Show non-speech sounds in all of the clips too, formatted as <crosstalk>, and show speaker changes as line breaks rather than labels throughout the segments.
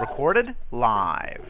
Recorded live.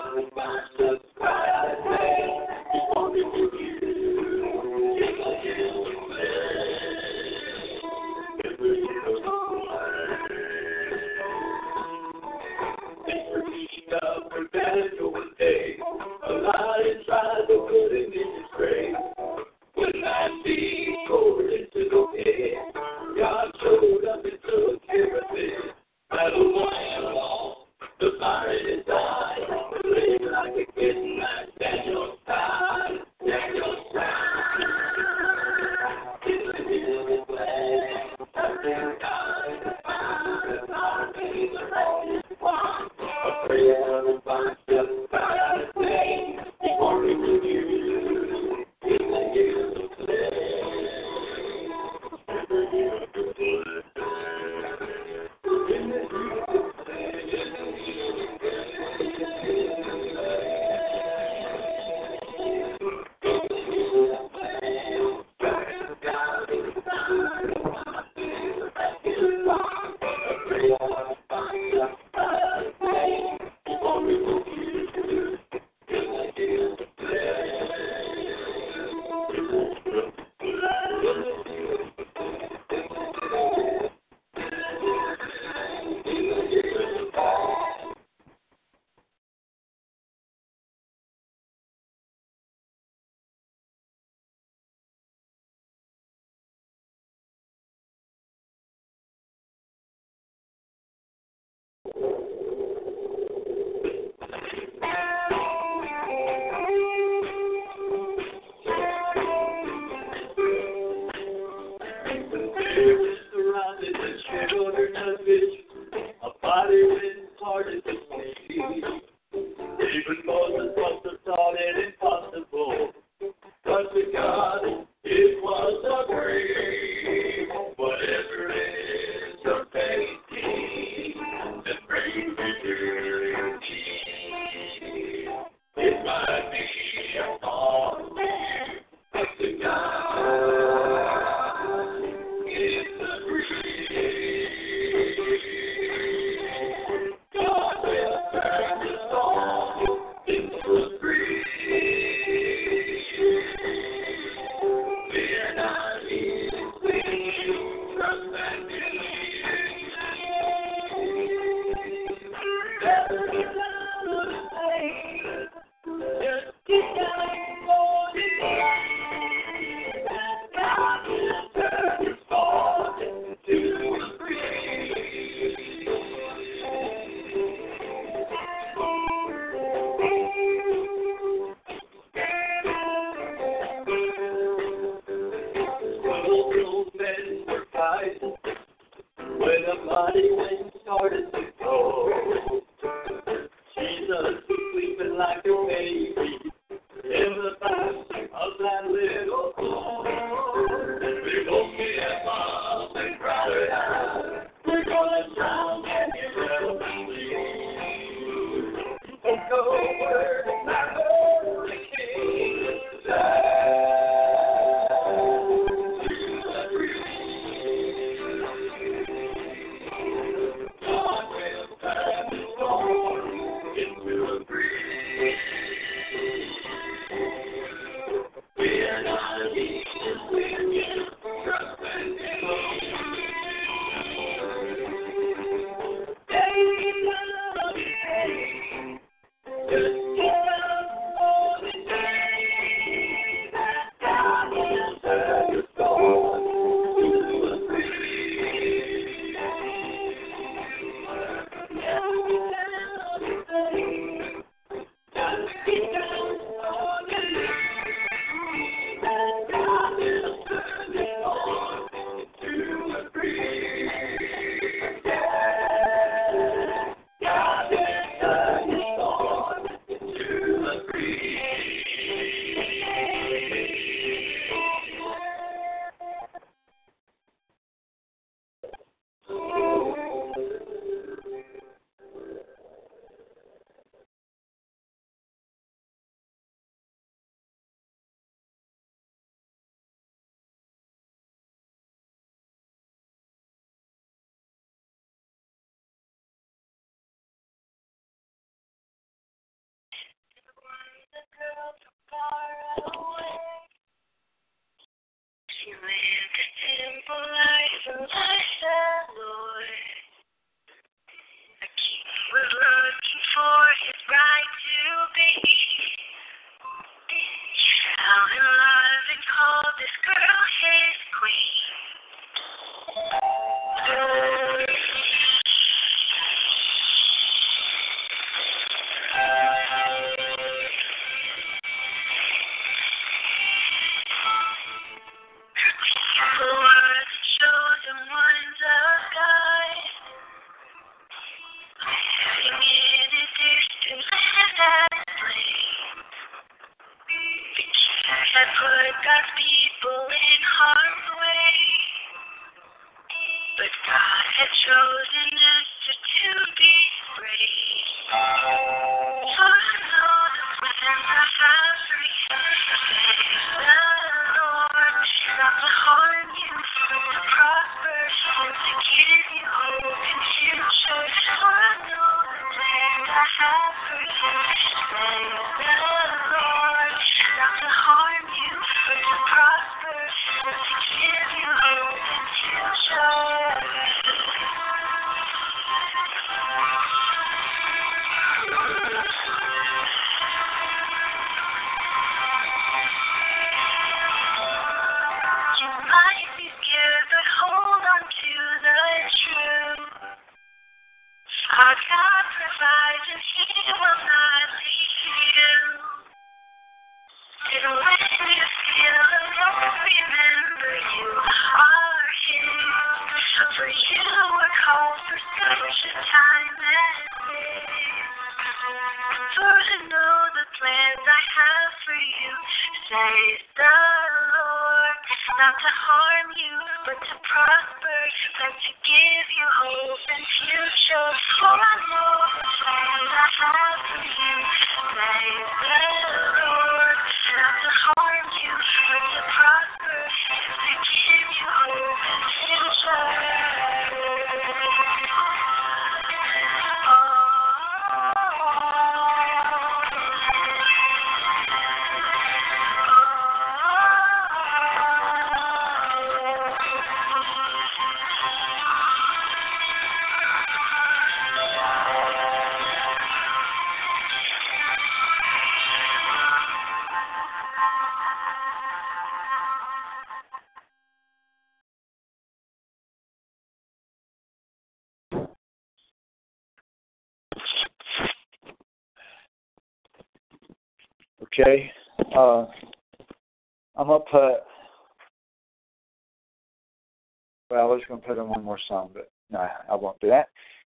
song, but no, I won't do that.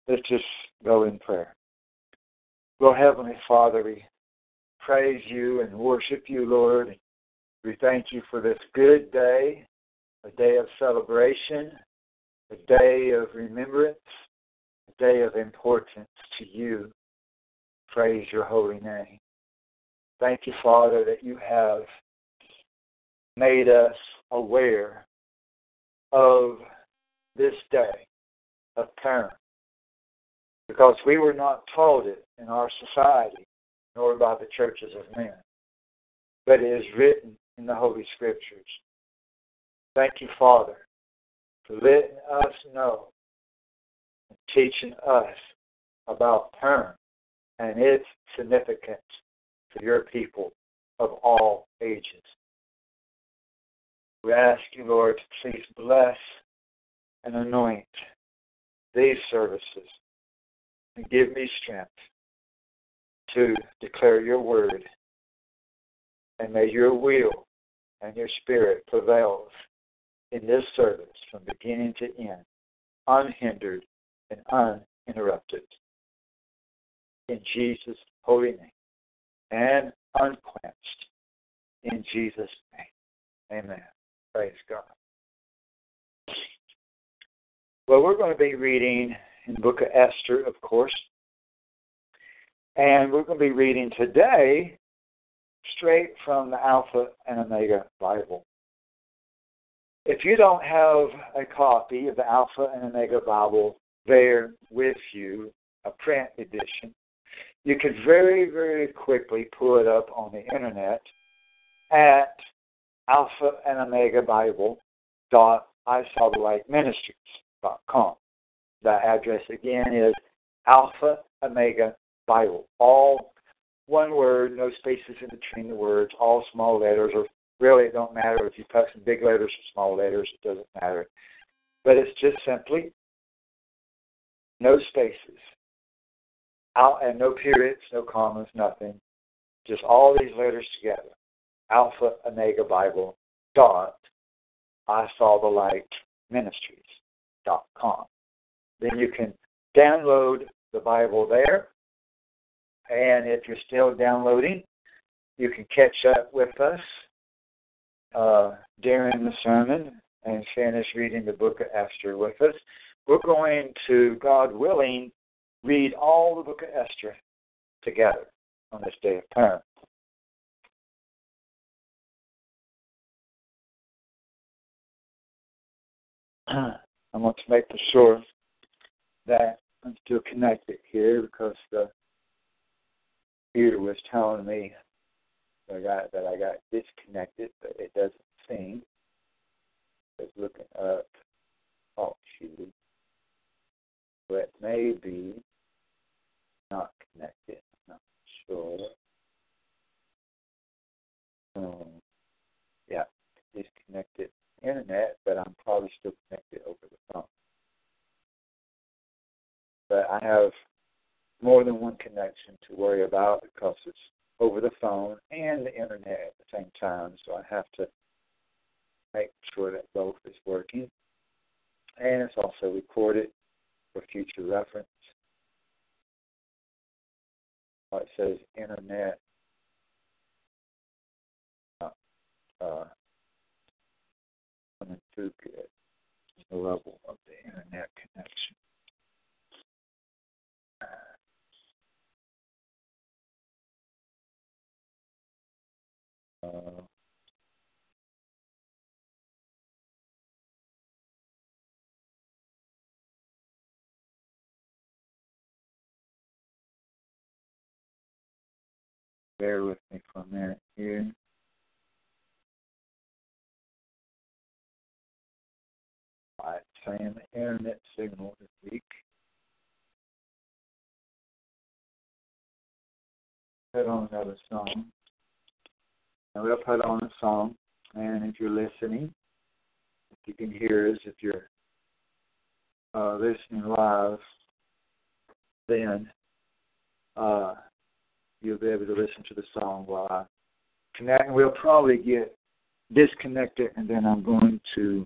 Let's just go in prayer. Lord Heavenly Father, we praise you and worship you, Lord. We thank you for this good day, a day of celebration, a day of remembrance, a day of importance to you. Praise your holy name. Thank you, Father, that you have made us aware of this day of Purim because we were not taught it in our society nor by the churches of men, but it is written in the Holy Scriptures. Thank you, Father, for letting us know and teaching us about Purim and its significance for your people of all ages. We ask you, Lord, to please bless and anoint these services and give me strength to declare your word. And may your will and your spirit prevail in this service from beginning to end, unhindered and uninterrupted. In Jesus' holy name and unquenched. In Jesus' name. Amen. Praise God. Well, we're going to be reading in the book of Esther, of course. And we're going to be reading today straight from the Alpha and Omega Bible. If you don't have a copy of the Alpha and Omega Bible there with you, a print edition, you could very, very quickly pull it up on the internet at Alpha and Omega Bible dot I saw the ministries dot com. The address again is Alpha Omega Bible. All one word, no spaces in between the words, all small letters, or really it don't matter if you put some big letters or small letters, it doesn't matter. But it's just simply no spaces. And no periods, no commas, nothing. Just all these letters together. Alpha Omega Bible dot I saw the light ministries com. Then you can download the Bible there. And if you're still downloading, you can catch up with us uh, during the sermon and finish reading the book of Esther with us. We're going to, God willing, read all the book of Esther together on this day of prayer. <clears throat> I want to make sure that I'm still connected here because the computer was telling me that I got that I got disconnected, but it doesn't seem. It's looking up. Oh shoot. So it may be not connected. I'm not sure. Um, yeah, disconnected internet, but I'm probably still connected over the phone. But I have more than one connection to worry about because it's over the phone and the internet at the same time. So I have to make sure that both is working. And it's also recorded for future reference. it says internet uh, through good. The level of the internet connection. Uh, bear with me for a minute here. Saying the internet signal is weak. Put on another song. And we'll put on a song. And if you're listening, if you can hear us, if you're uh, listening live, then uh, you'll be able to listen to the song while I connect. And we'll probably get disconnected, and then I'm going to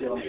Don't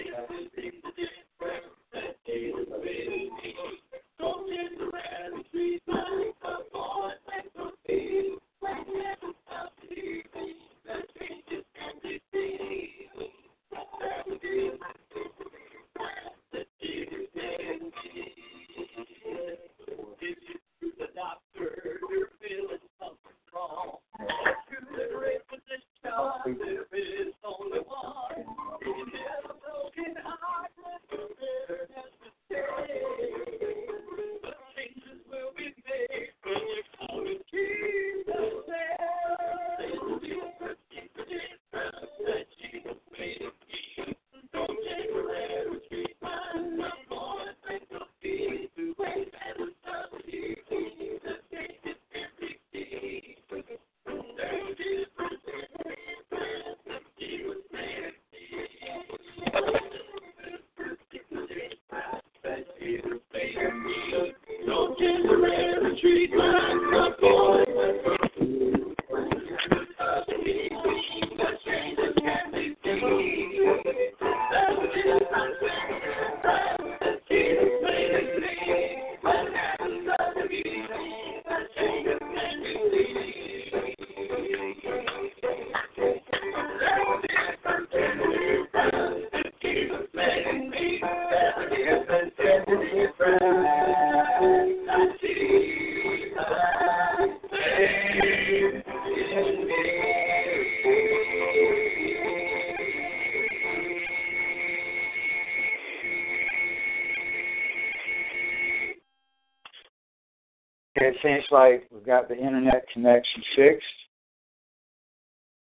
like we've got the internet connection fixed.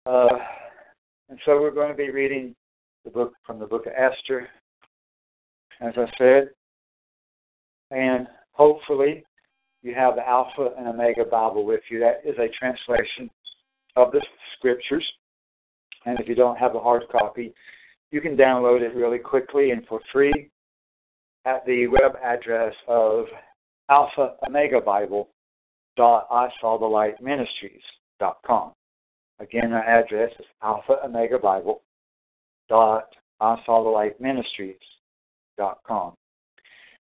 Uh, and so we're going to be reading the book from the book of Esther, as I said. And hopefully you have the Alpha and Omega Bible with you. That is a translation of the scriptures. And if you don't have a hard copy, you can download it really quickly and for free at the web address of Alpha Omega Bible dot I the light ministries dot com. Again, our address is Alpha Omega Bible I saw the light ministries dot com.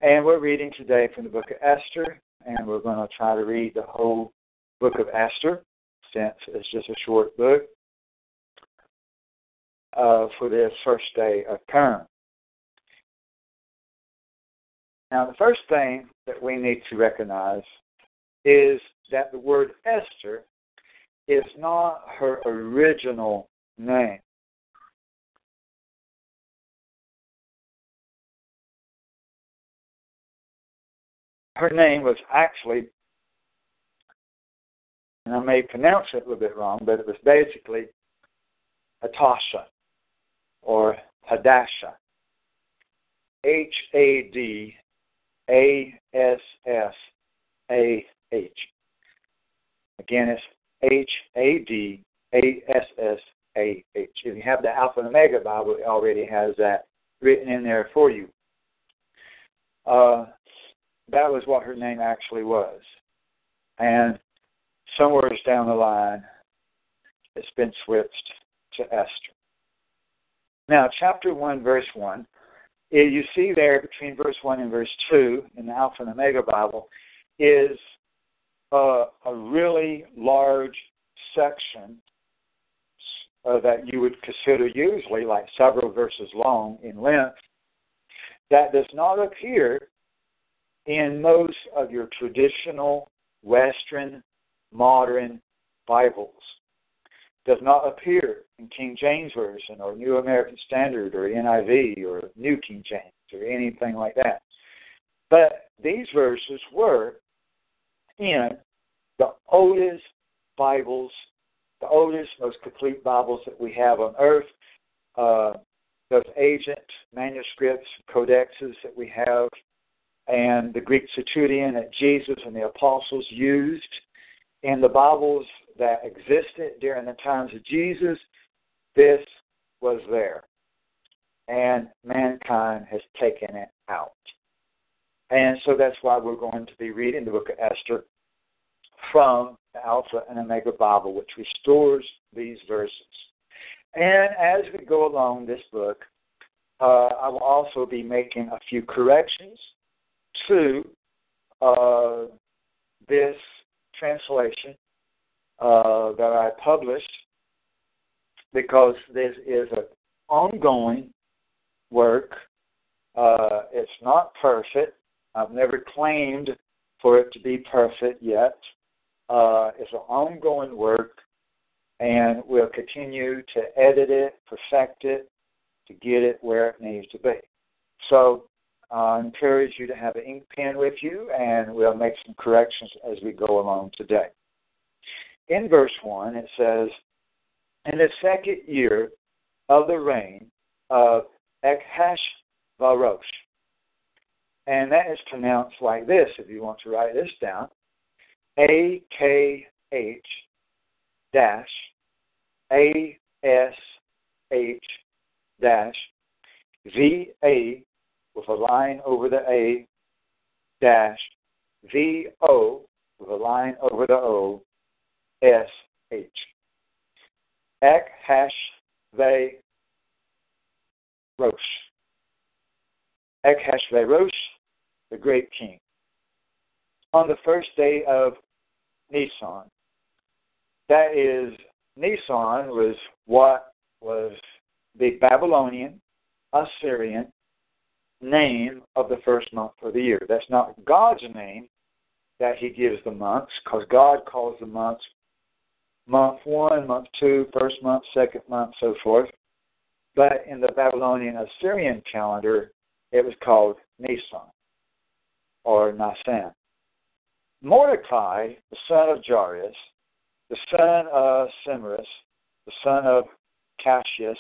And we're reading today from the book of Esther, and we're going to try to read the whole book of Esther, since it's just a short book, uh, for this first day of term. Now, the first thing that we need to recognize is that the word Esther is not her original name. Her name was actually, and I may pronounce it a little bit wrong, but it was basically Hatasha or Hadasha. H A D A S S A H. Again, it's H A D A S S A H. If you have the Alpha and Omega Bible, it already has that written in there for you. Uh, that was what her name actually was. And somewhere down the line, it's been switched to Esther. Now, chapter 1, verse 1, you see there between verse 1 and verse 2 in the Alpha and Omega Bible is a, a really large section uh, that you would consider usually like several verses long in length that does not appear in most of your traditional Western modern Bibles. Does not appear in King James Version or New American Standard or NIV or New King James or anything like that. But these verses were in the oldest Bibles, the oldest, most complete Bibles that we have on earth. Uh, those ancient manuscripts, codexes that we have, and the Greek Septuagint that Jesus and the apostles used, and the Bibles that existed during the times of Jesus, this was there. And mankind has taken it out. And so that's why we're going to be reading the book of Esther from the Alpha and Omega Bible, which restores these verses. And as we go along this book, uh, I will also be making a few corrections to uh, this translation uh, that I published because this is an ongoing work. Uh, it's not perfect. I've never claimed for it to be perfect yet. Uh, it's an ongoing work, and we'll continue to edit it, perfect it, to get it where it needs to be. So I encourage you to have an ink pen with you, and we'll make some corrections as we go along today. In verse 1, it says, In the second year of the reign of Varosh, and that is pronounced like this if you want to write this down A K H dash A S H dash V A with a line over the A dash V O with a line over the O S H. Ek hash ve Rosh. Ek hash ve Rosh, the great king. On the first day of Nisan. That is, Nisan was what was the Babylonian, Assyrian, name of the first month of the year. That's not God's name that He gives the months, because God calls the months month one, month two, first month, second month, so forth. But in the Babylonian Assyrian calendar, it was called Nisan or Nisan. Mordecai, the son of Jarius, the son of Simris, the son of Cassius,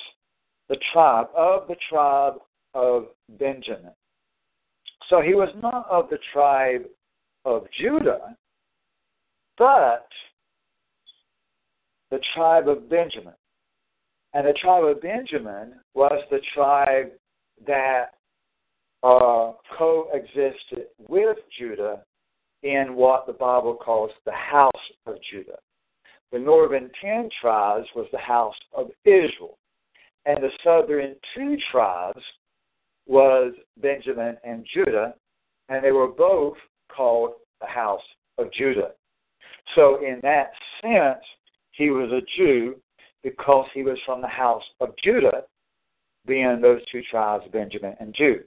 the tribe of the tribe of Benjamin. So he was not of the tribe of Judah, but the tribe of Benjamin. And the tribe of Benjamin was the tribe that uh, coexisted with Judah in what the Bible calls the house of Judah. The northern ten tribes was the house of Israel, and the southern two tribes was Benjamin and Judah, and they were both called the house of Judah. So, in that sense, he was a Jew because he was from the house of Judah, being those two tribes, Benjamin and Judah.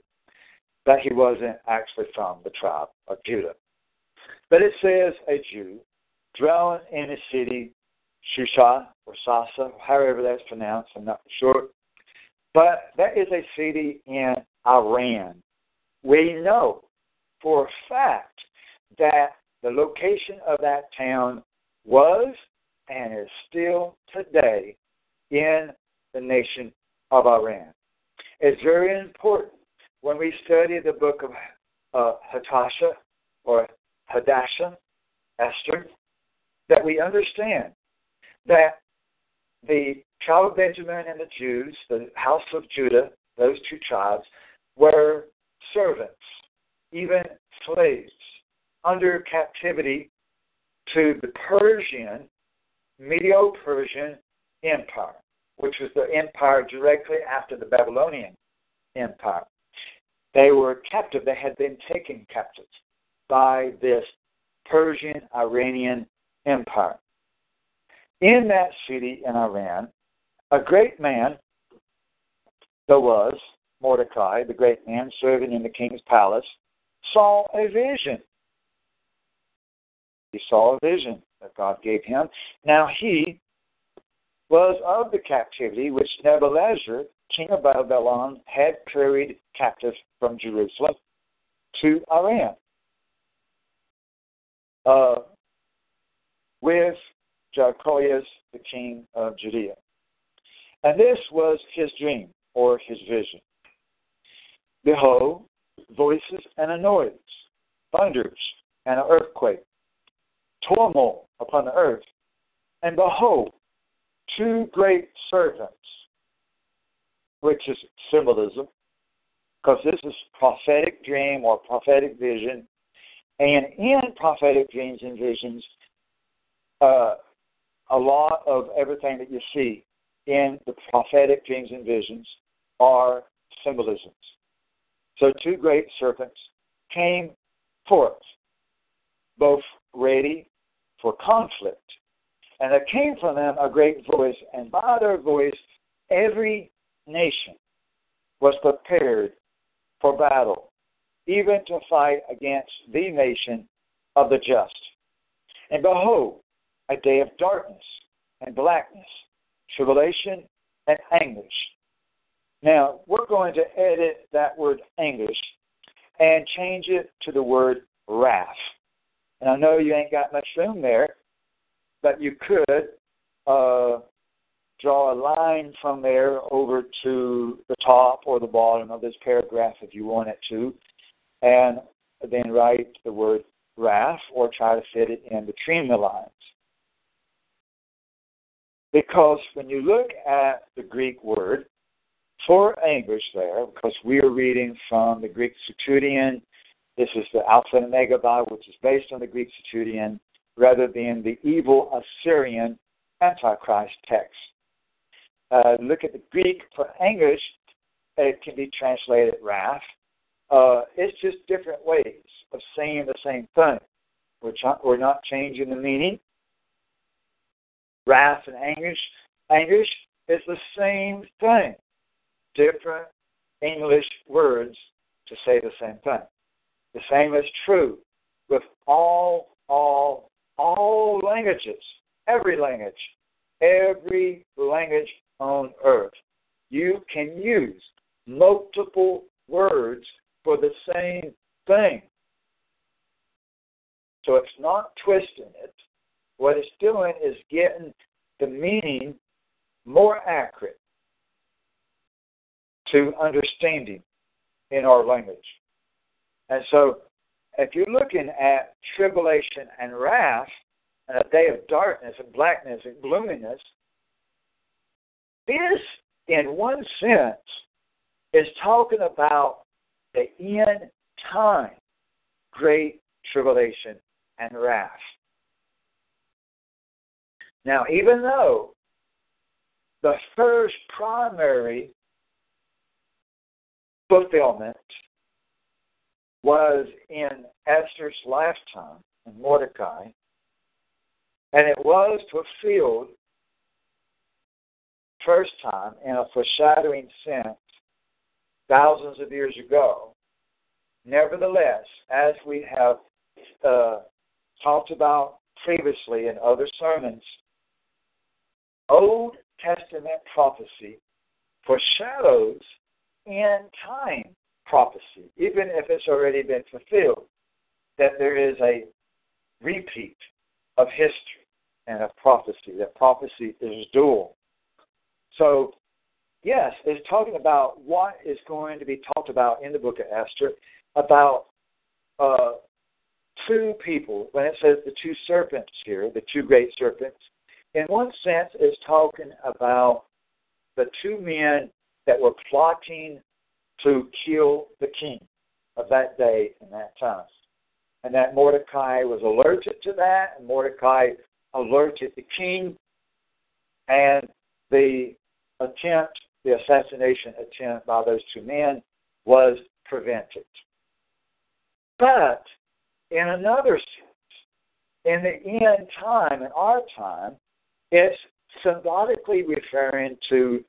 But he wasn't actually from the tribe of Judah. But it says a Jew dwelling in a city, Shusha or Sasa, however that's pronounced, I'm not sure. But that is a city in Iran. We know for a fact that the location of that town was and is still today in the nation of Iran. It's very important when we study the book of uh, Hatasha or Hadassah, Esther, that we understand that the tribe of Benjamin and the Jews, the house of Judah, those two tribes, were servants, even slaves, under captivity to the Persian, Medo Persian Empire, which was the empire directly after the Babylonian Empire. They were captive, they had been taken captive by this Persian Iranian Empire. In that city in Iran, a great man, there was Mordecai, the great man serving in the king's palace, saw a vision. He saw a vision that God gave him. Now he was of the captivity which Nebuchadnezzar, king of Babylon, had carried captive from Jerusalem to Iran. Uh, with Jehoias, the king of Judea. And this was his dream or his vision. Behold, voices and a noise, thunders and an earthquake, turmoil upon the earth. And behold, two great serpents, which is symbolism, because this is prophetic dream or prophetic vision. And in prophetic dreams and visions, uh, a lot of everything that you see in the prophetic dreams and visions are symbolisms. So two great serpents came forth, both ready for conflict. And there came from them a great voice, and by their voice every nation was prepared for battle, even to fight against the nation of the just. And behold, a day of darkness and blackness, tribulation and anguish. Now, we're going to edit that word anguish and change it to the word wrath. And I know you ain't got much room there, but you could uh, draw a line from there over to the top or the bottom of this paragraph if you wanted to, and then write the word wrath or try to fit it in between the lines. Because when you look at the Greek word for anguish there, because we are reading from the Greek Septuagint, this is the Alpha and Omega Bible, which is based on the Greek Septuagint, rather than the evil Assyrian Antichrist text. Uh, look at the Greek for anguish, it can be translated wrath. Uh, it's just different ways of saying the same thing. We're, ch- we're not changing the meaning wrath and anguish. Anguish is the same thing, different English words to say the same thing. The same is true with all, all, all languages, every language, every language on earth. You can use multiple words for the same thing. So it's not twisting it. What it's doing is getting the meaning more accurate to understanding in our language. And so if you're looking at tribulation and wrath, and a day of darkness and blackness and gloominess, this, in one sense, is talking about the end time great tribulation and wrath. Now, even though the first primary fulfillment was in Esther's lifetime in Mordecai, and it was fulfilled first time in a foreshadowing sense thousands of years ago. Nevertheless, as we have uh, talked about previously in other sermons, Old Testament prophecy foreshadows end time prophecy, even if it's already been fulfilled, that there is a repeat of history and of prophecy, that prophecy is dual. So, yes, it's talking about what is going to be talked about in the book of Esther about uh, two people. When it says the two serpents here, the two great serpents, in one sense, it's talking about the two men that were plotting to kill the king of that day and that time. And that Mordecai was alerted to that, and Mordecai alerted the king, and the attempt, the assassination attempt by those two men was prevented. But in another sense, in the end time, in our time, it's symbolically referring to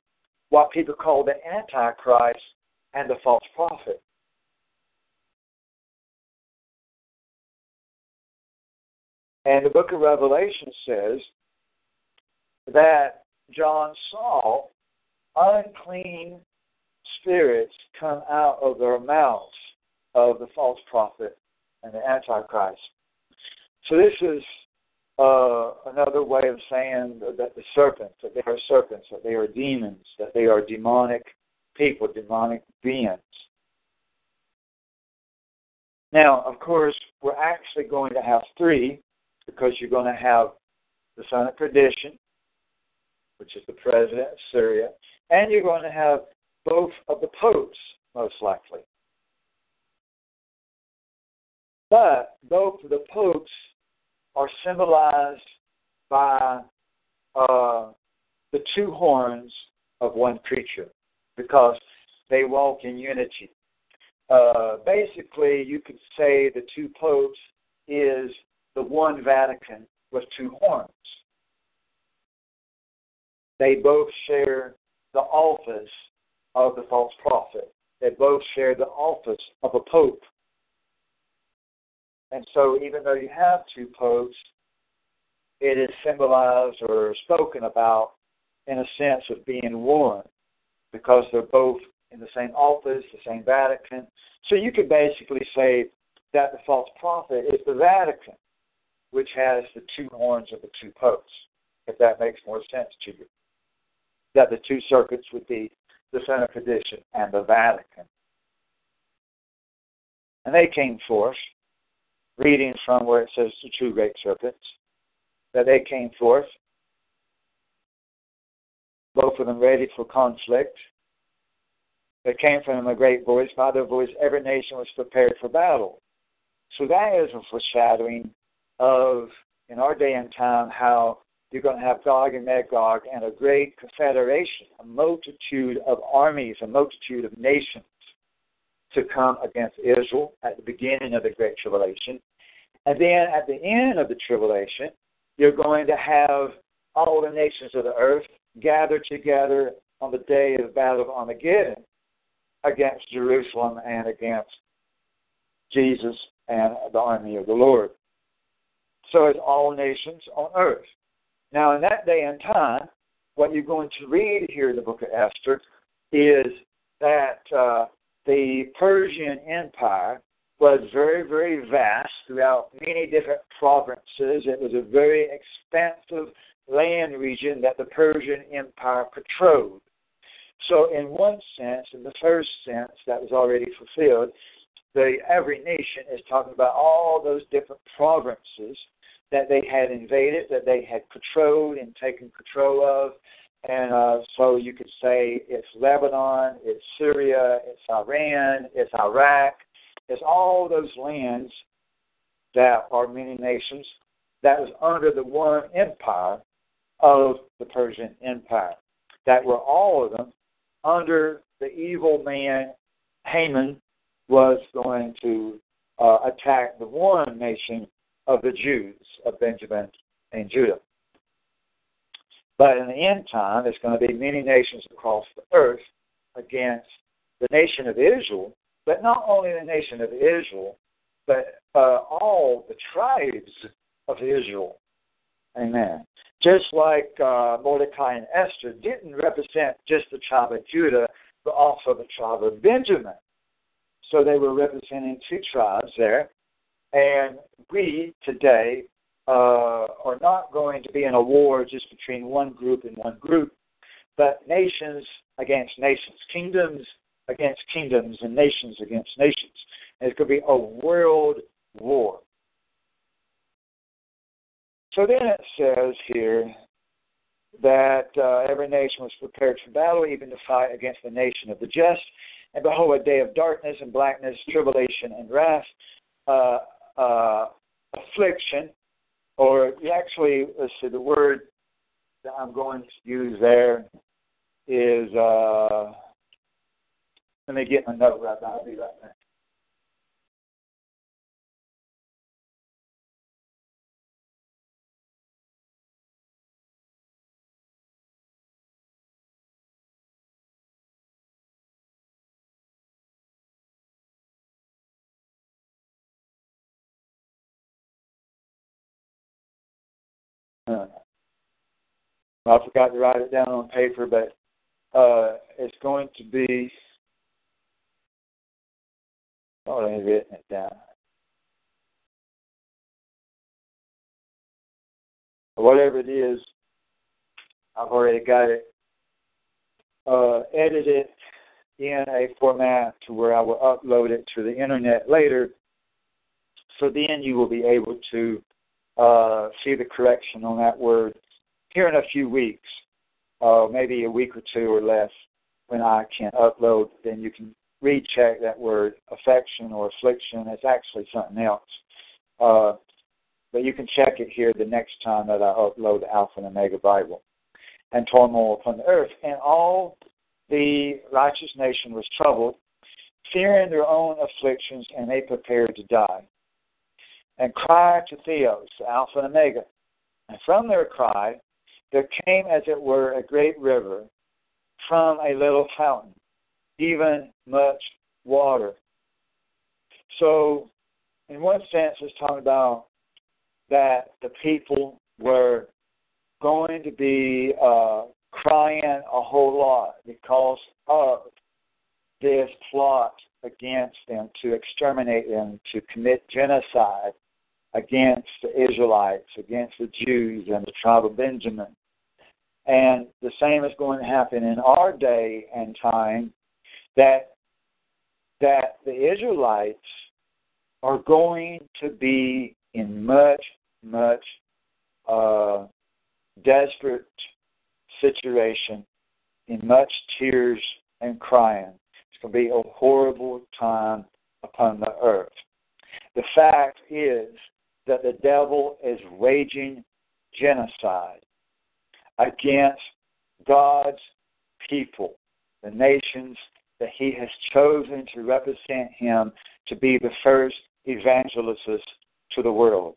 what people call the Antichrist and the false prophet. And the book of Revelation says that John saw unclean spirits come out of their mouths of the false prophet and the Antichrist. So this is uh, another way of saying that the serpents, that they are serpents, that they are demons, that they are demonic people, demonic beings. Now, of course, we're actually going to have three because you're going to have the son of perdition, which is the president of Syria, and you're going to have both of the popes, most likely. But both of the popes are symbolized by uh, the two horns of one creature because they walk in unity. Uh, basically, you could say the two popes is the one Vatican with two horns. They both share the office of the false prophet. They both share the office of a pope. And so, even though you have two popes, it is symbolized or spoken about in a sense of being one because they're both in the same office, the same Vatican. So you could basically say that the false prophet is the Vatican, which has the two horns of the two popes, if that makes more sense to you. That the two circuits would be the Center of Perdition and the Vatican. And they came forth, reading from where it says the two great circuits, that they came forth both of them ready for conflict. There came from them a great voice. By their voice, every nation was prepared for battle. So that is a foreshadowing of, in our day and time, how you're going to have Gog and Magog and a great confederation, a multitude of armies, a multitude of nations to come against Israel at the beginning of the Great Tribulation. And then at the end of the tribulation, you're going to have all the nations of the earth gathered together on the day of the Battle of Armageddon against Jerusalem and against Jesus and the army of the Lord. So it's all nations on earth. Now, in that day and time, what you're going to read here in the book of Esther is that uh, the Persian Empire was very, very vast throughout many different provinces. It was a very expansive land region that the Persian Empire controlled. So, in one sense, in the first sense that was already fulfilled, the every nation is talking about all those different provinces that they had invaded, that they had controlled and taken control of. And uh, so you could say it's Lebanon, it's Syria, it's Iran, it's Iraq, it's all those lands that are many nations that was under the one empire of the Persian Empire, that were all of them under the evil man Haman was going to uh, attack the one nation of the Jews of Benjamin and Judah. But in the end time, there's going to be many nations across the earth against the nation of Israel, but not only the nation of Israel, but uh, all the tribes of Israel. Amen. Just like uh, Mordecai and Esther didn't represent just the tribe of Judah, but also the tribe of Benjamin. So they were representing two tribes there. And we today uh, are not going to be in a war just between one group and one group, but nations against nations, kingdoms against kingdoms, and nations against nations. And it's going to be a world war. So then it says here that uh, every nation was prepared for battle, even to fight against the nation of the just. And behold, a day of darkness and blackness, tribulation and wrath, uh, uh, affliction, or actually, let's see, the word that I'm going to use there is, uh, let me get my note right now. I'll be right back. I forgot to write it down on paper, but uh, it's going to be. Oh, I have written it down. Whatever it is, I've already got it uh, edited in a format to where I will upload it to the internet later. So then you will be able to uh, see the correction on that word here in a few weeks, uh, maybe a week or two or less, when I can upload. Then you can recheck that word affection or affliction. It's actually something else. Uh, but you can check it here the next time that I upload the Alpha and Omega Bible. And turmoil upon the earth. And all the righteous nation was troubled, fearing their own afflictions, and they prepared to die and cried to Theos, Alpha and Omega. And from their cry there came, as it were, a great river from a little fountain, even much water. So, in one sense, it's talking about that the people were going to be uh, crying a whole lot because of this plot against them to exterminate them, to commit genocide against the Israelites, against the Jews and the tribe of Benjamin. And the same is going to happen in our day and time that that the Israelites are going to be in much, much uh, desperate situation, in much tears and crying. It's going to be a horrible time upon the earth. The fact is that the devil is waging genocide against God's people, the nations that he has chosen to represent him to be the first evangelists to the world.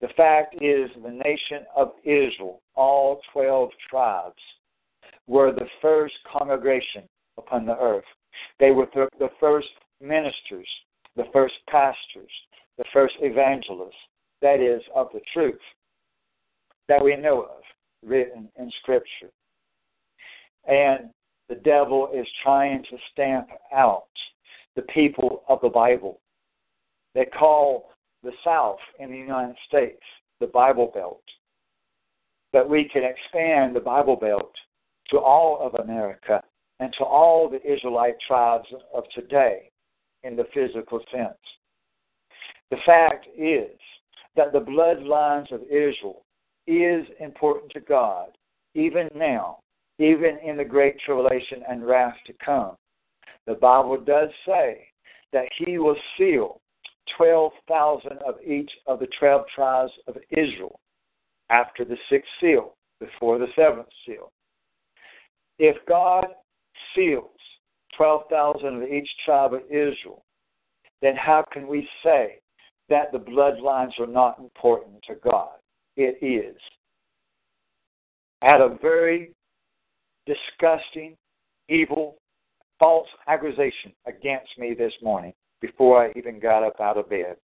The fact is, the nation of Israel, all 12 tribes, were the first congregation upon the earth. They were the first ministers, the first pastors, the first evangelists, that is, of the truth that we know of, written in Scripture. And the devil is trying to stamp out the people of the Bible. They call the South in the United States the Bible Belt. But we can expand the Bible Belt to all of America and to all the Israelite tribes of today in the physical sense. The fact is that the bloodlines of Israel is important to God, even now, even in the great tribulation and wrath to come. The Bible does say that He will seal 12,000 of each of the 12 tribes of Israel after the sixth seal, before the seventh seal. If God seals 12,000 of each tribe of Israel, then how can we say that the bloodlines are not important to God? It is. Had a very disgusting, evil, false accusation against me this morning before I even got up out of bed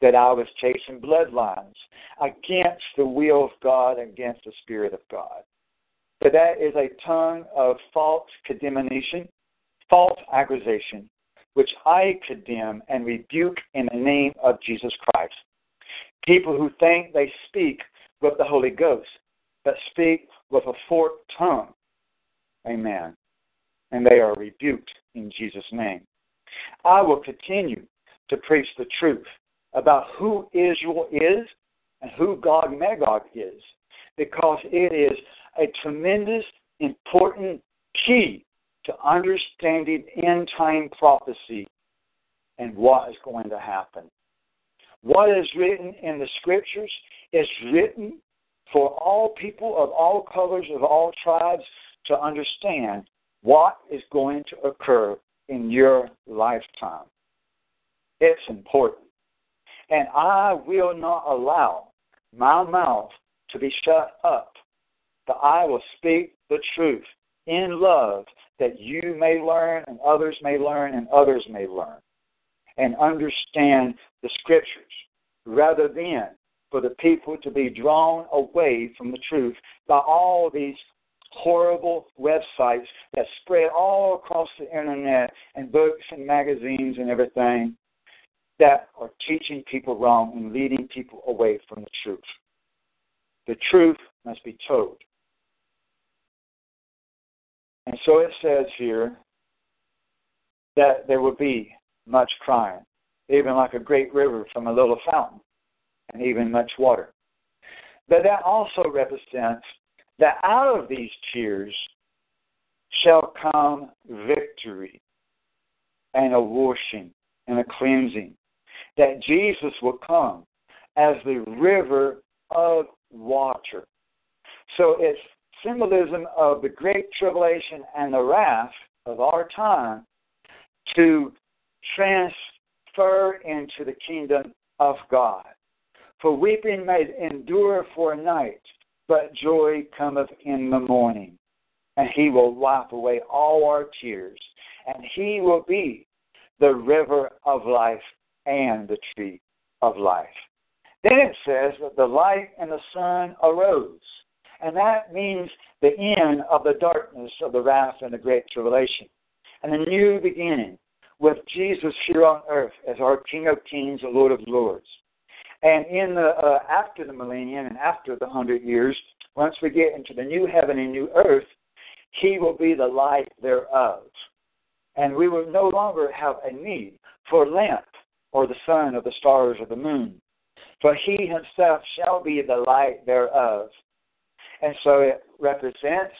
that I was chasing bloodlines against the will of God, against the Spirit of God. But that is a tongue of false condemnation, false accusation, which I condemn and rebuke in the name of Jesus Christ. People who think they speak with the Holy Ghost, but speak with a forked tongue. Amen. And they are rebuked in Jesus' name. I will continue to preach the truth about who Israel is and who Gog Magog is, because it is a tremendous, important key to understanding end time prophecy and what is going to happen. What is written in the scriptures is written for all people of all colors, of all tribes, to understand what is going to occur in your lifetime. It's important. And I will not allow my mouth to be shut up, but I will speak the truth in love that you may learn and others may learn and others may learn and understand the scriptures rather than for the people to be drawn away from the truth by all these horrible websites that spread all across the internet and books and magazines and everything that are teaching people wrong and leading people away from the truth. The truth must be told. And so it says here that there will be much crying, even like a great river from a little fountain, and even much water. But that also represents that out of these tears shall come victory and a washing and a cleansing. That Jesus will come as the river of water. So it's symbolism of the great tribulation and the wrath of our time to transfer into the kingdom of God. For weeping may endure for a night, but joy cometh in the morning. And he will wipe away all our tears, and he will be the river of life and the tree of life. Then it says that the light and the sun arose. And that means the end of the darkness of the wrath and the great tribulation. And a new beginning with Jesus here on earth as our King of Kings and Lord of Lords. And in the uh, after the millennium and after the hundred years, once we get into the new heaven and new earth, He will be the light thereof, and we will no longer have a need for lamp or the sun or the stars or the moon, for He Himself shall be the light thereof. And so it represents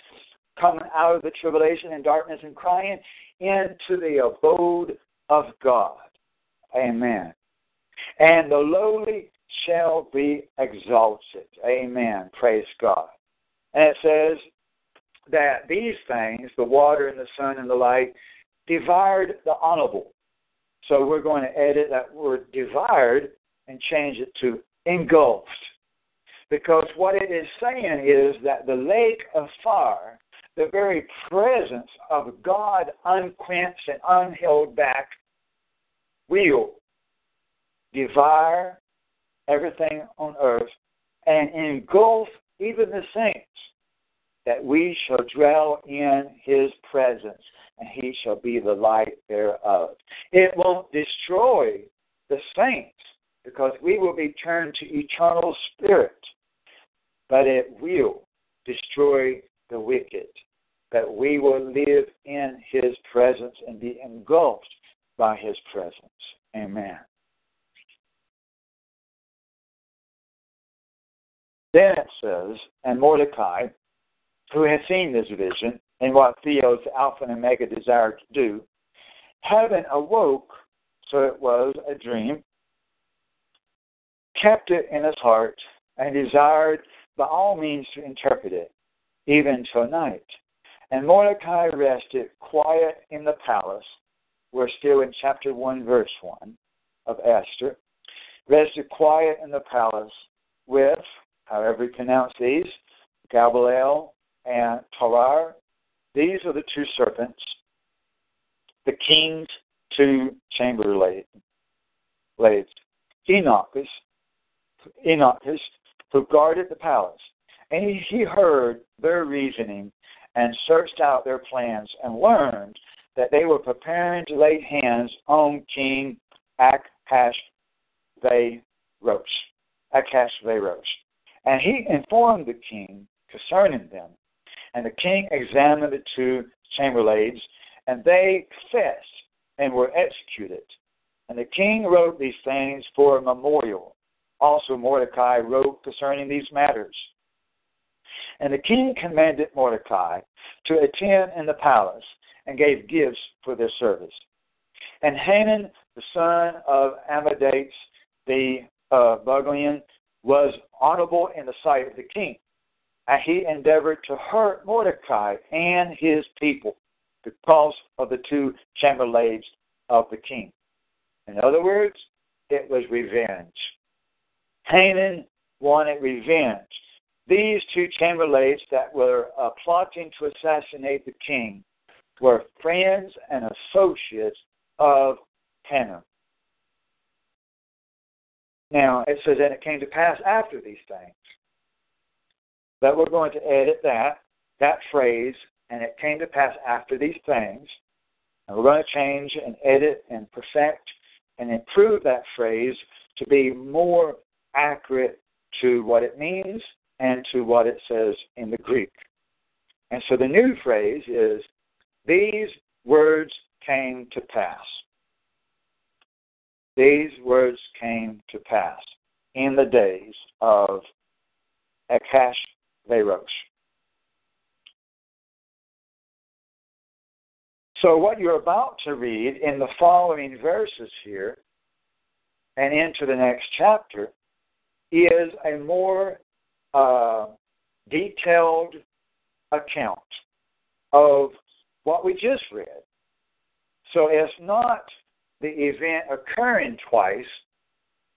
coming out of the tribulation and darkness and crying into the abode of God. Amen. And the lowly shall be exalted. Amen. Praise God. And it says that these things, the water and the sun and the light, devoured the honorable. So we're going to edit that word devoured and change it to engulfed. Because what it is saying is that the lake of fire, the very presence of God unquenched and unheld back, will devour everything on earth and engulf even the saints, that we shall dwell in his presence, and he shall be the light thereof. It won't destroy the saints, because we will be turned to eternal spirit, but it will destroy the wicked. That we will live in his presence and be engulfed by his presence. Amen. Then it says, and Mordecai, who had seen this vision and what Theos, Alpha and Omega, desired to do, having awoke, so it was a dream, kept it in his heart, and desired by all means to interpret it, even till night. And Mordecai rested quiet in the palace. We're still in chapter 1, verse 1 of Esther. Rested quiet in the palace with, however you pronounce these, Gabriel and Tarar. These are the two serpents, the king's two chamberlaids. Enochus, Enochus, who guarded the palace. And he heard their reasoning and searched out their plans and learned that they were preparing to lay hands on King Achashverosh. Achashverosh. And he informed the king concerning them. And the king examined the two chamberlains, and they confessed and were executed. And the king wrote these things for a memorial. Also, Mordecai wrote concerning these matters. And the king commanded Mordecai to attend in the palace and gave gifts for their service. And Hanan, the son of Amadates the uh, Bugalian, was honorable in the sight of the king. And he endeavored to hurt Mordecai and his people because of the two chamberlains of the king. In other words, it was revenge. Hanan wanted revenge. These two chamberlaids that were uh, plotting to assassinate the king were friends and associates of Hanan. Now, it says, and it came to pass after these things. But we're going to edit that, that phrase, and it came to pass after these things. And we're going to change and edit and perfect and improve that phrase to be more accurate to what it means and to what it says in the Greek. And so the new phrase is, these words came to pass. These words came to pass in the days of Akash Verosh. So, what you're about to read in the following verses here and into the next chapter is a more uh, detailed account of what we just read. So, it's not the event occurring twice,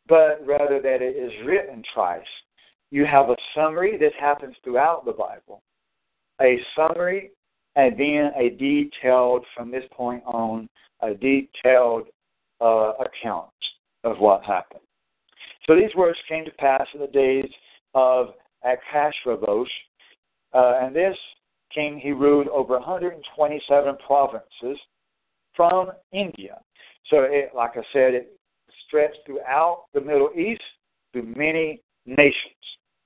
but rather that it is written twice. You have a summary that happens throughout the Bible, a summary, and then a detailed, from this point on, a detailed uh, account of what happened. So these words came to pass in the days of Achashverosh, uh, and this king he ruled over 127 provinces from India. So, it, like I said, it stretched throughout the Middle East to many nations.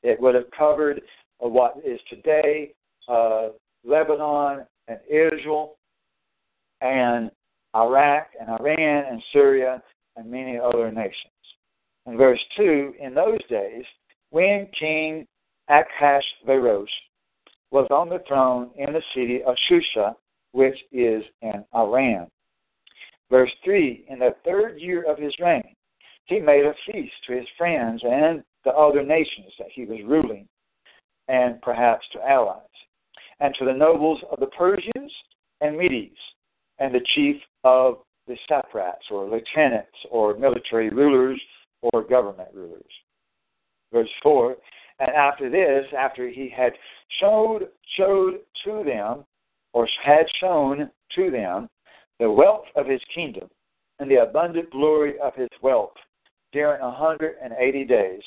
It would have covered uh, what is today uh, Lebanon and Israel and Iraq and Iran and Syria and many other nations. In verse 2, in those days, when King Achashverosh was on the throne in the city of Shusha, which is in Iran. Verse 3 In the third year of his reign, he made a feast to his friends and the other nations that he was ruling, and perhaps to allies, and to the nobles of the Persians and Medes, and the chief of the satraps, or lieutenants, or military rulers, or government rulers. Verse 4 And after this, after he had showed, showed to them, or had shown to them, the wealth of his kingdom and the abundant glory of his wealth during a 180 days.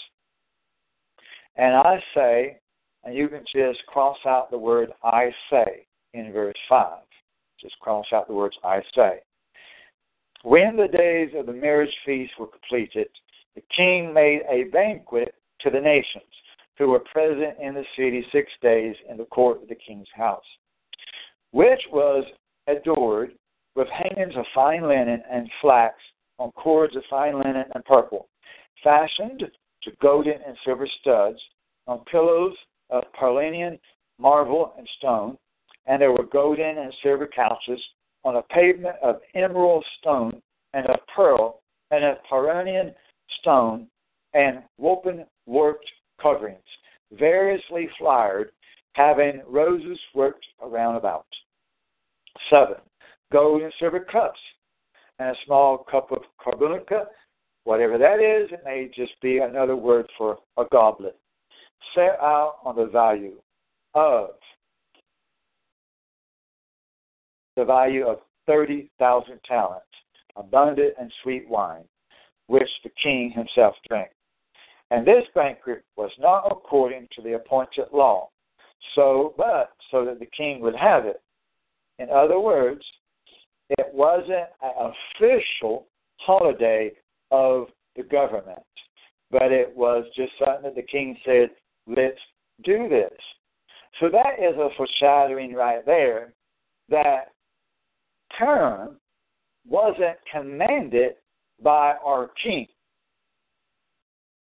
And I say, and you can just cross out the word I say in verse 5. Just cross out the words I say. When the days of the marriage feast were completed, the king made a banquet to the nations who were present in the city six days in the court of the king's house, which was adored with hangings of fine linen and flax on cords of fine linen and purple, fashioned to golden and silver studs, on pillows of Paralian marble and stone, and there were golden and silver couches on a pavement of emerald stone and of pearl and of Paralian stone and woven worked coverings, variously flowered, having roses worked around about. Seven, gold and silver cups, and a small cup of carbonica, whatever that is, it may just be another word for a goblet, set out on the value of the value of 30,000 talents, abundant and sweet wine, which the king himself drank. And this banquet was not according to the appointed law, so but so that the king would have it. In other words, it wasn't an official holiday of the government, but it was just something that the king said, let's do this. So that is a foreshadowing right there that term wasn't commanded by our king.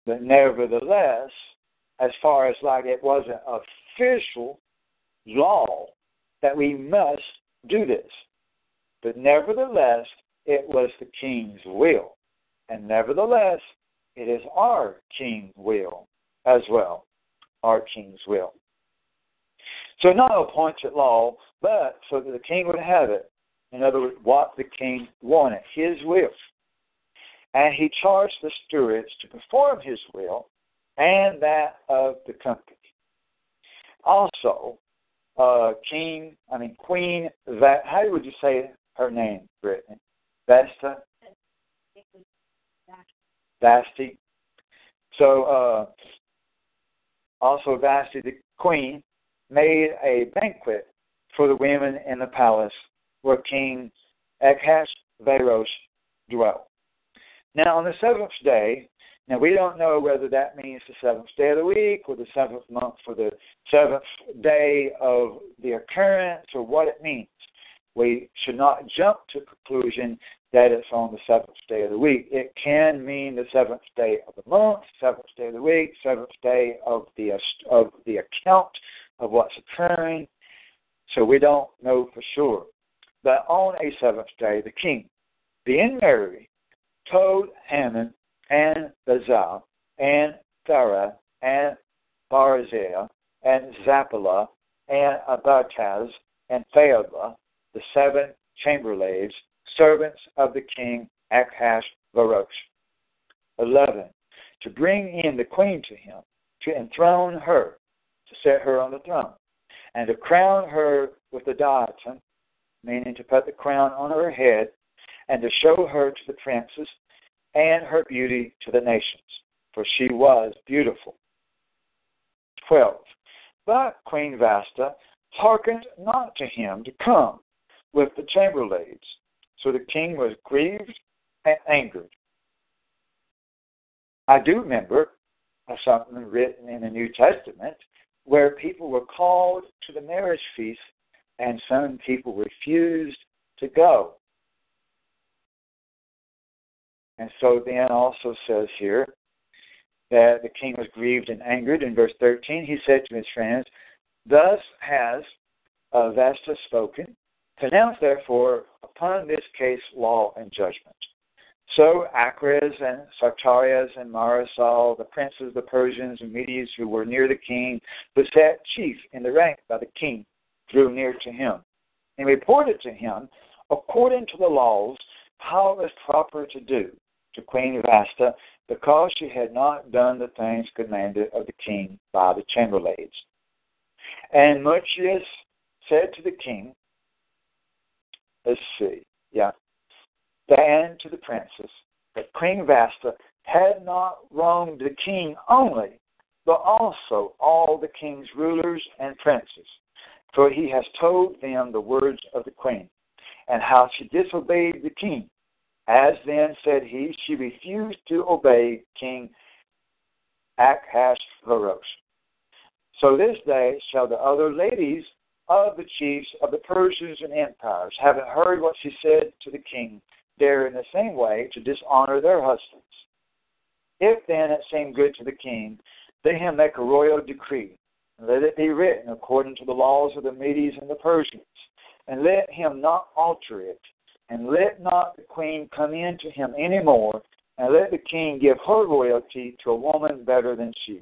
But nevertheless, as far as like it wasn't official law that we must do this. But nevertheless, it was the king's will. And nevertheless, it is our king's will as well. Our king's will. So not appointed law, but so that the king would have it. In other words, what the king wanted, his will. And he charged the stewards to perform his will and that of the company. Also, uh, King, I mean Queen, Va- how would you say her name, Brittany? Vesta? Vasti. So, uh, also Vasti, the queen, made a banquet for the women in the palace where King Ahasuerus dwelt. Now, on the seventh day, now we don't know whether that means the seventh day of the week or the seventh month for the seventh day of the occurrence or what it means. We should not jump to conclusion that it's on the seventh day of the week. It can mean the seventh day of the month, seventh day of the week, seventh day of the of the account of what's occurring. So we don't know for sure. But on a seventh day, the king, being merry, told Haman and Bezalel and Thara and Barzillai and Zappalah and Abiataz and Phaolah, the seven chamberlaids, servants of the king Ahasuerus. Eleven, to bring in the queen to him, to enthrone her, to set her on the throne, and to crown her with the diadem, meaning to put the crown on her head, and to show her to the princes and her beauty to the nations, for she was beautiful. 12. But Queen Vasta hearkened not to him to come with the chamberlaids. So the king was grieved and angered. I do remember something written in the New Testament where people were called to the marriage feast and some people refused to go. And so then also says here that the king was grieved and angered. In verse 13, he said to his friends, Thus has uh, Vesta spoken. Pronounce therefore upon this case law and judgment. So Achraz and Sartarias and Marasal, the princes, the Persians and Medes who were near the king, was set chief in the rank by the king, drew near to him, and reported to him, according to the laws, how it was proper to do to Queen Vasta, because she had not done the things commanded of the king by the chamberlaids. And Mucius said to the king, let's see, yeah, and to the princess that Queen Vasta had not wronged the king only, but also all the king's rulers and princes. For he has told them the words of the queen, and how she disobeyed the king, As then, said he, she refused to obey King Ahasuerus. So this day shall the other ladies of the chiefs of the Persians and empires, having heard what she said to the king, dare in the same way to dishonor their husbands. If then it seem good to the king, let him make a royal decree, and let it be written according to the laws of the Medes and the Persians, and let him not alter it, and let not the queen come in to him any more, and let the king give her royalty to a woman better than she.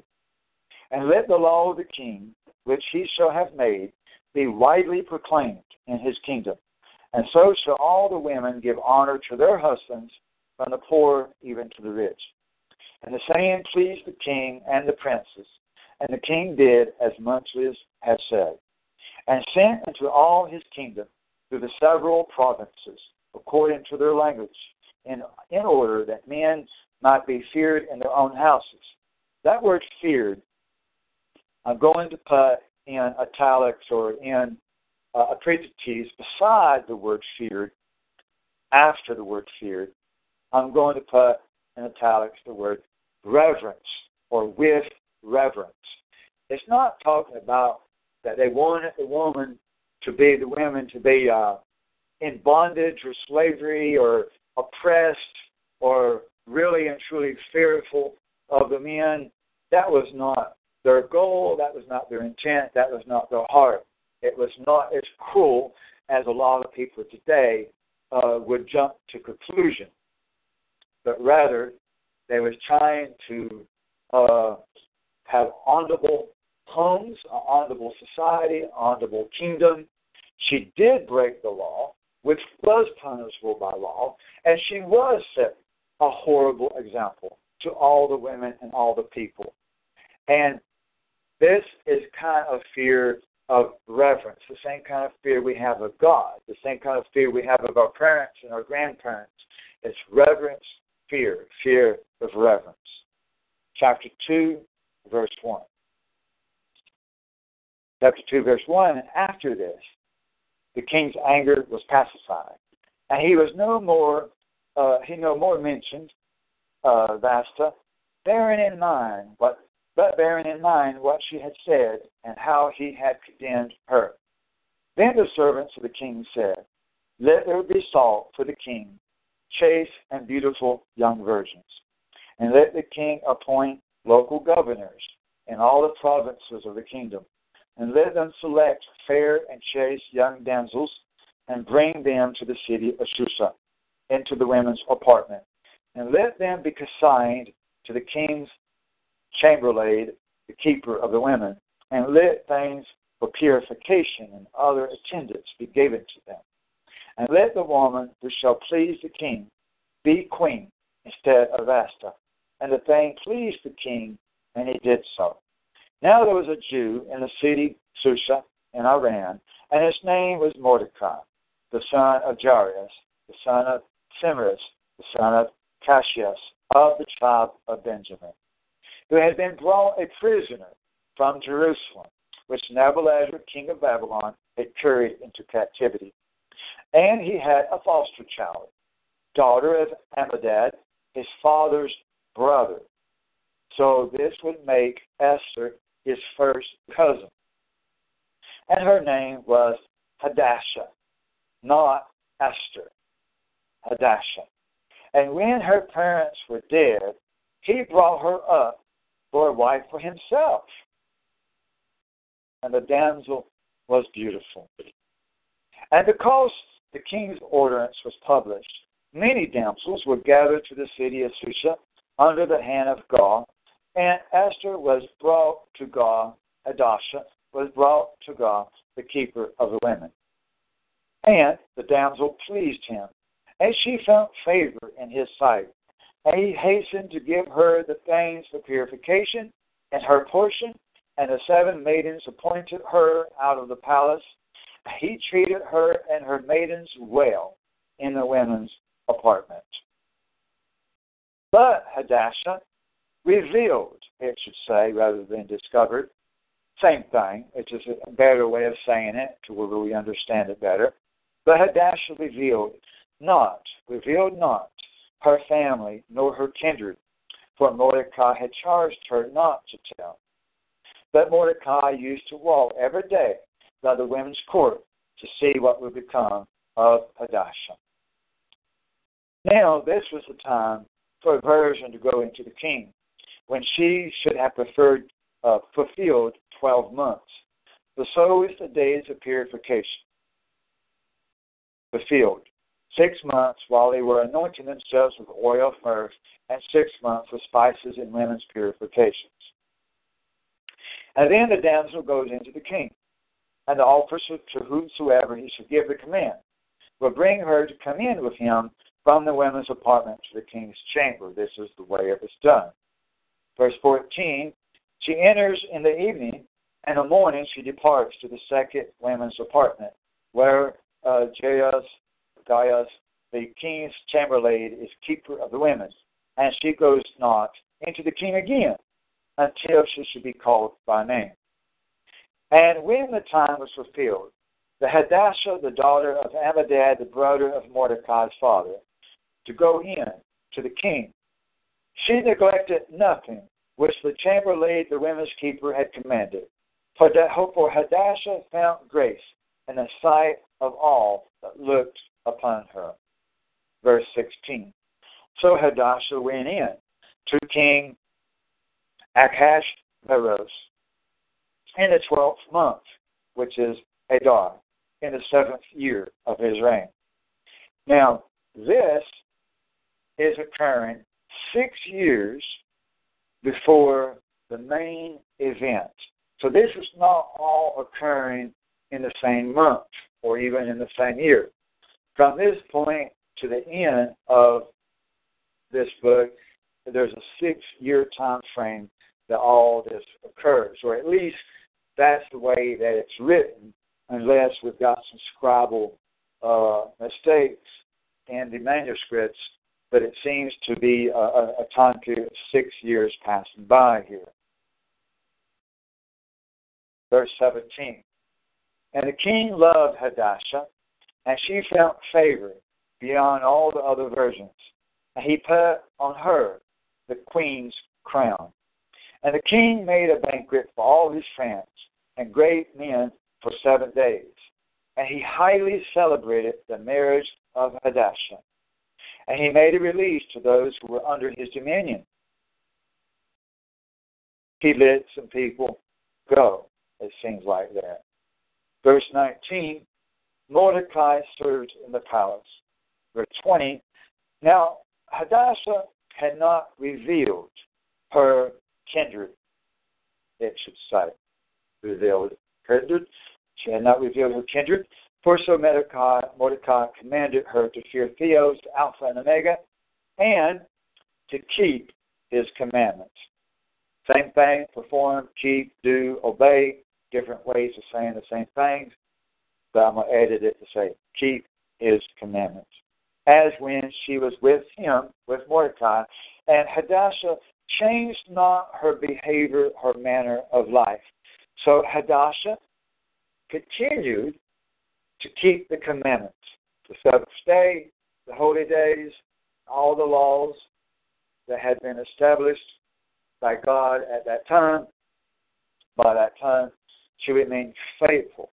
And let the law of the king, which he shall have made, be widely proclaimed in his kingdom. And so shall all the women give honor to their husbands, from the poor even to the rich. And the saying pleased the king and the princes. And the king did as much as had said, and sent into all his kingdom through the several provinces, according to their language, in, in order that men might be feared in their own houses. That word feared, I'm going to put in italics or in uh, appreciates beside the word feared, after the word feared. I'm going to put in italics the word reverence or with reverence. It's not talking about that they wanted the woman to be the women to be uh, in bondage or slavery or oppressed or really and truly fearful of the men. That was not their goal. That was not their intent. That was not their heart. It was not as cruel as a lot of people today uh, would jump to conclusion, but rather they was trying to uh, have honorable homes, an honorable society, an honorable kingdom. She did break the law, which was punishable by law, and she was set a horrible example to all the women and all the people. And this is kind of fear of reverence, the same kind of fear we have of God, the same kind of fear we have of our parents and our grandparents. It's reverence, fear, fear of reverence. Chapter 2, verse 1. Chapter 2, verse 1, after this, the king's anger was pacified, and he was no more, uh, he no more mentioned uh, bearing in mind what, but bearing in mind what she had said and how he had condemned her. Then the servants of the king said, Let there be sought for the king chaste and beautiful young virgins, and let the king appoint local governors in all the provinces of the kingdom, and let them select fair and chaste young damsels, and bring them to the city of Susa, into the women's apartment, and let them be consigned to the king's chamberlain, the keeper of the women, and let things for purification and other attendants be given to them. And let the woman who shall please the king be queen instead of Vashta. And the thing pleased the king, and he did so. Now there was a Jew in the city Susa in Iran, and his name was Mordecai, the son of Jairus, the son of Simris, the son of Cassius, of the tribe of Benjamin, who had been brought a prisoner from Jerusalem, which Nebuchadnezzar, king of Babylon, had carried into captivity. And he had a foster child, daughter of Amminadab, his father's brother. So this would make Esther his first cousin. And her name was Hadassah, not Esther. Hadassah. And when her parents were dead, he brought her up for a wife for himself. And the damsel was beautiful. And because the king's ordinance was published, many damsels were gathered to the city of Susa under the hand of God, and Esther was brought to God, Hadassah was brought to God, the keeper of the women. And the damsel pleased him, and she found favor in his sight. And he hastened to give her the things for purification and her portion, and the seven maidens appointed her out of the palace he treated her and her maidens well in the women's apartment. But Hadassah revealed, it should say, rather than discovered. Same thing. It's just a better way of saying it to where we understand it better. But Hadassah revealed not, revealed not her family, nor her kindred, for Mordecai had charged her not to tell. But Mordecai used to walk every day by the women's court to see what would become of Hadassah. Now, this was the time for a virgin to go into the king, when she should have preferred uh, fulfilled twelve months. The so is the days of purification. Fulfilled. Six months while they were anointing themselves with oil first, and six months with spices and women's purifications. And then the damsel goes into the king, and the officer to whomsoever he should give the command will bring her to come in with him from the women's apartment to the king's chamber. This is the way it was done. Verse 14 She enters in the evening, and in the morning she departs to the second women's apartment, where uh, Jairus, Gaius, the king's chamberlain, is keeper of the women, and she goes not into the king again until she should be called by name. And when the time was fulfilled, the Hadassah, the daughter of Amadad, the brother of Mordecai's father, to go in to the king. She neglected nothing which the chamberlain, the women's keeper, had commanded. For, Hadassah found grace in the sight of all that looked upon her. Verse 16. So Hadassah went in to King Ahasuerus in the twelfth month, which is Adar, in the seventh year of his reign. Now, this is occurring six years before the main event. So this is not all occurring in the same month or even in the same year. From this point to the end of this book, there's a six year time frame that all this occurs, or at least that's the way that it's written, unless we've got some scribal uh, mistakes in the manuscripts but it seems to be a, a time period of six years passing by here. Verse 17. And the king loved Hadassah, and she felt favor beyond all the other virgins. And he put on her the queen's crown. And the king made a banquet for all his friends and great men for seven days. And he highly celebrated the marriage of Hadassah and he made a release to those who were under his dominion. He let some people go, it seems like that. Verse 19 Mordecai served in the palace. Verse 20 Now Hadassah had not revealed her kindred, it should say. Revealed kindred. She had not revealed her kindred. For so Mordecai, Mordecai commanded her to fear Theos, Alpha and Omega, and to keep his commandments. Same thing, perform, keep, do, obey, different ways of saying the same things, but I'm going to edit it to say, keep his commandments. As when she was with him, with Mordecai, and Hadassah changed not her behavior, her manner of life. So Hadassah continued to keep the commandments, the seventh day, the holy days, all the laws that had been established by God at that time. By that time, she remained faithful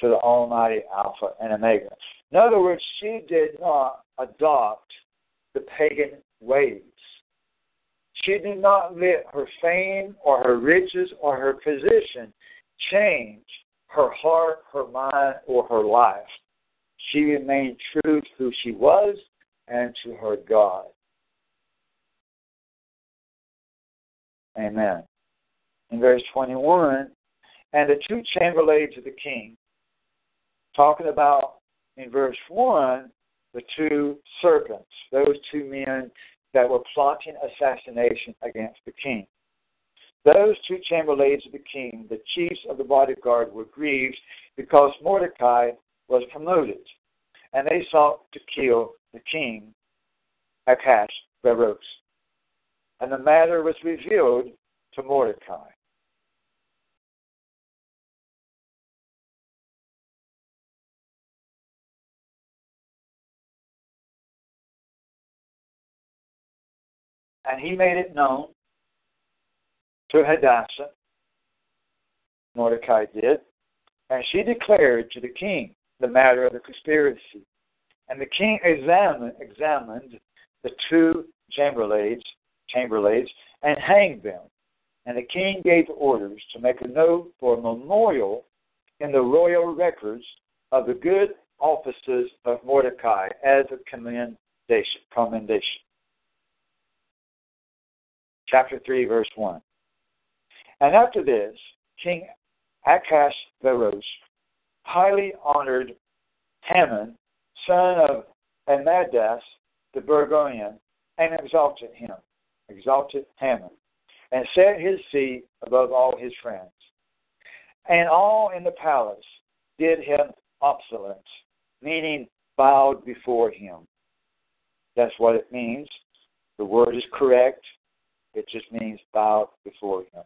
to the Almighty Alpha and Omega. In other words, she did not adopt the pagan ways. She did not let her fame or her riches or her position change her heart, her mind, or her life. She remained true to who she was and to her God. Amen. In verse 21, and the two chamberlains of the king, talking about in verse 1 the two serpents, those two men that were plotting assassination against the king. Those two chamberlains of the king, the chiefs of the bodyguard, were grieved because Mordecai was promoted, and they sought to kill the king, Ahasuerus. And the matter was revealed to Mordecai. And he made it known to Hadassah, Mordecai did, and she declared to the king the matter of the conspiracy. And the king examined, examined the two chamberlains, chamberlaids and hanged them. And the king gave orders to make a note for a memorial in the royal records of the good offices of Mordecai as a commendation. commendation. Chapter 3, verse 1. And after this, King Ahasuerus highly honored Haman, son of Amadas the Burgonian, and exalted him, exalted Haman, and set his seat above all his friends. And all in the palace did him obsolence, meaning bowed before him. That's what it means. The word is correct. It just means bowed before him.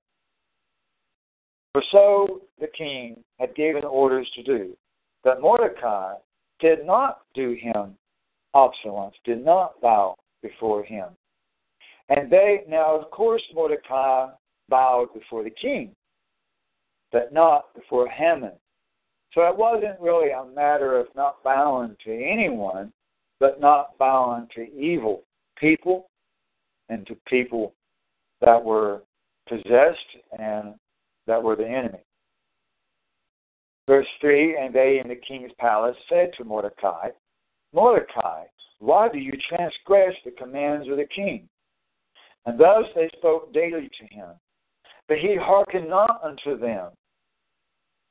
For so the king had given orders to do. But Mordecai did not do him obsolence, did not bow before him. And they, now of course, Mordecai bowed before the king, but not before Haman. So it wasn't really a matter of not bowing to anyone, but not bowing to evil people and to people that were possessed and that were the enemy. Verse 3 And they in the king's palace said to Mordecai, Mordecai, why do you transgress the commands of the king? And thus they spoke daily to him. But he hearkened not unto them.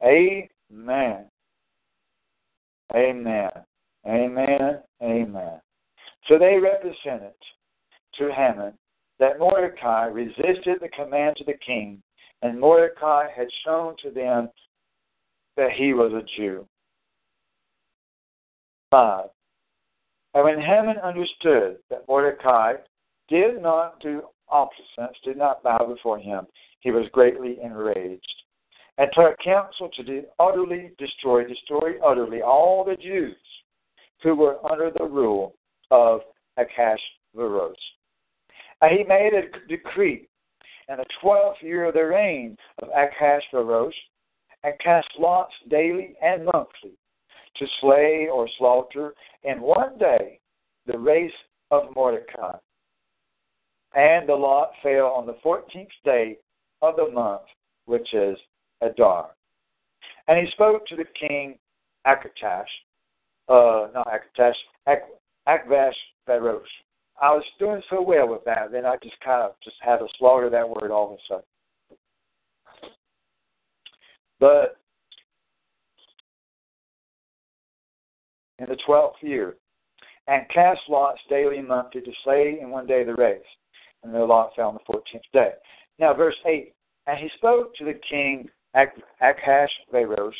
Amen. Amen. Amen. Amen. So they represented to Haman that Mordecai resisted the commands of the king and Mordecai had shown to them that he was a Jew. 5. And when Haman understood that Mordecai did not do obeisance, did not bow before him, he was greatly enraged, and took counsel to utterly destroy, destroy utterly all the Jews who were under the rule of Ahasuerus. And he made a decree in the twelfth year of the reign of Ahasuerus, and cast lots daily and monthly to slay or slaughter in one day the race of Mordecai. And the lot fell on the fourteenth day of the month, which is Adar. And he spoke to the king Akatash, uh, not Akatash, Ak- Akvash Pharaoh, I was doing so well with that, then I just kind of just had to slaughter that word all of a sudden. But in the twelfth year, and cast lots daily and monthly to slay in one day the race, and their lot fell on the fourteenth day. Now, verse eight, and he spoke to the king Ahasuerus,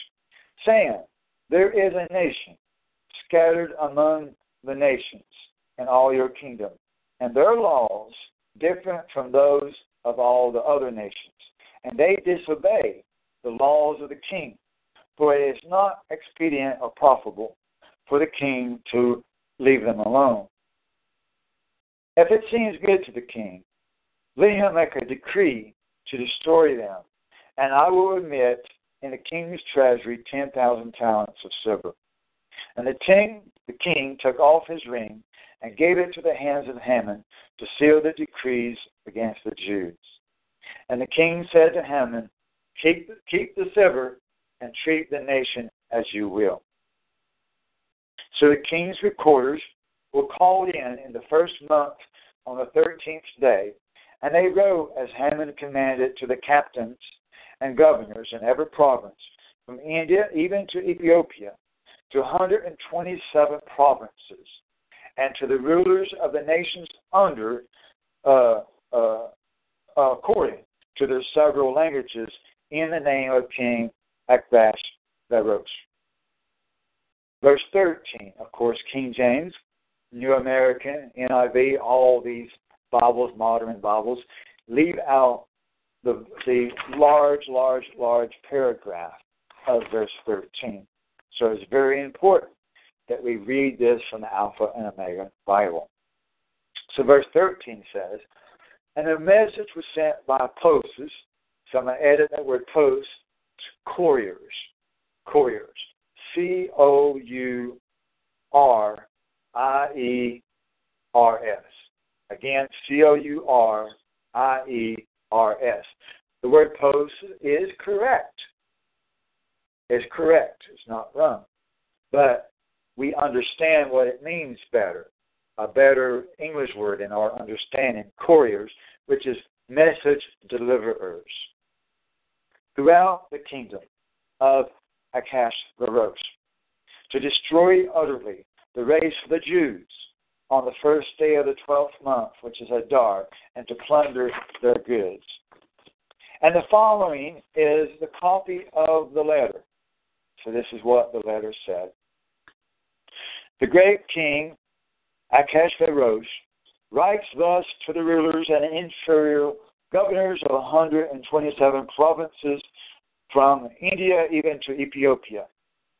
saying, There is a nation scattered among the nations in all your kingdom, and their laws different from those of all the other nations. And they disobey the laws of the king, for it is not expedient or profitable for the king to leave them alone. If it seems good to the king, let him make a decree to destroy them, and I will admit in the king's treasury ten thousand talents of silver. And the king, the king took off his ring and gave it to the hands of Haman to seal the decrees against the Jews. And the king said to Haman, Keep, keep the silver and treat the nation as you will. So the king's recorders were called in in the first month on the thirteenth day, and they wrote as Haman commanded to the captains and governors in every province, from India even to Ethiopia, to 127 provinces and to the rulers of the nations under, uh, uh, according to their several languages, in the name of King Ahasuerus. Verse 13, of course, King James, New American, NIV, all these Bibles, modern Bibles, leave out the, the large, large, large paragraph of verse 13. So it's very important that we read this from the Alpha and Omega Bible. So verse 13 says, And the message was sent by posts. So I'm going to edit that word post couriers. Couriers. C O U R I E R S. Again, C O U R I E R S. The word post is correct. It's correct. It's not wrong. But we understand what it means better. A better English word in our understanding, couriers, which is message deliverers. Throughout the kingdom of Ahasuerus, to destroy utterly the race of the Jews on the first day of the twelfth month, which is Adar, and to plunder their goods. And the following is the copy of the letter. So this is what the letter said. The great king Ahasuerus writes thus to the rulers and inferior governors of 127 provinces from India even to Ethiopia,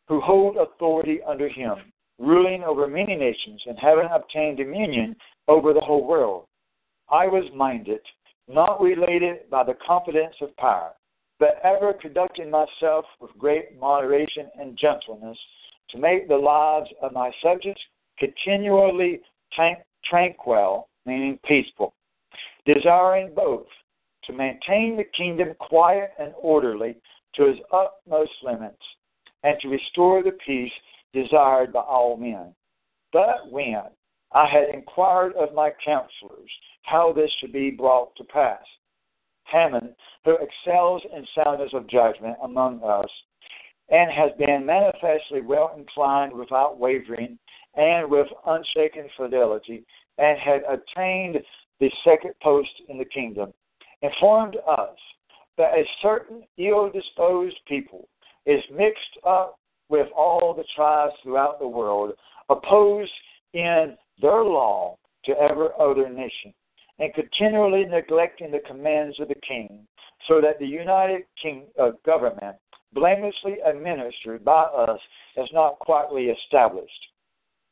who hold authority under him, ruling over many nations and having obtained dominion over the whole world. I was minded, not related by the confidence of power, but ever conducting myself with great moderation and gentleness to make the lives of my subjects continually tranquil, meaning peaceful, desiring both to maintain the kingdom quiet and orderly to its utmost limits, and to restore the peace desired by all men. But when I had inquired of my counselors how this should be brought to pass, Haman, who excels in soundness of judgment among us, and has been manifestly well inclined without wavering and with unshaken fidelity, and had attained the second post in the kingdom, informed us that a certain ill disposed people is mixed up with all the tribes throughout the world, opposed in their law to every other nation, and continually neglecting the commands of the king, so that the united king uh, government, blamelessly administered by us, is not quietly established.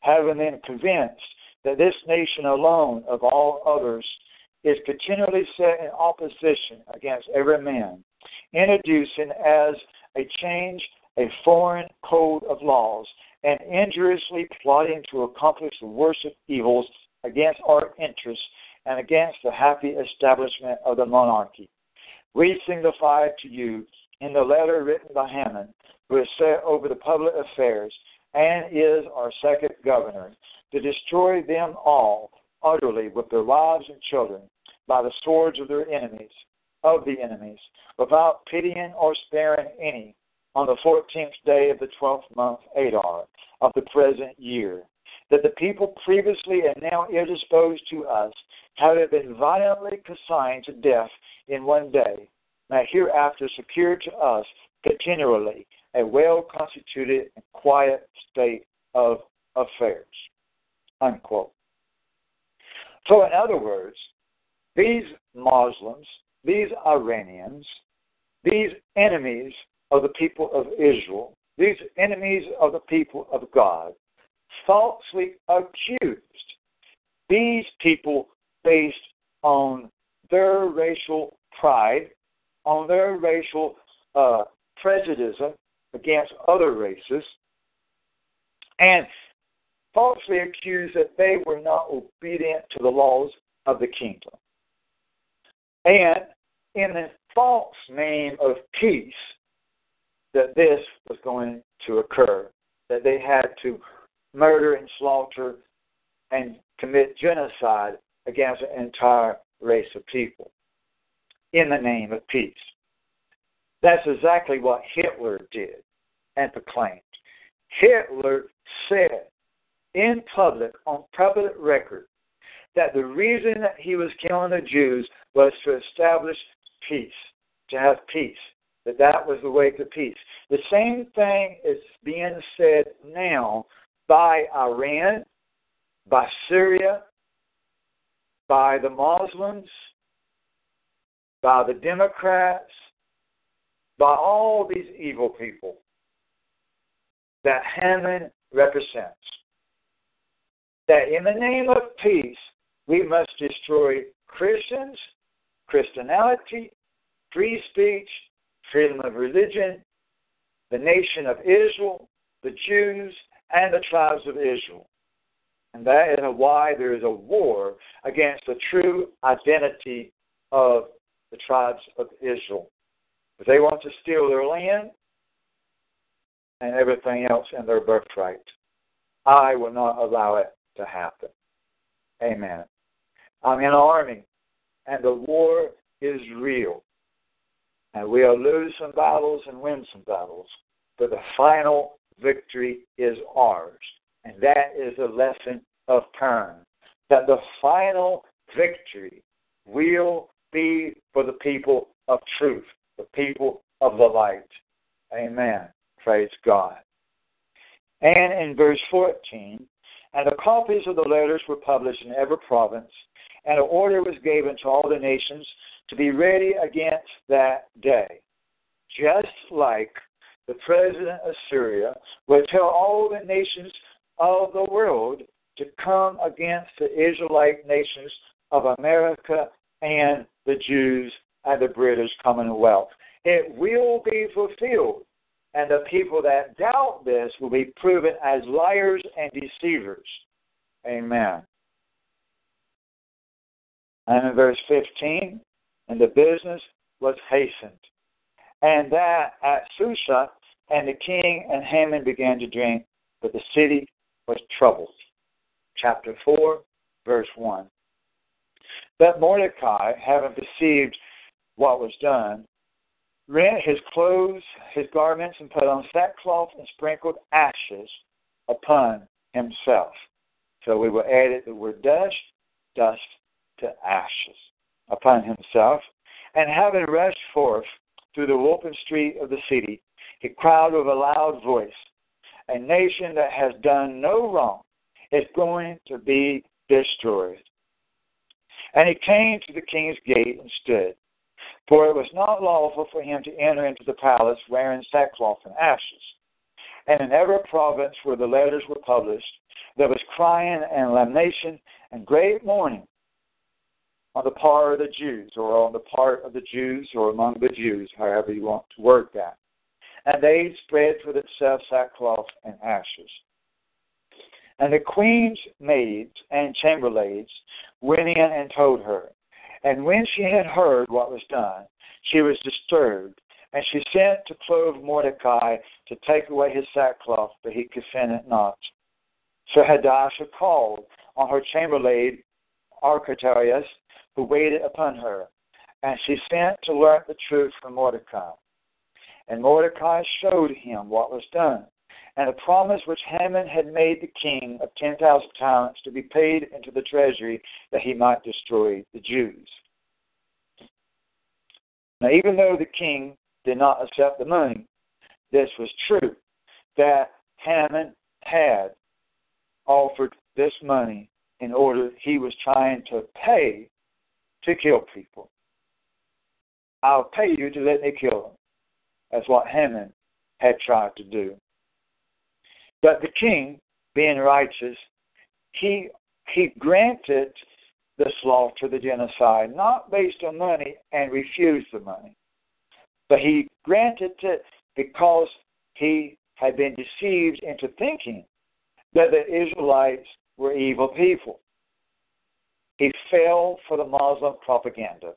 Having been convinced that this nation alone of all others is continually set in opposition against every man, introducing as a change a foreign code of laws and injuriously plotting to accomplish the worst of evils against our interests and against the happy establishment of the monarchy. We signify to you in the letter written by Haman, who is set over the public affairs and is our second governor, to destroy them all utterly with their wives and children by the swords of their enemies, of the enemies, without pitying or sparing any, on the fourteenth day of the twelfth month Adar of the present year, that the people previously and now ill disposed to us, having been violently consigned to death in one day, may hereafter secure to us continually a well constituted and quiet state of affairs. Unquote. So, in other words, these Muslims, these Iranians, these enemies of the people of Israel, these enemies of the people of God, falsely accused these people based on their racial pride, on their racial uh, prejudice against other races, and falsely accused that they were not obedient to the laws of the kingdom. And in the false name of peace, that this was going to occur, that they had to murder and slaughter and commit genocide against an entire race of people in the name of peace. That's exactly what Hitler did and proclaimed. Hitler said in public, on public record, that the reason that he was killing the Jews was to establish peace, to have peace, that that was the way to peace. The same thing is being said now by Iran, by Syria, by the Muslims, by the Democrats, by all these evil people that Haman represents. That in the name of peace, we must destroy Christians, Christianity, free speech, freedom of religion, the nation of Israel, the Jews, and the tribes of Israel. And that is why there is a war against the true identity of the tribes of Israel. If they want to steal their land and everything else and their birthright, I will not allow it to happen. Amen. I'm in an army, and the war is real. And we'll lose some battles and win some battles, but the final victory is ours. And that is a lesson of turn. That the final victory will be for the people of truth, the people of the light. Amen. Praise God. And in verse 14, and the copies of the letters were published in every province, and an order was given to all the nations to be ready against that day. Just like the president of Syria would tell all the nations of the world to come against the Israelite nations of America and the Jews and the British Commonwealth. It will be fulfilled, and the people that doubt this will be proven as liars and deceivers. Amen. And in verse 15, and the business was hastened. And that at Susa, and the king and Haman began to drink, but the city was troubled. Chapter 4, verse 1. But Mordecai, having perceived what was done, rent his clothes, his garments, and put on sackcloth and sprinkled ashes upon himself. So we will add it the word dust, dust to ashes upon himself, and having rushed forth through the open street of the city, he cried with a loud voice, A nation that has done no wrong is going to be destroyed. And he came to the king's gate and stood. For it was not lawful for him to enter into the palace wearing sackcloth and ashes. And in every province where the letters were published, there was crying and lamentation and great mourning on the part of the Jews, or on the part of the Jews, or among the Jews, however you want to word that. And they spread for themselves sackcloth and ashes. And the queen's maids and chambermaids went in and told her. And when she had heard what was done, she was disturbed, and she sent to clothe Mordecai to take away his sackcloth, but he consented not. So Hadassah called on her chambermaid Architarius who waited upon her, and she sent to learn the truth from Mordecai. And Mordecai showed him what was done, and a promise which Haman had made the king of ten thousand talents to be paid into the treasury that he might destroy the Jews. Now, even though the king did not accept the money, this was true that Haman had offered this money in order he was trying to pay to kill people. I'll pay you to let me kill them. That's what Haman had tried to do. But the king, being righteous, he he granted the slaughter, the genocide, not based on money and refused the money. But he granted it because he had been deceived into thinking that the Israelites were evil people. He fell for the Muslim propaganda.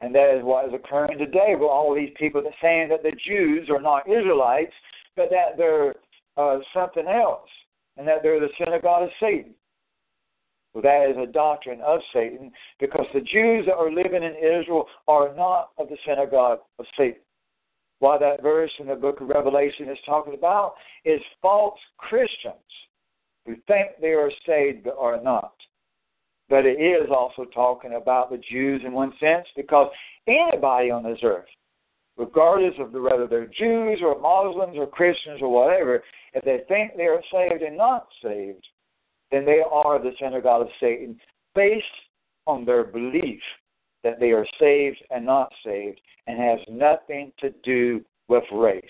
And that is what is occurring today with all these people that saying that the Jews are not Israelites, but that they're uh, something else, and that they're the synagogue of Satan. Well, that is a doctrine of Satan, because the Jews that are living in Israel are not of the synagogue of Satan. Why that verse in the book of Revelation is talking about is false Christians who think they are saved but are not but it is also talking about the Jews in one sense because anybody on this earth, regardless of the, whether they're Jews or Muslims or Christians or whatever, if they think they are saved and not saved, then they are the synagogue of Satan based on their belief that they are saved and not saved and has nothing to do with race.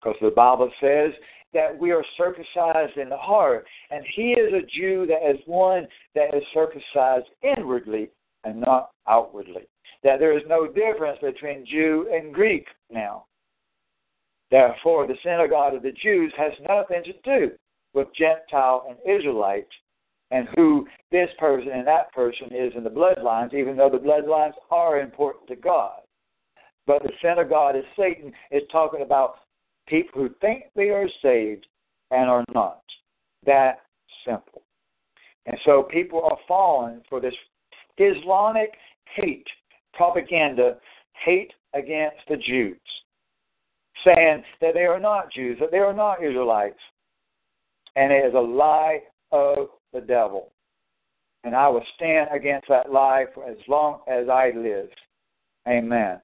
Because the Bible says that we are circumcised in the heart, and he is a Jew that is one that is circumcised inwardly and not outwardly. That there is no difference between Jew and Greek now. Therefore, the synagogue of the Jews has nothing to do with Gentile and Israelite and who this person and that person is in the bloodlines, even though the bloodlines are important to God. But the synagogue of Satan is talking about people who think they are saved and are not. That simple. And so people are falling for this Islamic hate, propaganda, hate against the Jews, saying that they are not Jews, that they are not Israelites. And it is a lie of the devil. And I will stand against that lie for as long as I live. Amen.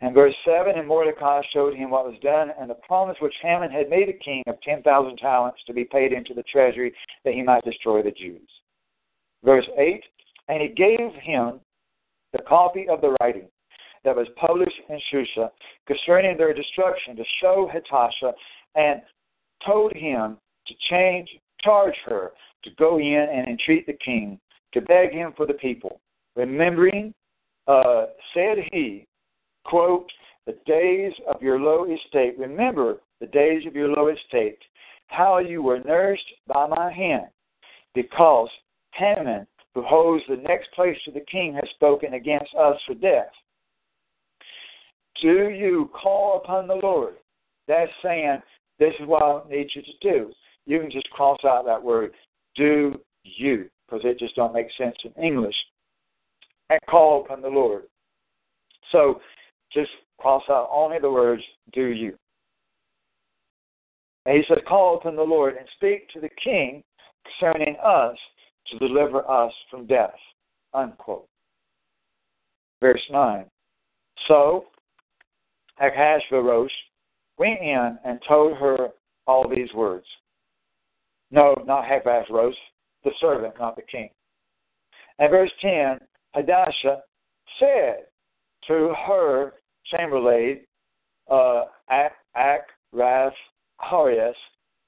And verse 7 And Mordecai showed him what was done, and the promise which Haman had made the king of 10,000 talents to be paid into the treasury that he might destroy the Jews. Verse 8 And he gave him the copy of the writing that was published in Shusha concerning their destruction to show Hadassah, and told him to change charge her to go in and entreat the king, to beg him for the people. Remembering, uh, said he, quote, the days of your low estate. Remember the days of your low estate, how you were nursed by my hand, because Haman, who holds the next place to the king, has spoken against us for death. Do you call upon the Lord? That's saying, this is what I need you to do you can just cross out that word do you because it just don't make sense in English and call upon the Lord. So just cross out only the words do you. And he says, Call upon the Lord and speak to the king concerning us to deliver us from death. Unquote. Verse 9. So Ahasuerus went in and told her all these words. No, not Ahasuerus, the servant, not the king. And verse 10 Hadassah said to her chamberlain, uh, Ak,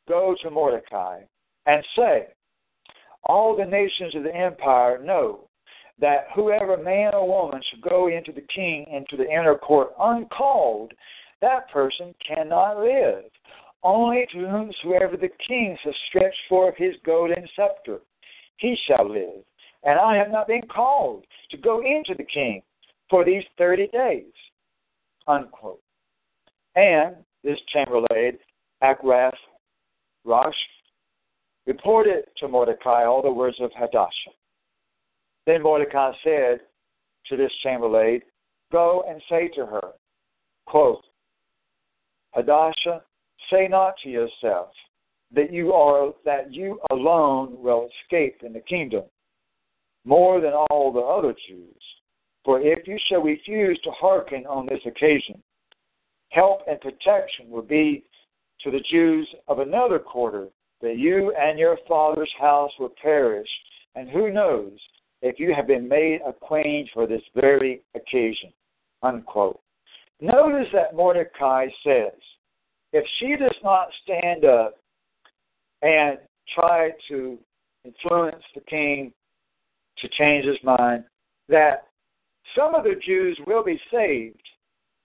go to Mordecai and say, All the nations of the empire know that whoever man or woman should go into the king into the inner court uncalled, that person cannot live only to whomsoever the king shall stretch forth his golden scepter, he shall live. And I have not been called to go into the king for these thirty days. Unquote. And this chamberlain, Akrath Rosh, reported to Mordecai all the words of Hadassah. Then Mordecai said to this chamberlain, Go and say to her, quote, Hadassah Say not to yourself that you are that you alone will escape in the kingdom, more than all the other Jews. For if you shall refuse to hearken on this occasion, help and protection will be to the Jews of another quarter, that you and your father's house will perish, and who knows if you have been made a queen for this very occasion. Unquote. Notice that Mordecai says, if she does not stand up and try to influence the king to change his mind, that some of the Jews will be saved,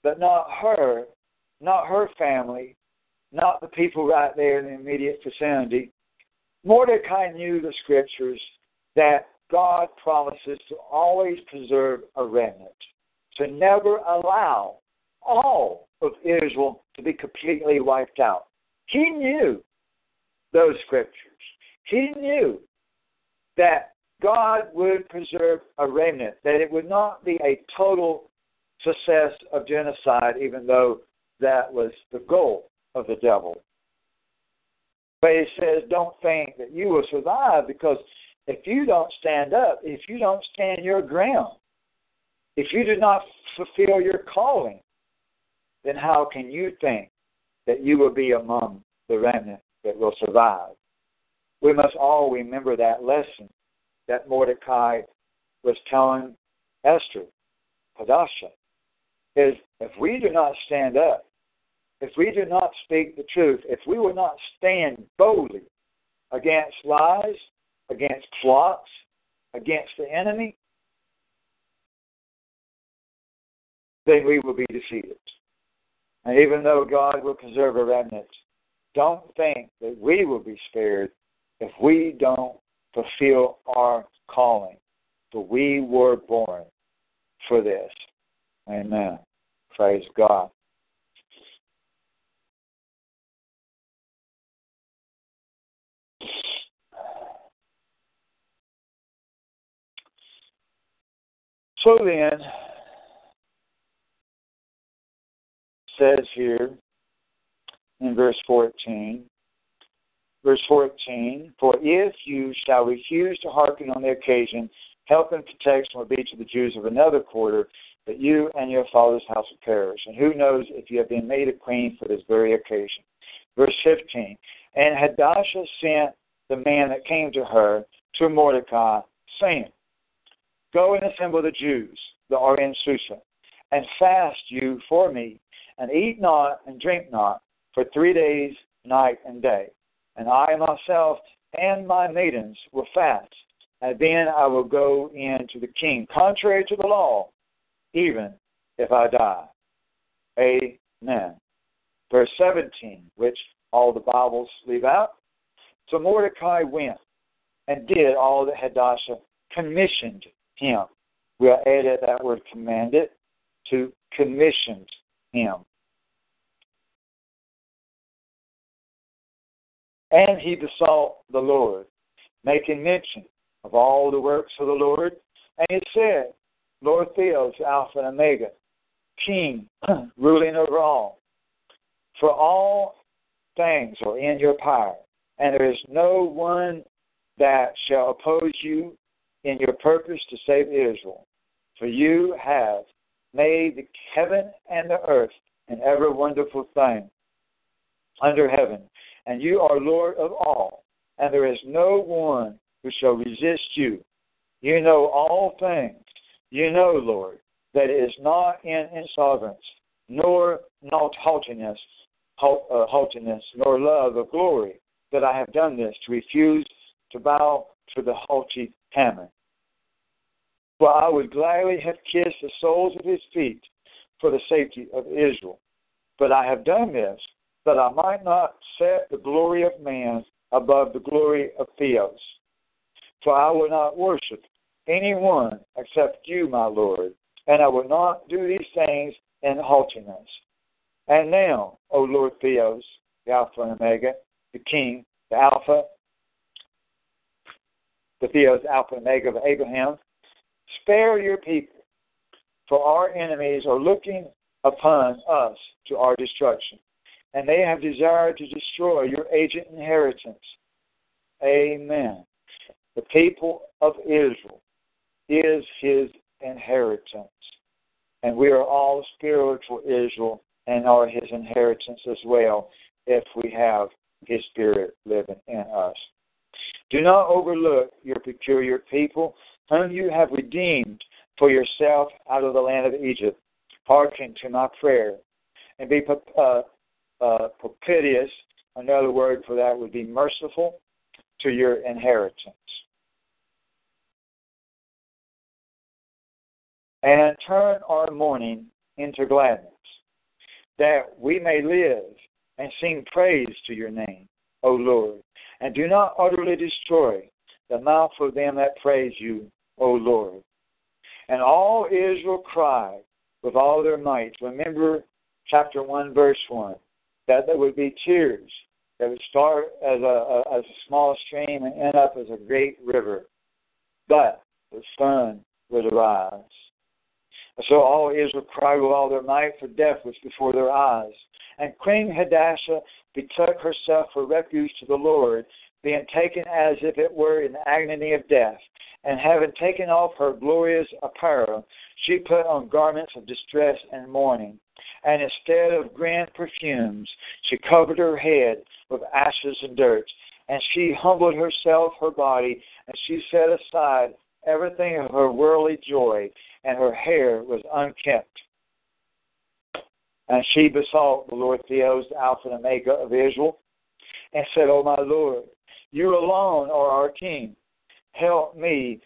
but not her, not her family, not the people right there in the immediate vicinity. Mordecai knew the scriptures that God promises to always preserve a remnant, to never allow all of Israel to be completely wiped out. He knew those scriptures. He knew that God would preserve a remnant, that it would not be a total success of genocide, even though that was the goal of the devil. But he says, don't think that you will survive because if you don't stand up, if you don't stand your ground, if you do not fulfill your calling, then how can you think that you will be among the remnant that will survive? We must all remember that lesson that Mordecai was telling Esther, Hadassah, is if we do not stand up if we do not speak the truth, if we will not stand boldly against lies, against plots, against the enemy, then we will be defeated. And even though God will preserve a remnant, don't think that we will be spared if we don't fulfill our calling. For we were born for this. Amen. Praise God. So then, says here in verse 14, verse 14, For if you shall refuse to hearken on the occasion, help and protection will be to the Jews of another quarter, that you and your father's house will perish. And who knows if you have been made a queen for this very occasion. Verse 15, And Hadassah sent the man that came to her to Mordecai, saying, Go and assemble the Jews that are in Susa, and fast you for me, and eat not and drink not for three days, night and day. And I myself and my maidens will fast, and then I will go in to the king, contrary to the law, even if I die. Amen. Verse 17, which all the Bibles leave out. So Mordecai went and did all that Hadassah commissioned him. We'll add that word commanded to commissioned him. And he besought the Lord, making mention of all the works of the Lord. And he said, Lord Theos, Alpha and Omega, King, <clears throat> ruling over all. For all things are in your power, and there is no one that shall oppose you in your purpose to save Israel. For you have made the heaven and the earth and every wonderful thing under heaven, and you are Lord of all, and there is no one who shall resist you. You know all things. You know, Lord, that it is not in insolvence, nor not haughtiness, uh, haughtiness, nor love of glory that I have done this to refuse to bow to the haughty Haman. For I would gladly have kissed the soles of his feet for the safety of Israel. But I have done this that I might not set the glory of man above the glory of Theos. For I will not worship any one except you, my Lord, and I will not do these things in haughtiness. And now, O Lord Theos, the Alpha and Omega, the King, the Alpha, the Theos, Alpha and Omega of Abraham, spare your people, for our enemies are looking upon us to our destruction and they have desired to destroy your agent inheritance. Amen. The people of Israel is his inheritance. And we are all spiritual Israel and are his inheritance as well if we have his spirit living in us. Do not overlook your peculiar people, whom you have redeemed for yourself out of the land of Egypt. Hearken to my prayer, and be uh, uh, propitious, another word for that would be merciful to your inheritance. And turn our mourning into gladness, that we may live and sing praise to your name, O Lord. And do not utterly destroy the mouth of them that praise you, O Lord. And all Israel cried with all their might. Remember chapter 1, verse 1 that there would be tears that would start as a, a, as a small stream and end up as a great river. But the sun would arise. So all Israel cried with all their might, for death was before their eyes. And Queen Hadassah betook herself for refuge to the Lord, being taken as if it were in the agony of death. And having taken off her glorious apparel, she put on garments of distress and mourning and instead of grand perfumes, she covered her head with ashes and dirt. And she humbled herself, her body, and she set aside everything of her worldly joy, and her hair was unkempt. And she besought the Lord Theos, the Alpha and Omega of Israel, and said, O my Lord, you alone are our King. Help me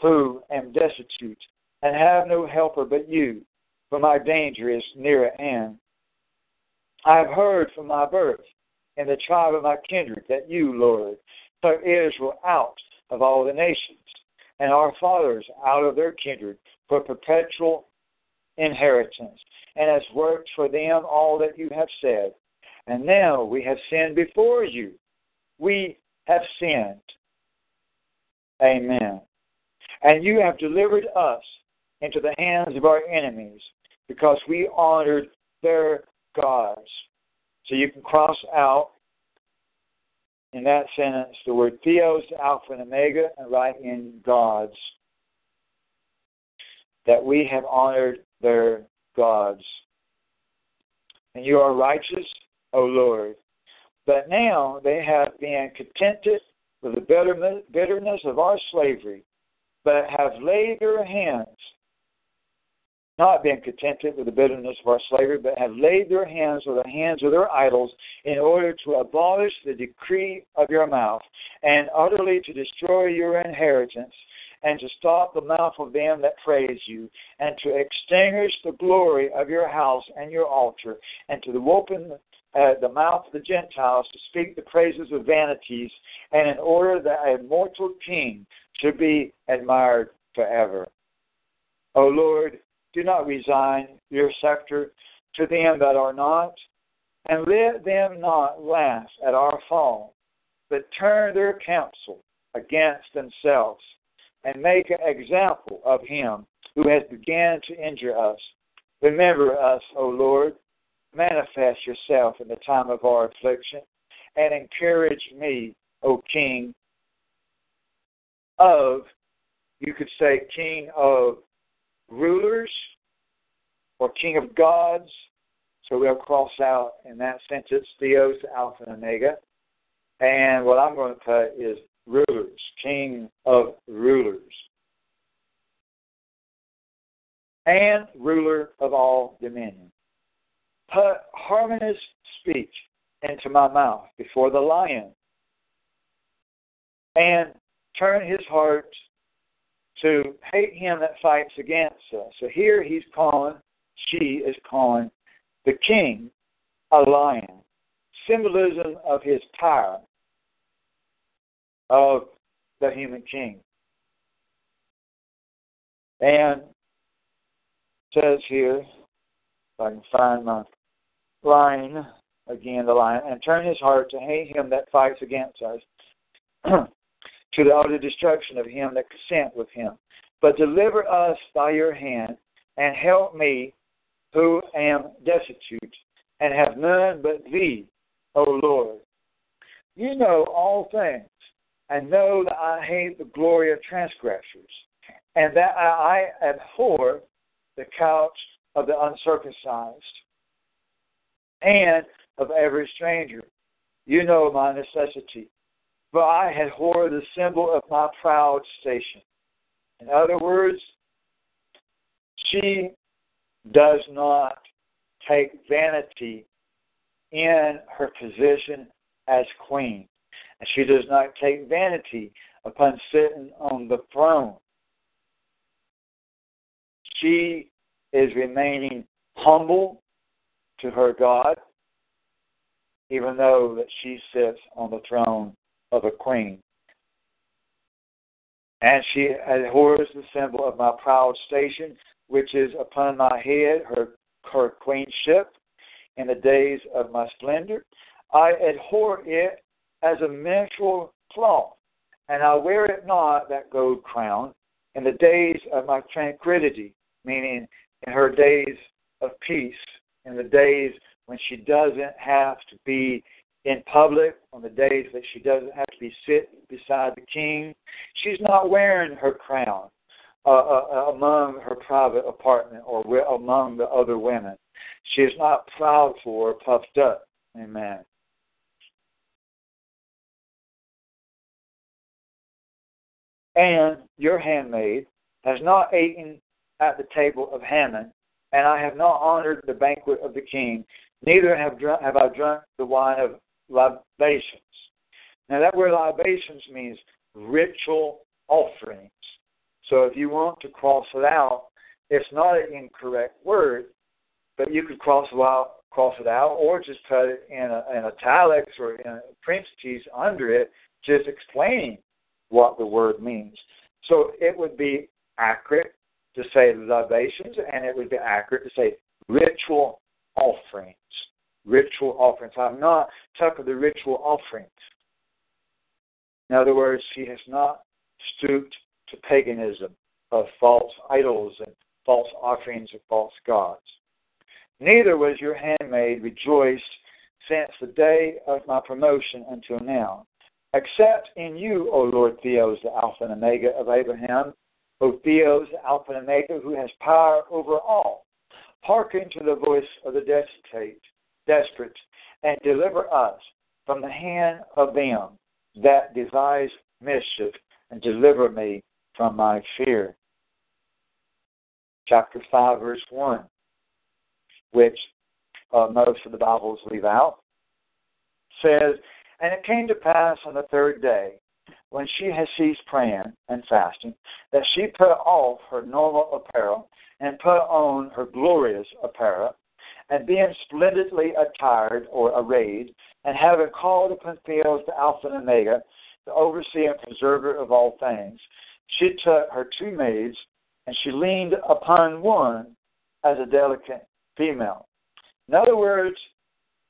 who am destitute, and have no helper but you, for my danger is near at hand. I have heard from my birth in the tribe of my kindred that you, Lord, took Israel out of all the nations, and our fathers out of their kindred for perpetual inheritance, and has worked for them all that you have said. And now we have sinned before you. We have sinned. Amen. And you have delivered us into the hands of our enemies because we honored their gods. So you can cross out in that sentence the word theos, alpha and omega, and write in gods. That we have honored their gods. And you are righteous, O Lord. But now they have been contented with the bitterness of our slavery, but have laid their hands, not been contented with the bitterness of our slavery, but have laid their hands with the hands of their idols in order to abolish the decree of your mouth and utterly to destroy your inheritance and to stop the mouth of them that praise you, and to extinguish the glory of your house and your altar, and to open uh, the mouth of the Gentiles to speak the praises of vanities, and in order that a mortal king should be admired forever. O Lord, do not resign your scepter to them that are not, and let them not laugh at our fall, but turn their counsel against themselves, and make an example of him who has begun to injure us. Remember us, O Lord, manifest yourself in the time of our affliction, and encourage me, O King of, you could say, King of rulers or King of gods. So we'll cross out in that sentence Theos, Alpha and Omega. And what I'm going to put is rulers, King of rulers. And ruler of all dominion. Put harmonious speech into my mouth before the lion. And turn his heart to hate him that fights against us. So here he's calling, she is calling the king a lion, symbolism of his power, of the human king. And says here, if I can find my line again, the line, and turn his heart to hate him that fights against us. <clears throat> to the utter destruction of him that consent with him. But deliver us by your hand, and help me, who am destitute, and have none but thee, O Lord. You know all things, and know that I hate the glory of transgressors, and that I abhor the couch of the uncircumcised, and of every stranger. You know my necessity for I wore the symbol of my proud station. In other words, she does not take vanity in her position as queen. And she does not take vanity upon sitting on the throne. She is remaining humble to her God, even though that she sits on the throne of a queen. And she abhors the symbol of my proud station, which is upon my head, her, her queenship, in the days of my splendor. I abhor it as a menstrual cloth, and I wear it not, that gold crown, in the days of my tranquility, meaning in her days of peace, in the days when she doesn't have to be in public on the days that she doesn't have to be sit beside the king. She's not wearing her crown uh, uh, uh among her private apartment or among the other women. She is not proud for or puffed up. Amen. And your handmaid has not eaten at the table of Haman and I have not honored the banquet of the king, neither have, drunk, have I drunk the wine of libations. Now, that word libations means ritual offerings. So if you want to cross it out, it's not an incorrect word, but you could cross it out, cross it out, or just put it in, a, in italics or in parentheses under it, just explaining what the word means. So it would be accurate to say libations, and it would be accurate to say ritual offerings. Ritual offerings. I'm not talking the ritual offerings. In other words, she has not stooped to paganism of false idols and false offerings of false gods. Neither was your handmaid rejoiced since the day of my promotion until now, except in you, O Lord Theos, the Alpha and Omega of Abraham, O Theos, the Alpha and Omega, who has power over all. Hearken to the voice of the desperate, desperate, and deliver us from the hand of them that devise mischief, and deliver me from my fear. Chapter 5, verse 1, which uh, most of the Bibles leave out, says, And it came to pass on the third day, when she had ceased praying and fasting, that she put off her normal apparel and put on her glorious apparel, and being splendidly attired or arrayed, and having called upon Theos the Alpha and Omega, the overseer and preserver of all things, she took her two maids, and she leaned upon one as a delicate female. In other words,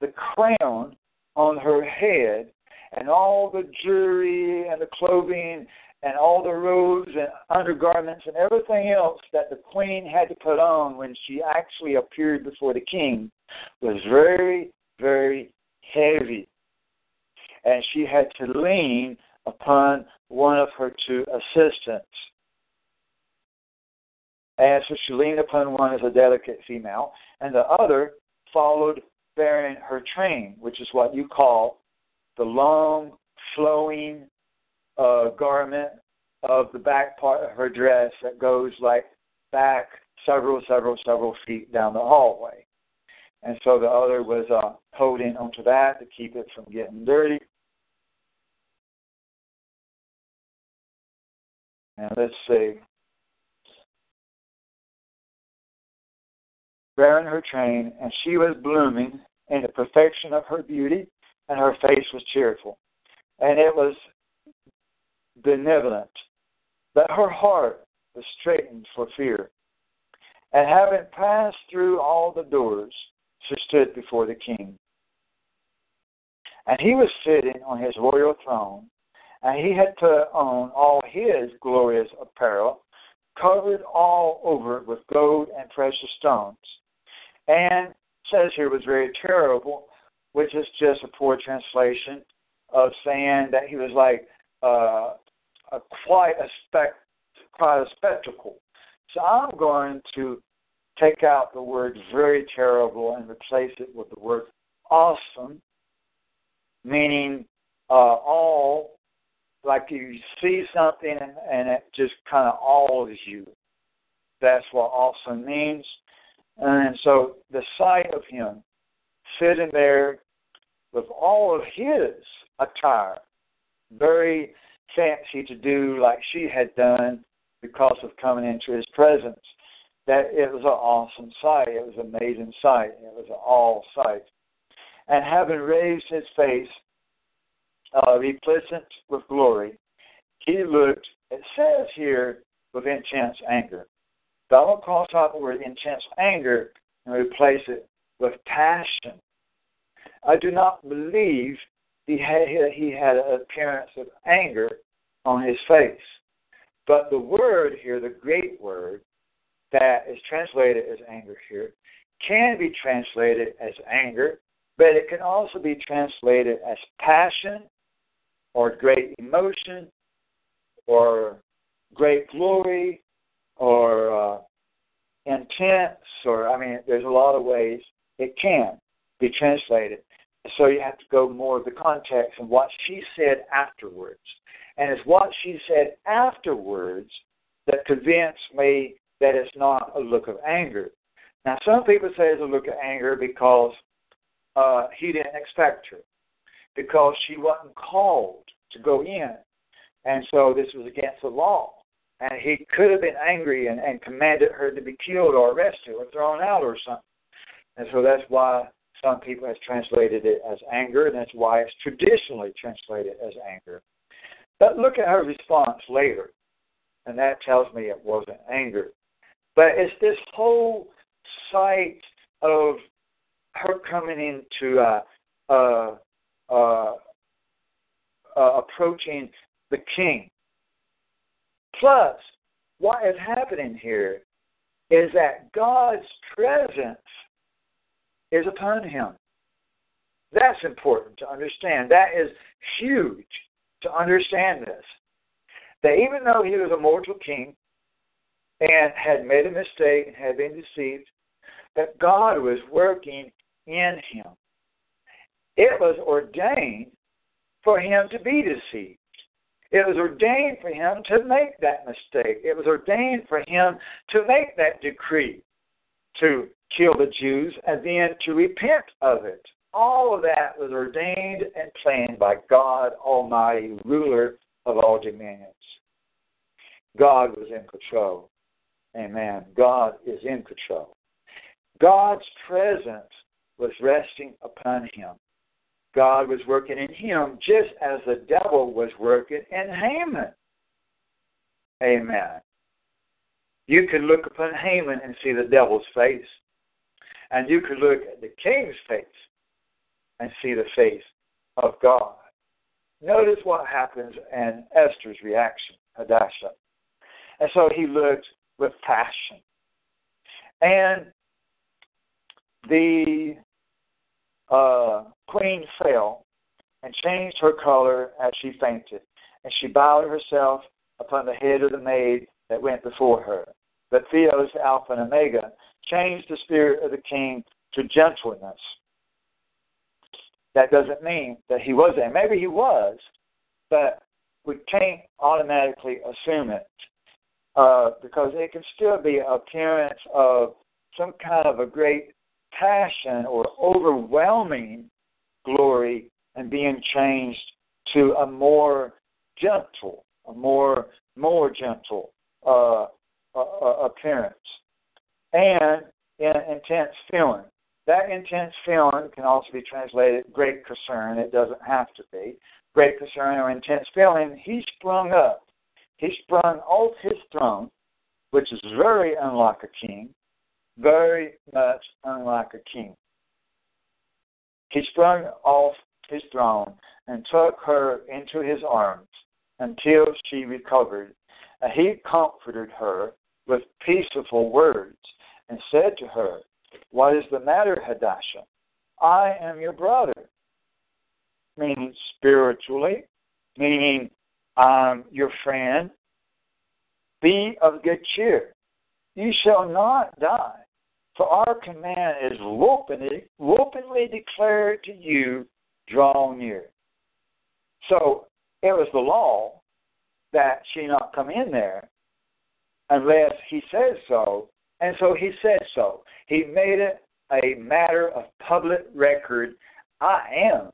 the crown on her head and all the jewelry and the clothing and all the robes and undergarments and everything else that the queen had to put on when she actually appeared before the king was very, very heavy. And she had to lean upon one of her two assistants. And so she leaned upon one as a delicate female, and the other followed bearing her train, which is what you call the long, flowing uh, garment of the back part of her dress that goes like back several, several, several feet down the hallway. And so the other was uh, holding onto that to keep it from getting dirty. And let's see. Bearing her train, and she was blooming in the perfection of her beauty, and her face was cheerful. And it was benevolent, but her heart was straitened for fear. And having passed through all the doors, she stood before the king. And he was sitting on his royal throne, and he had put on all his glorious apparel, covered all over with gold and precious stones. And says here was very terrible, which is just a poor translation of saying that he was like uh, a, quite a spec, quite a spectacle. So I'm going to take out the word very terrible and replace it with the word awesome, meaning uh, all like you see something and, and it just kind of awes you. That's what awesome means. And so the sight of him sitting there with all of his attire, very fancy to do like she had done because of coming into his presence, that it was an awesome sight. It was an amazing sight. It was an all sight. And having raised his face, uh, repleasant with glory, he looked, it says here, with intense anger. To cross the word intense anger and replace it with passion. I do not believe he had, he had an appearance of anger on his face. But the word here, the great word that is translated as anger here, can be translated as anger, but it can also be translated as passion or great emotion or great glory or uh, intense or I mean there's a lot of ways it can be translated. So you have to go more of the context and what she said afterwards. And it's what she said afterwards that convinced me that it's not a look of anger. Now, some people say it's a look of anger because uh, he didn't expect her, because she wasn't called to go in. And so this was against the law. And he could have been angry and, and commanded her to be killed or arrested or thrown out or something. And so that's why some people have translated it as anger, and that's why it's traditionally translated as anger. But look at her response later, and that tells me it wasn't anger. But it's this whole sight of her coming into uh, uh, uh, uh, approaching the king. Plus, what is happening here is that God's presence is upon him. That's important to understand. That is huge to understand this. That even though he was a mortal king and had made a mistake and had been deceived, that God was working in him. It was ordained for him to be deceived. It was ordained for him to make that mistake. It was ordained for him to make that decree to kill the Jews and then to repent of it. All of that was ordained and planned by God Almighty, ruler of all dominions. God was in control. Amen. God is in control. God's presence was resting upon him. God was working in him just as the devil was working in Haman. Amen. You can look upon Haman and see the devil's face, and you can look at the king's face and see the face of God. Notice what happens in Esther's reaction, Hadassah. And so he looked with passion. And the uh, queen fell and changed her color as she fainted, and she bowed herself upon the head of the maid that went before her. But Theos, Alpha and Omega, changed the spirit of the king to gentleness. That doesn't mean that he was there. Maybe he was, but we can't automatically assume it uh, because it can still be an appearance of some kind of a great passion or overwhelming glory and being changed to a more gentle, a more more gentle uh, uh, appearance, and in intense feeling. That intense feeling can also be translated great concern. It doesn't have to be great concern or intense feeling. He sprung up. He sprung off his throne, which is very unlike a king, very much unlike a king. He sprung off his throne and took her into his arms until she recovered. And he comforted her with peaceful words and said to her, What is the matter, Hadassah? I am your brother. Meaning spiritually, meaning I'm your friend. Be of good cheer. You shall not die. For our command is openly, openly declared to you, draw near. So it was the law that she not come in there unless he says so. And so he said so. He made it a matter of public record. I am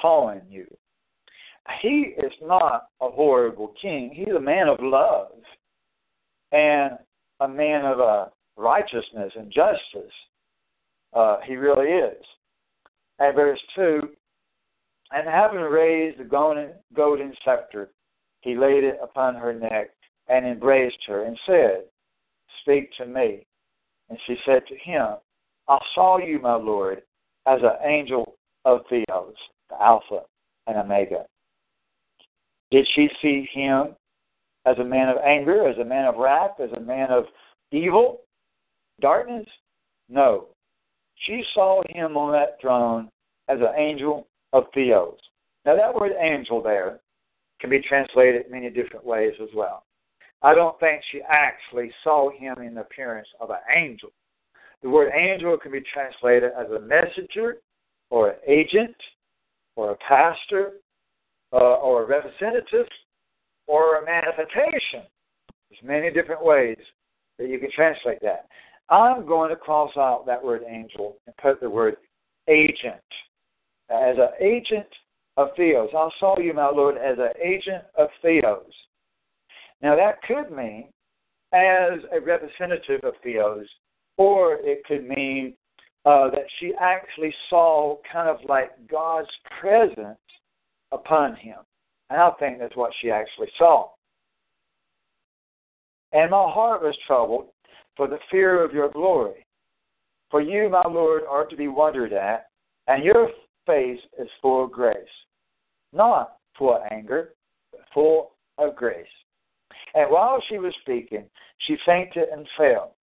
calling you. He is not a horrible king. He's a man of love and a man of a righteousness and justice. Uh, he really is. And verse 2 And having raised the golden, golden scepter, he laid it upon her neck and embraced her and said, Speak to me. And she said to him, I saw you, my Lord, as an angel of Theos, the Alpha and Omega. Did she see him as a man of anger, as a man of wrath, as a man of evil? Darkness? No. She saw him on that throne as an angel of Theos. Now, that word angel there can be translated many different ways as well. I don't think she actually saw him in the appearance of an angel. The word angel can be translated as a messenger or an agent or a pastor uh, or a representative or a manifestation. There's many different ways that you can translate that. I'm going to cross out that word angel and put the word agent. As an agent of Theos. I saw you, my Lord, as an agent of Theos. Now that could mean as a representative of Theos, or it could mean uh, that she actually saw kind of like God's presence upon him. And I think that's what she actually saw. And my heart was troubled for the fear of your glory. For you, my Lord, are to be wondered at, and your face is full of grace. Not full of anger, but full of grace. And while she was speaking, she fainted and fell.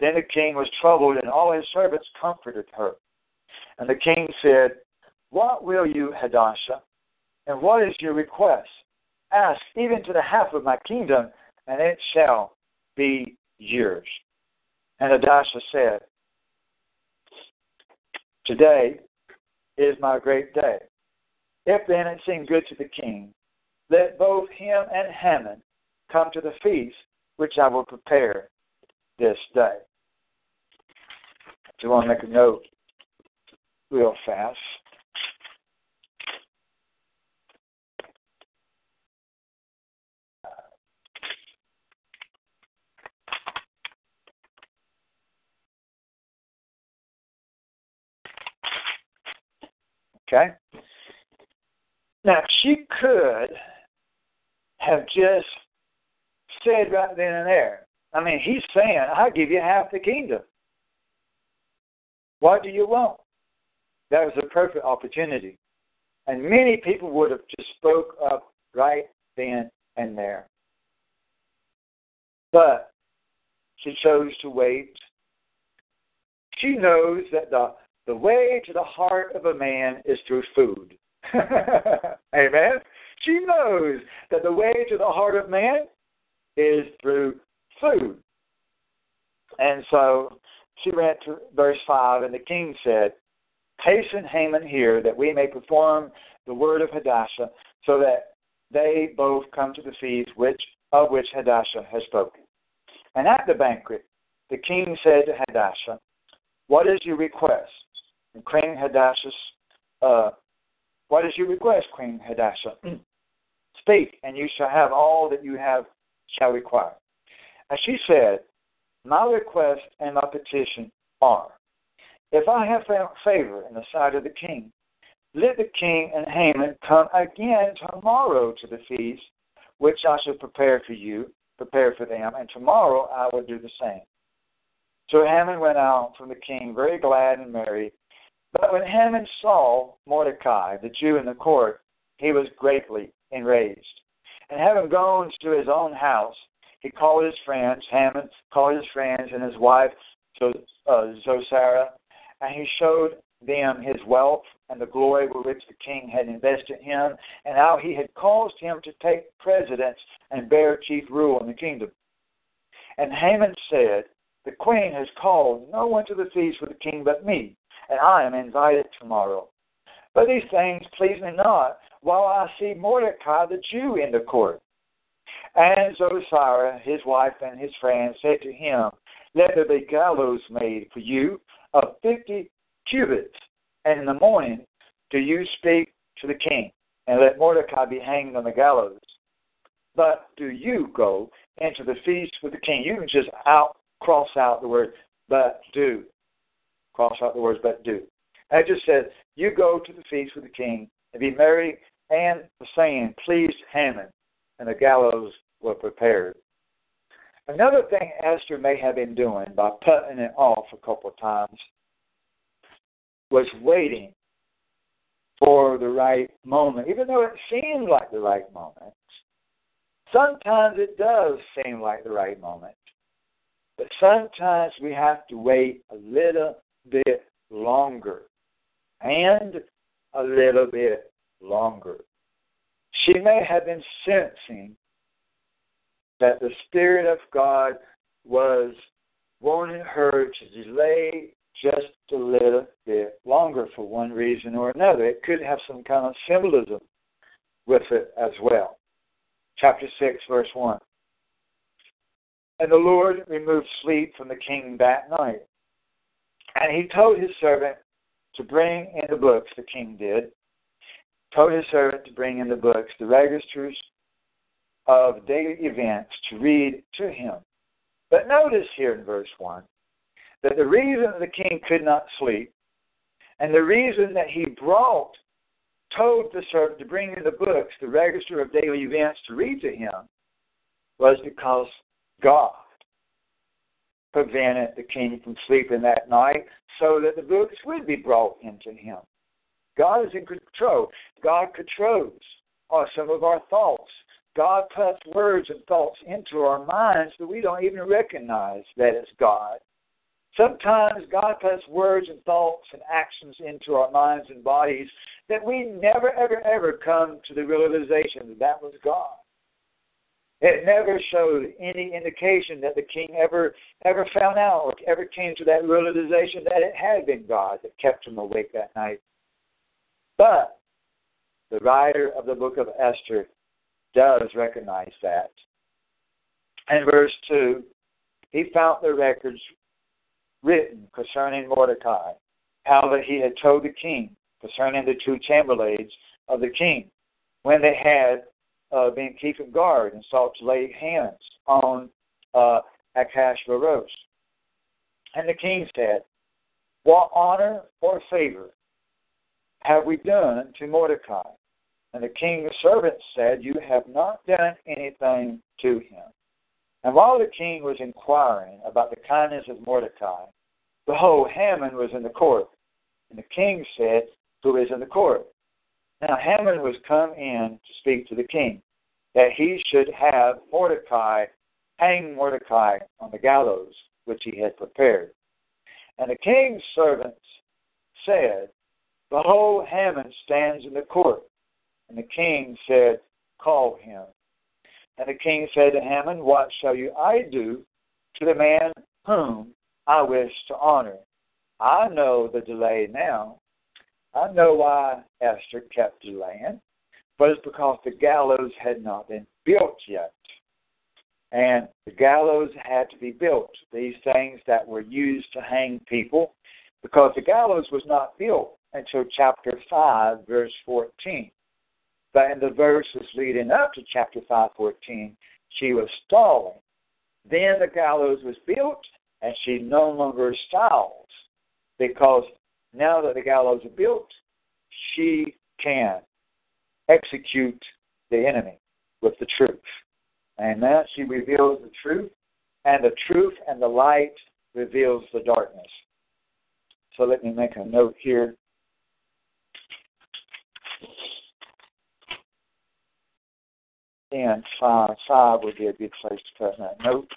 Then the king was troubled, and all his servants comforted her. And the king said, What will you, Hadassah? And what is your request? Ask even to the half of my kingdom, and it shall be yours. And Hadassah said, Today is my great day. If then it seem good to the king, let both him and Haman come to the feast which I will prepare this day. Do you want to make a note real fast? Okay? Now, she could have just said right then and there. I mean, he's saying, I'll give you half the kingdom. What do you want? That was a perfect opportunity. And many people would have just spoke up right then and there. But she chose to wait. She knows that the, the way to the heart of a man is through food. <laughs> Amen. She knows that the way to the heart of man is through food. And so she read to verse 5, and the king said, Hasten Haman here, that we may perform the word of Hadassah, so that they both come to the feast which of which Hadassah has spoken. And at the banquet, the king said to Hadassah, What is your request? And Queen Hadassah uh, what is your request, Queen Hadassah? Speak, and you shall have all that you have shall require. And she said, My request and my petition are, if I have found favor in the sight of the king, let the king and Haman come again tomorrow to the feast, which I shall prepare for you, prepare for them, and tomorrow I will do the same. So Haman went out from the king very glad and merry, but when Haman saw Mordecai, the Jew in the court, he was greatly enraged. And having gone to his own house, he called his friends, Haman called his friends and his wife, uh, Zophar, and he showed them his wealth and the glory with which the king had invested him, and how he had caused him to take precedence and bear chief rule in the kingdom. And Haman said, The queen has called no one to the feast with the king but me, and I am invited tomorrow. But these things please me not, while I see Mordecai the Jew in the court. And Zophar, his wife, and his friends said to him, Let there be gallows made for you of fifty cubits, and in the morning do you speak to the king, and let Mordecai be hanged on the gallows. But do you go into the feast with the king? You can just out cross out the word but do cross out the words but do. I just said, you go to the feast with the king and be merry and the saying pleased Haman, and the gallows were prepared. Another thing Esther may have been doing by putting it off a couple of times was waiting for the right moment, even though it seemed like the right moment. Sometimes it does seem like the right moment, but sometimes we have to wait a little bit longer and a little bit longer. She may have been sensing that the Spirit of God was wanting her to delay just a little bit longer for one reason or another. It could have some kind of symbolism with it as well. Chapter 6, verse 1. And the Lord removed sleep from the king that night. And he told his servant to bring in the books, the king did. Told his servant to bring in the books, the registers of daily events, to read to him. But notice here in verse 1 that the reason the king could not sleep and the reason that he brought, told the servant to bring in the books, the register of daily events to read to him, was because God prevented the king from sleeping that night so that the books would be brought into him. God is in control. God controls uh, some of our thoughts. God puts words and thoughts into our minds that we don't even recognize that it's God. Sometimes God puts words and thoughts and actions into our minds and bodies that we never, ever, ever come to the realization that that was God. It never showed any indication that the king ever ever found out or ever came to that realization that it had been God that kept him awake that night. But the writer of the book of Esther does recognize that. In verse 2, he found the records written concerning Mordecai, how that he had told the king concerning the two chamberlains of the king, when they had uh, been keeping guard and sought to lay hands on uh, Ahasuerus. And the king said, What honor or favor have we done to Mordecai? And the king's servants said, You have not done anything to him. And while the king was inquiring about the kindness of Mordecai, behold, Haman was in the court. And the king said, Who is in the court? Now Haman was come in to speak to the king, that he should have Mordecai hang Mordecai on the gallows which he had prepared. And the king's servants said, Behold, Haman stands in the court. And the king said, Call him. And the king said to Haman, What shall you I do to the man whom I wish to honor? I know the delay now. I know why Esther kept delaying, but it's because the gallows had not been built yet. And the gallows had to be built, these things that were used to hang people, because the gallows was not built until chapter 5, verse 14. But in the verses leading up to chapter 5:14, she was stalling. Then the gallows was built, and she no longer stalls because now that the gallows are built, she can execute the enemy with the truth. And now she reveals the truth, and the truth and the light reveals the darkness. So let me make a note here and five. Five would be a good place to put that note.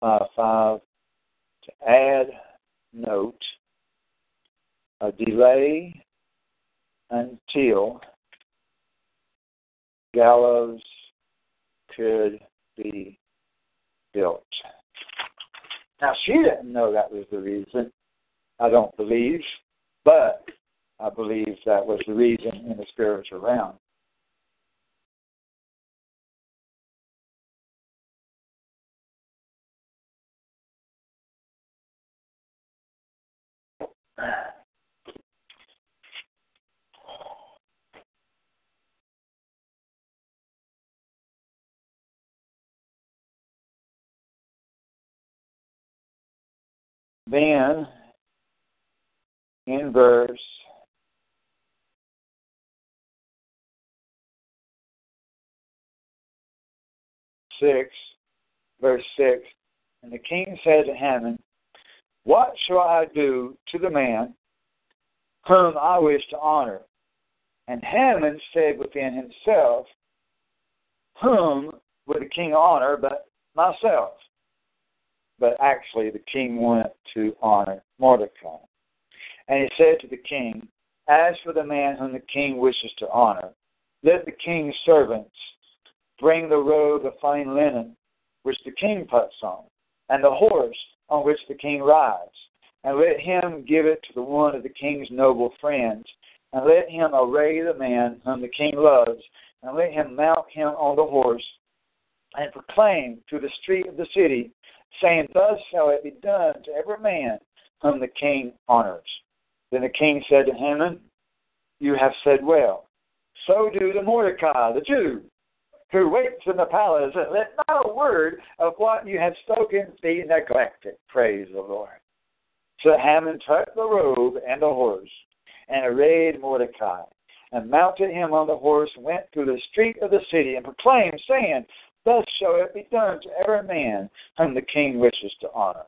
Five, five. To add note, a delay until gallows could be built. Now, she didn't know that was the reason, I don't believe, but I believe that was the reason in the spiritual realm. Then, in verse six, verse six, and the king said to Haman, What shall I do to the man whom I wish to honor? And Haman said within himself, Whom would the king honor but myself? But actually the king wanted to honor Mordecai. And he said to the king, As for the man whom the king wishes to honor, let the king's servants bring the robe of fine linen which the king puts on, and the horse on which the king rides, and let him give it to the one of the king's noble friends, and let him array the man whom the king loves, and let him mount him on the horse, and proclaim through the street of the city, saying, Thus shall it be done to every man whom the king honors. Then the king said to Haman, You have said well. So do to Mordecai, the Jew, who waits in the palace, and let not a word of what you have spoken be neglected. Praise the Lord. So Haman took the robe and the horse, and arrayed Mordecai, and mounted him on the horse, went through the street of the city, and proclaimed, saying, Thus shall it be done to every man whom the king wishes to honor.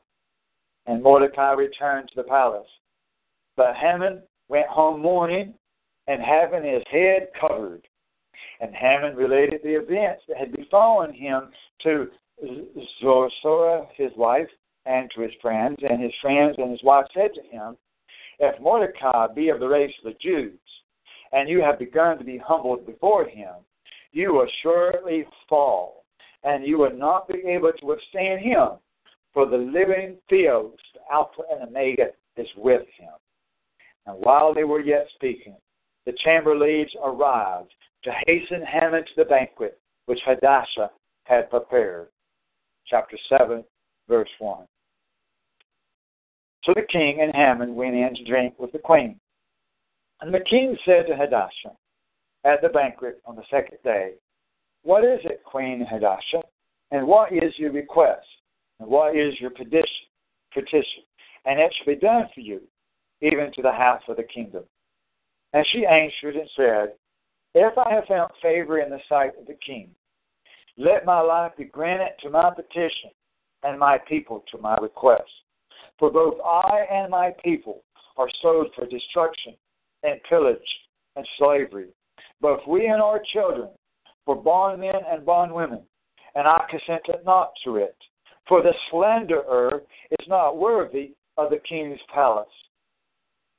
And Mordecai returned to the palace. But Haman went home mourning and having his head covered. And Haman related the events that had befallen him to Zosara, his wife, and to his friends. And his friends and his wife said to him, If Mordecai be of the race of the Jews, and you have begun to be humbled before him, you will surely fall, and you will not be able to withstand him. For the living Theos, Alpha and Omega, is with him. And while they were yet speaking, the chambermaids arrived to hasten Haman to the banquet which Hadassah had prepared. Chapter 7, verse 1. So the king and Haman went in to drink with the queen. And the king said to Hadassah at the banquet on the second day, What is it, Queen Hadassah? And what is your request? And what is your petition? petition? And it shall be done for you, even to the half of the kingdom. And she answered and said, If I have found favor in the sight of the king, let my life be granted to my petition, and my people to my request. For both I and my people are sold for destruction and pillage and slavery, both we and our children, for bondmen and bondwomen, and I consented not to it. For the slanderer is not worthy of the king's palace.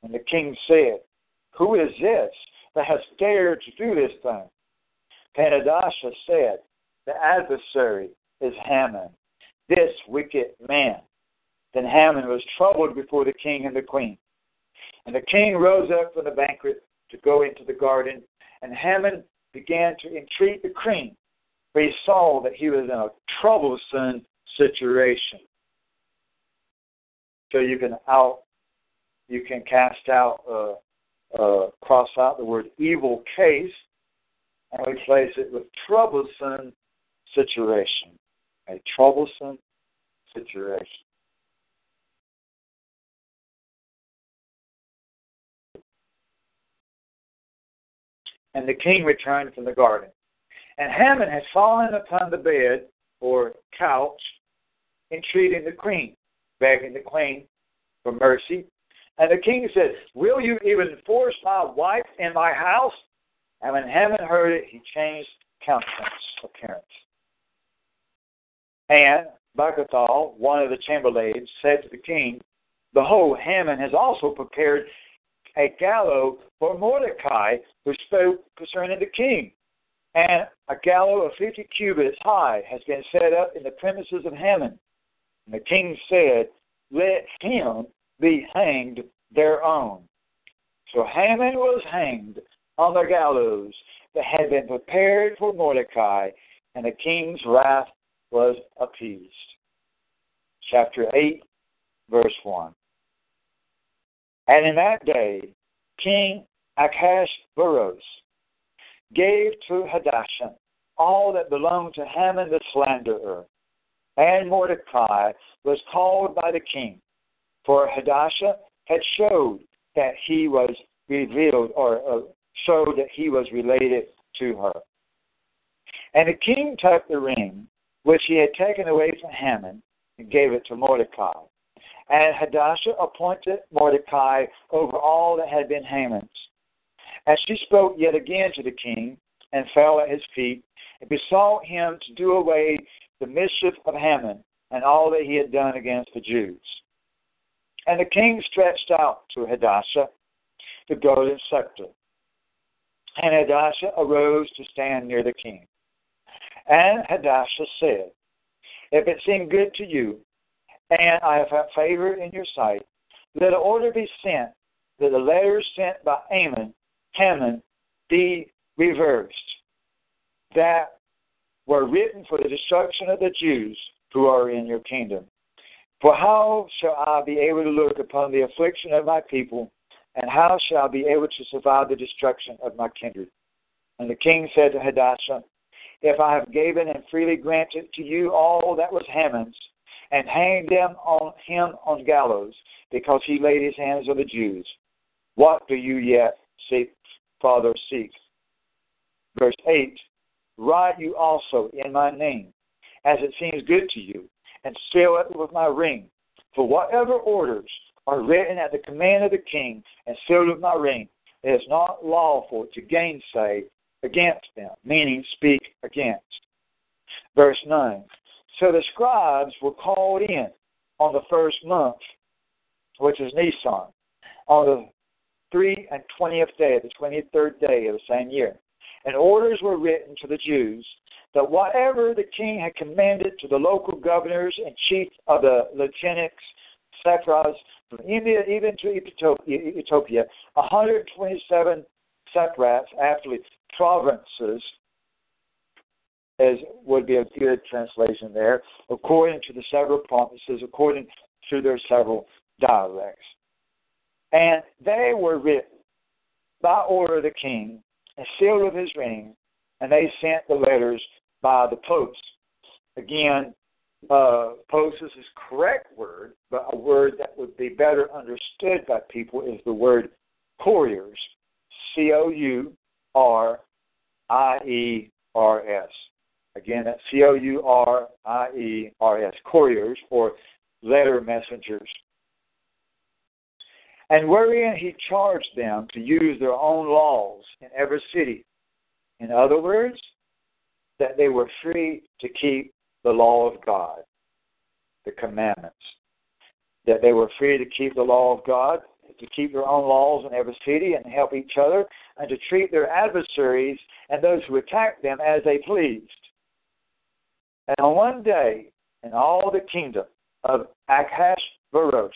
And the king said, Who is this that has dared to do this thing? Hadassah said, The adversary is Haman, this wicked man. Then Haman was troubled before the king and the queen. And the king rose up from the banquet to go into the garden, and Haman began to entreat the queen, for he saw that he was in a troublesome situation. So you can out, you can cast out, uh, uh, cross out the word evil case, and replace it with troublesome situation. A troublesome situation. And the king returned from the garden. And Haman had fallen upon the bed or couch, entreating the queen, begging the queen for mercy. And the king said, Will you even force my wife in my house? And when Haman heard it, he changed countenance, appearance. And Bagathal, one of the chamberlains, said to the king, Behold, Haman has also prepared a gallows for Mordecai, who spoke concerning the king. And a gallows of fifty cubits high has been set up in the premises of Haman. And the king said, Let him be hanged thereon. So Haman was hanged on the gallows that had been prepared for Mordecai, and the king's wrath was appeased. Chapter 8, verse 1. And in that day, King Achashverosh gave to Hadassah all that belonged to Haman the slanderer. And Mordecai was called by the king, for Hadassah had showed that he was revealed or uh, showed that he was related to her. And the king took the ring which he had taken away from Haman and gave it to Mordecai. And Hadassah appointed Mordecai over all that had been Haman's. And she spoke yet again to the king, and fell at his feet, and besought him to do away the mischief of Haman, and all that he had done against the Jews. And the king stretched out to Hadassah the golden scepter. And Hadassah arose to stand near the king. And Hadassah said, If it seem good to you, and I have had favor in your sight, let an order be sent that the letters sent by Amon, Haman, be reversed, that were written for the destruction of the Jews who are in your kingdom. For how shall I be able to look upon the affliction of my people, and how shall I be able to survive the destruction of my kindred? And the king said to Hadassah, If I have given and freely granted to you all that was Haman's, and hanged them on him on gallows, because he laid his hands on the Jews, what do you yet seek, Father, seek? Verse 8 Write you also in my name, as it seems good to you, and seal it with my ring. For whatever orders are written at the command of the king and sealed with my ring, it is not lawful to gainsay against them, meaning speak against. Verse 9. So the scribes were called in on the first month, which is Nisan, on the three and twentieth day, the twenty third day of the same year. And orders were written to the Jews that whatever the king had commanded to the local governors and chiefs of the lieutenants, satraps, from India even to Ethiopia, 127 satraps, actually provinces, as would be a good translation there, according to the several provinces, according to their several dialects. And they were written by order of the king and sealed with his ring, and they sent the letters by the post. Again, uh, is his correct word, but a word that would be better understood by people is the word couriers. C O U R I E R S. Again, that's C O U R I E R S. Couriers or letter messengers. And wherein he charged them to use their own laws in every city. In other words, that they were free to keep the law of God, the commandments. That they were free to keep the law of God, to keep their own laws in every city and help each other, and to treat their adversaries and those who attacked them as they pleased. And on one day, in all the kingdom of Achashverosh,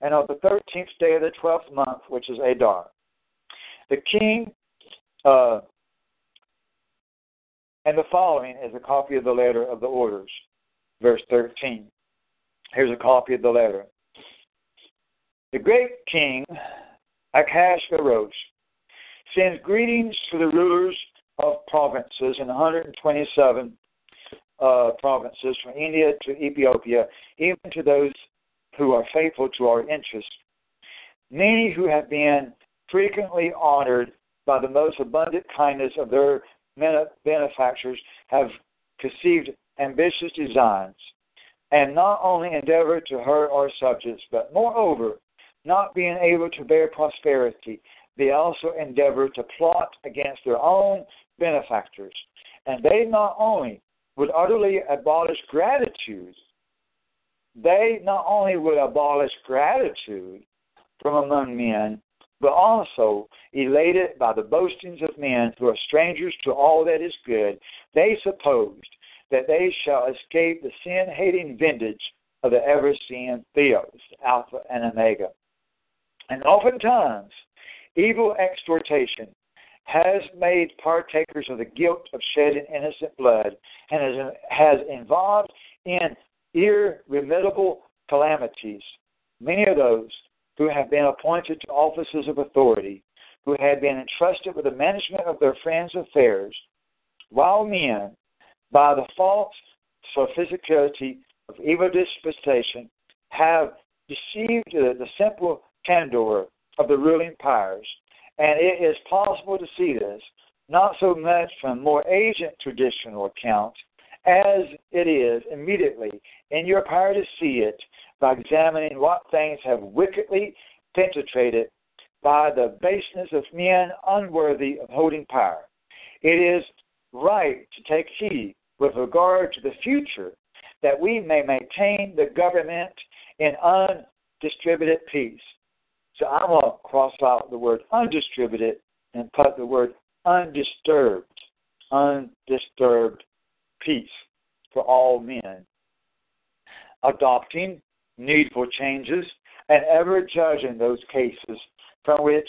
and on the thirteenth day of the twelfth month, which is Adar, the king uh, and the following is a copy of the letter of the orders, verse 13. Here's a copy of the letter. The great king, Achashverosh, sends greetings to the rulers of provinces in 127 uh, provinces from India to Ethiopia, even to those who are faithful to our interests. Many who have been frequently honored by the most abundant kindness of their benefactors have conceived ambitious designs, and not only endeavor to hurt our subjects, but moreover, not being able to bear prosperity, they also endeavor to plot against their own benefactors. And they not only would utterly abolish gratitude, they not only would abolish gratitude from among men, but also elated by the boastings of men who are strangers to all that is good, they supposed that they shall escape the sin hating vintage of the ever seeing Theos, Alpha and Omega. And oftentimes, evil exhortation has made partakers of the guilt of shedding innocent blood and has involved in irremediable calamities. Many of those who have been appointed to offices of authority, who had been entrusted with the management of their friends' affairs, while men, by the false sophisticality of evil dispensation, have deceived the simple candor of the ruling powers. And it is possible to see this not so much from more ancient traditional accounts as it is immediately in your power to see it by examining what things have wickedly penetrated by the baseness of men unworthy of holding power. It is right to take heed with regard to the future that we may maintain the government in undistributed peace. So I'm going to cross out the word undistributed and put the word undisturbed, undisturbed peace for all men. Adopting needful changes, and ever judging those cases from which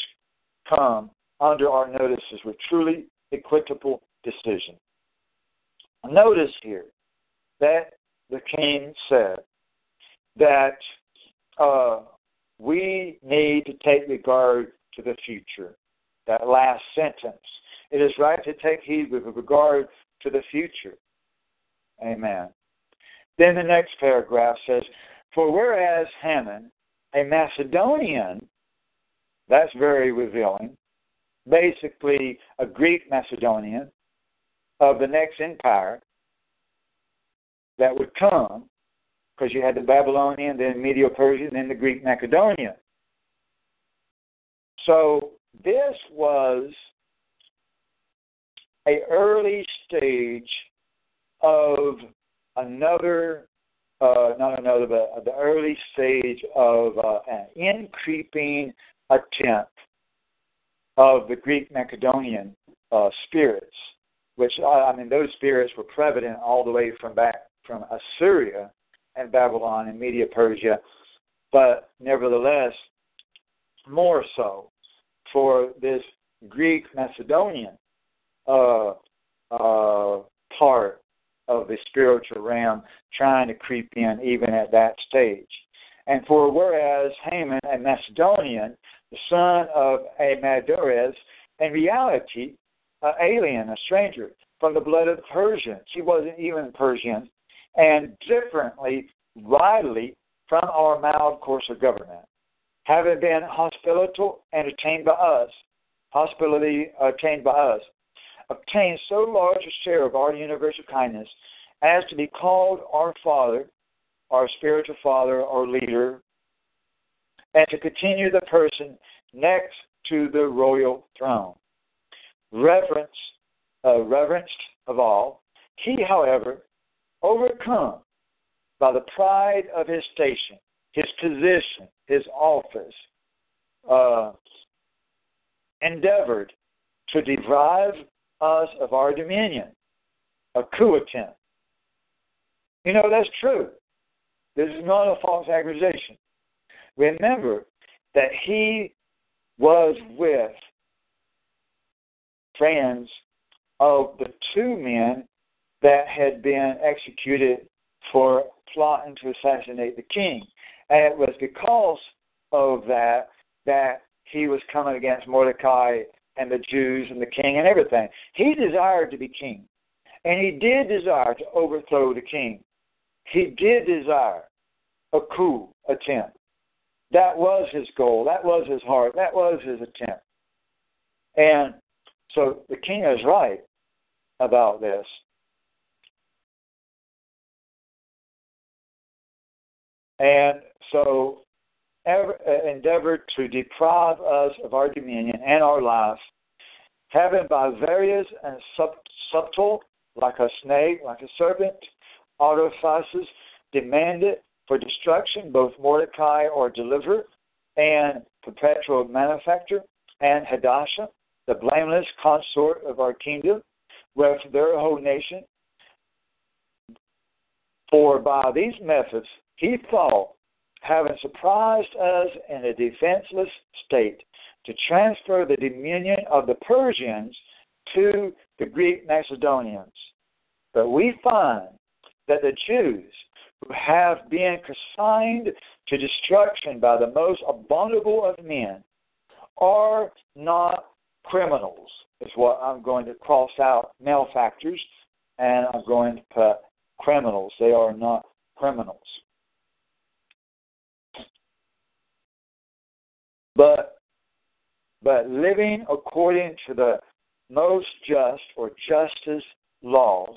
come under our notices with truly equitable decision. Notice here that the king said that uh, we need to take regard to the future. That last sentence. It is right to take heed with regard to the future. Amen. Then the next paragraph says, For whereas Haman, a Macedonian, that's very revealing, basically a Greek Macedonian of the next empire that would come, because you had the Babylonian, then Medo Persian, then the Greek Macedonian. So this was a early stage of another, uh, not another, but the early stage of uh, an increasing attempt of the Greek Macedonian uh, spirits, which uh, I mean those spirits were prevalent all the way from back from Assyria and Babylon and Media Persia, but nevertheless more so for this Greek Macedonian uh, uh, part of the spiritual realm trying to creep in even at that stage. And for whereas Haman, a Macedonian, the son of a Madores, in reality, an alien, a stranger, from the blood of Persians. He wasn't even Persian, and differently, widely, from our mild course of government. Having been hospitable entertained by us, hospitality obtained by us, obtained so large a share of our universal kindness as to be called our Father, our spiritual Father, our leader, and to continue the person next to the royal throne. Reverence, uh, reverenced of all, he, however, overcome by the pride of his station, his position, his office, uh, endeavored to deprive us of our dominion, a coup attempt. You know, that's true. This is not a false accusation. Remember that he was with friends of the two men that had been executed for plotting to assassinate the king. And it was because of that that he was coming against Mordecai and the Jews and the king and everything. He desired to be king. And he did desire to overthrow the king. He did desire a coup attempt. That was his goal. That was his heart. That was his attempt. And so the king is right about this. And so ever, uh, endeavored to deprive us of our dominion and our life, having by various and sub, subtle, like a snake, like a serpent, artifices demanded for destruction both Mordecai or deliverer and perpetual manufacturer and Hadassah, the blameless consort of our kingdom, with their whole nation. For by these methods he thought having surprised us in a defenseless state, to transfer the dominion of the Persians to the Greek Macedonians. But we find that the Jews, who have been consigned to destruction by the most abominable of men, are not criminals, is what I'm going to cross out malefactors, and I'm going to put criminals. They are not criminals. But but living according to the most just or justice laws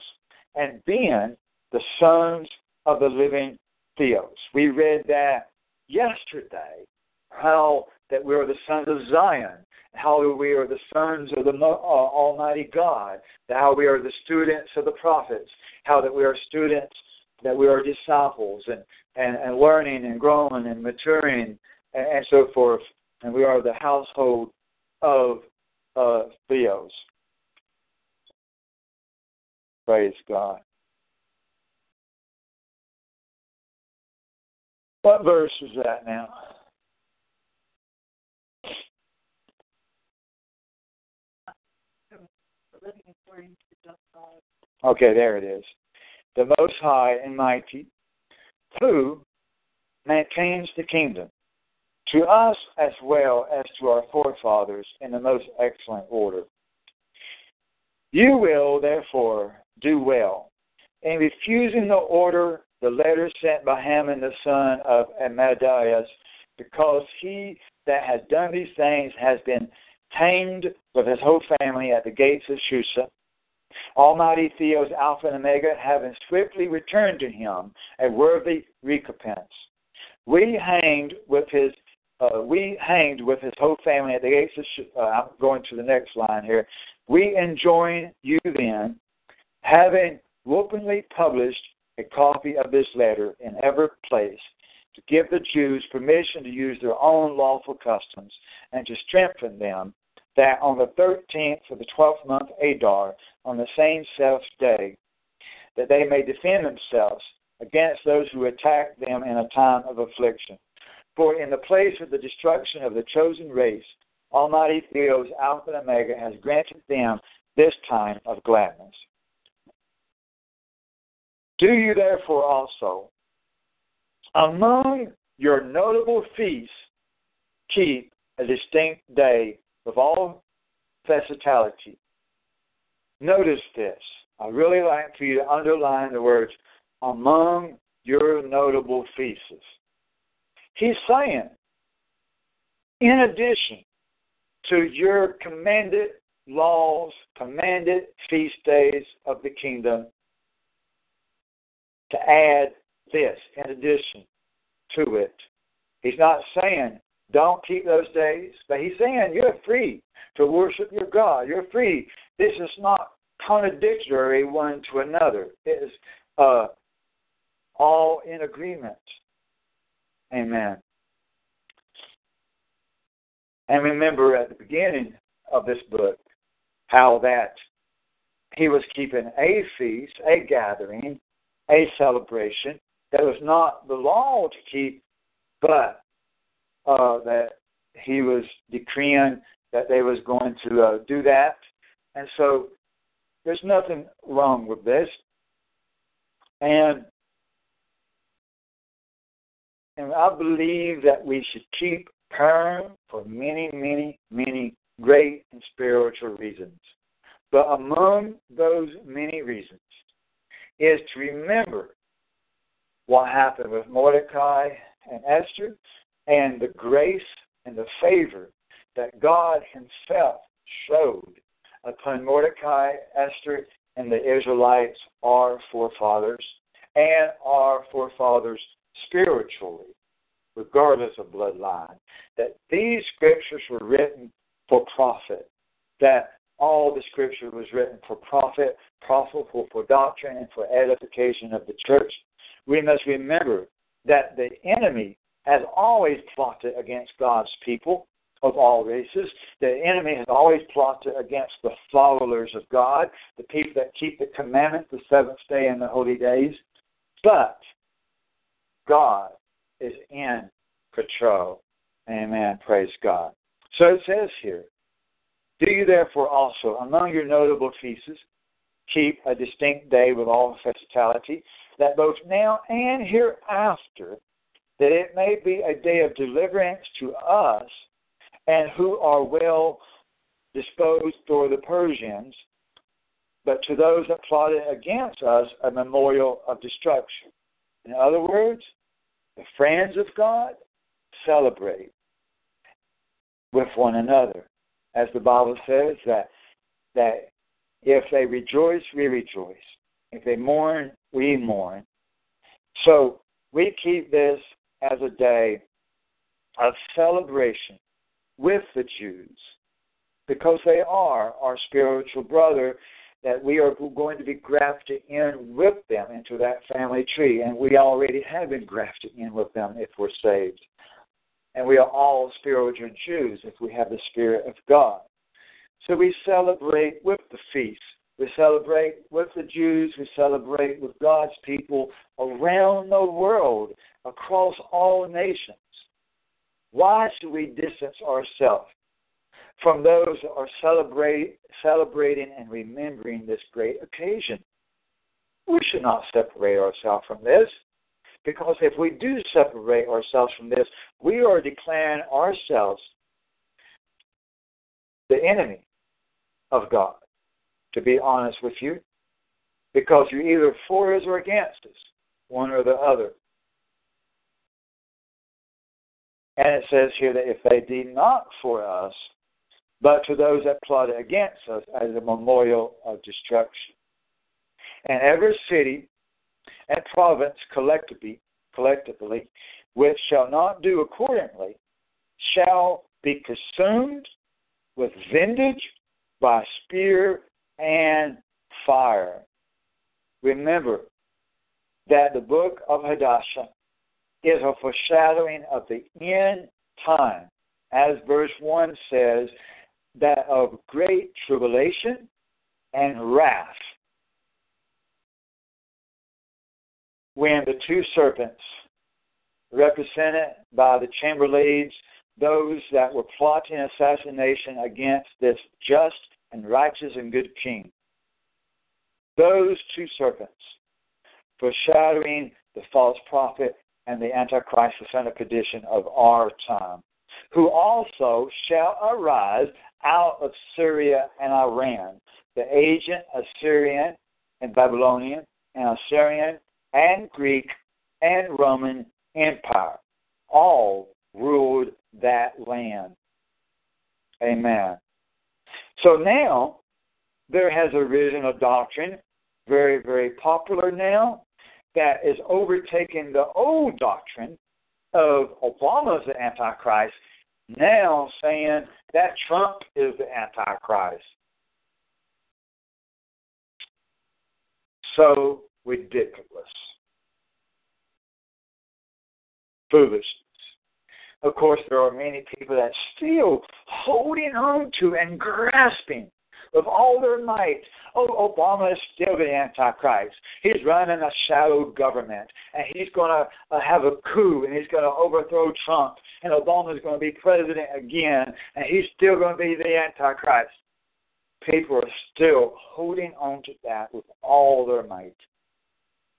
and being the sons of the living theos. We read that yesterday, how that we are the sons of Zion, how we are the sons of the uh, Almighty God, how we are the students of the prophets, how that we are students, that we are disciples, and, and, and learning and growing and maturing and, and so forth and we are the household of uh, Theos. Praise God. What verse is that now? Okay, there it is. The Most High and Mighty, who maintains the kingdom to us as well as to our forefathers in the most excellent order. You will, therefore, do well in refusing the order, the letter sent by Haman the son of Amadias, because he that has done these things has been tamed with his whole family at the gates of Susa. Almighty Theos, Alpha and Omega, having swiftly returned to him a worthy recompense. We hanged with his uh, we hanged with his whole family at the gates of. Uh, I'm going to the next line here. We enjoin you then, having openly published a copy of this letter in every place, to give the Jews permission to use their own lawful customs and to strengthen them, that on the thirteenth of the twelfth month Adar, on the same self day, that they may defend themselves against those who attack them in a time of affliction. For in the place of the destruction of the chosen race, Almighty Theos, Alpha and Omega, has granted them this time of gladness. Do you therefore also, among your notable feasts, keep a distinct day of all festality. Notice this. I really like for you to underline the words among your notable feasts. He's saying, in addition to your commanded laws, commanded feast days of the kingdom, to add this in addition to it. He's not saying don't keep those days, but he's saying you're free to worship your God. You're free. This is not contradictory one to another. It is uh, all in agreement. Amen. And remember at the beginning of this book how that he was keeping a feast, a gathering, a celebration that was not the law to keep, but uh, that he was decreeing that they was going to uh, do that. And so there's nothing wrong with this. And and I believe that we should keep Purim for many, many, many great and spiritual reasons. But among those many reasons is to remember what happened with Mordecai and Esther and the grace and the favor that God Himself showed upon Mordecai, Esther, and the Israelites, our forefathers, and our forefathers spiritually, regardless of bloodline, that these scriptures were written for profit, that all the scripture was written for profit, profitable for doctrine, and for edification of the church. We must remember that the enemy has always plotted against God's people of all races. The enemy has always plotted against the followers of God, the people that keep the commandments, the seventh day, and the holy days. But God is in control. Amen. Praise God. So it says here, Do you therefore also, among your notable feasts, keep a distinct day with all festality, that both now and hereafter, that it may be a day of deliverance to us, and who are well disposed toward the Persians, but to those that plotted against us a memorial of destruction. In other words, the friends of God celebrate with one another. As the Bible says that that if they rejoice, we rejoice. If they mourn, we mourn. So we keep this as a day of celebration with the Jews because they are our spiritual brother that we are going to be grafted in with them into that family tree. And we already have been grafted in with them if we're saved. And we are all spiritual Jews if we have the Spirit of God. So we celebrate with the feast. We celebrate with the Jews. We celebrate with God's people around the world, across all nations. Why should we distance ourselves from those that are celebrate, celebrating and remembering this great occasion. We should not separate ourselves from this. Because if we do separate ourselves from this, we are declaring ourselves the enemy of God, to be honest with you. Because you're either for us or against us, one or the other. And it says here that if they be not for us, but to those that plot against us as a memorial of destruction. And every city and province collectively, collectively, which shall not do accordingly, shall be consumed with vintage by spear and fire. Remember that the book of Hadassah is a foreshadowing of the end time. As verse 1 says, that of great tribulation and wrath. When the two serpents, represented by the chamberlains, those that were plotting assassination against this just and righteous and good king, those two serpents, foreshadowing the false prophet and the Antichrist, the son of perdition of our time, who also shall arise out of Syria and Iran, the ancient Assyrian and Babylonian and Assyrian and Greek and Roman Empire. All ruled that land. Amen. So now there has arisen a doctrine, very, very popular now, that is overtaking the old doctrine of Obama's the Antichrist now saying that Trump is the Antichrist. So ridiculous. Foolishness. Of course, there are many people that still holding on to and grasping with all their might. Oh, Obama is still the Antichrist. He's running a shadow government, and he's going to uh, have a coup, and he's going to overthrow Trump, and Obama is going to be president again, and he's still going to be the Antichrist. People are still holding on to that with all their might.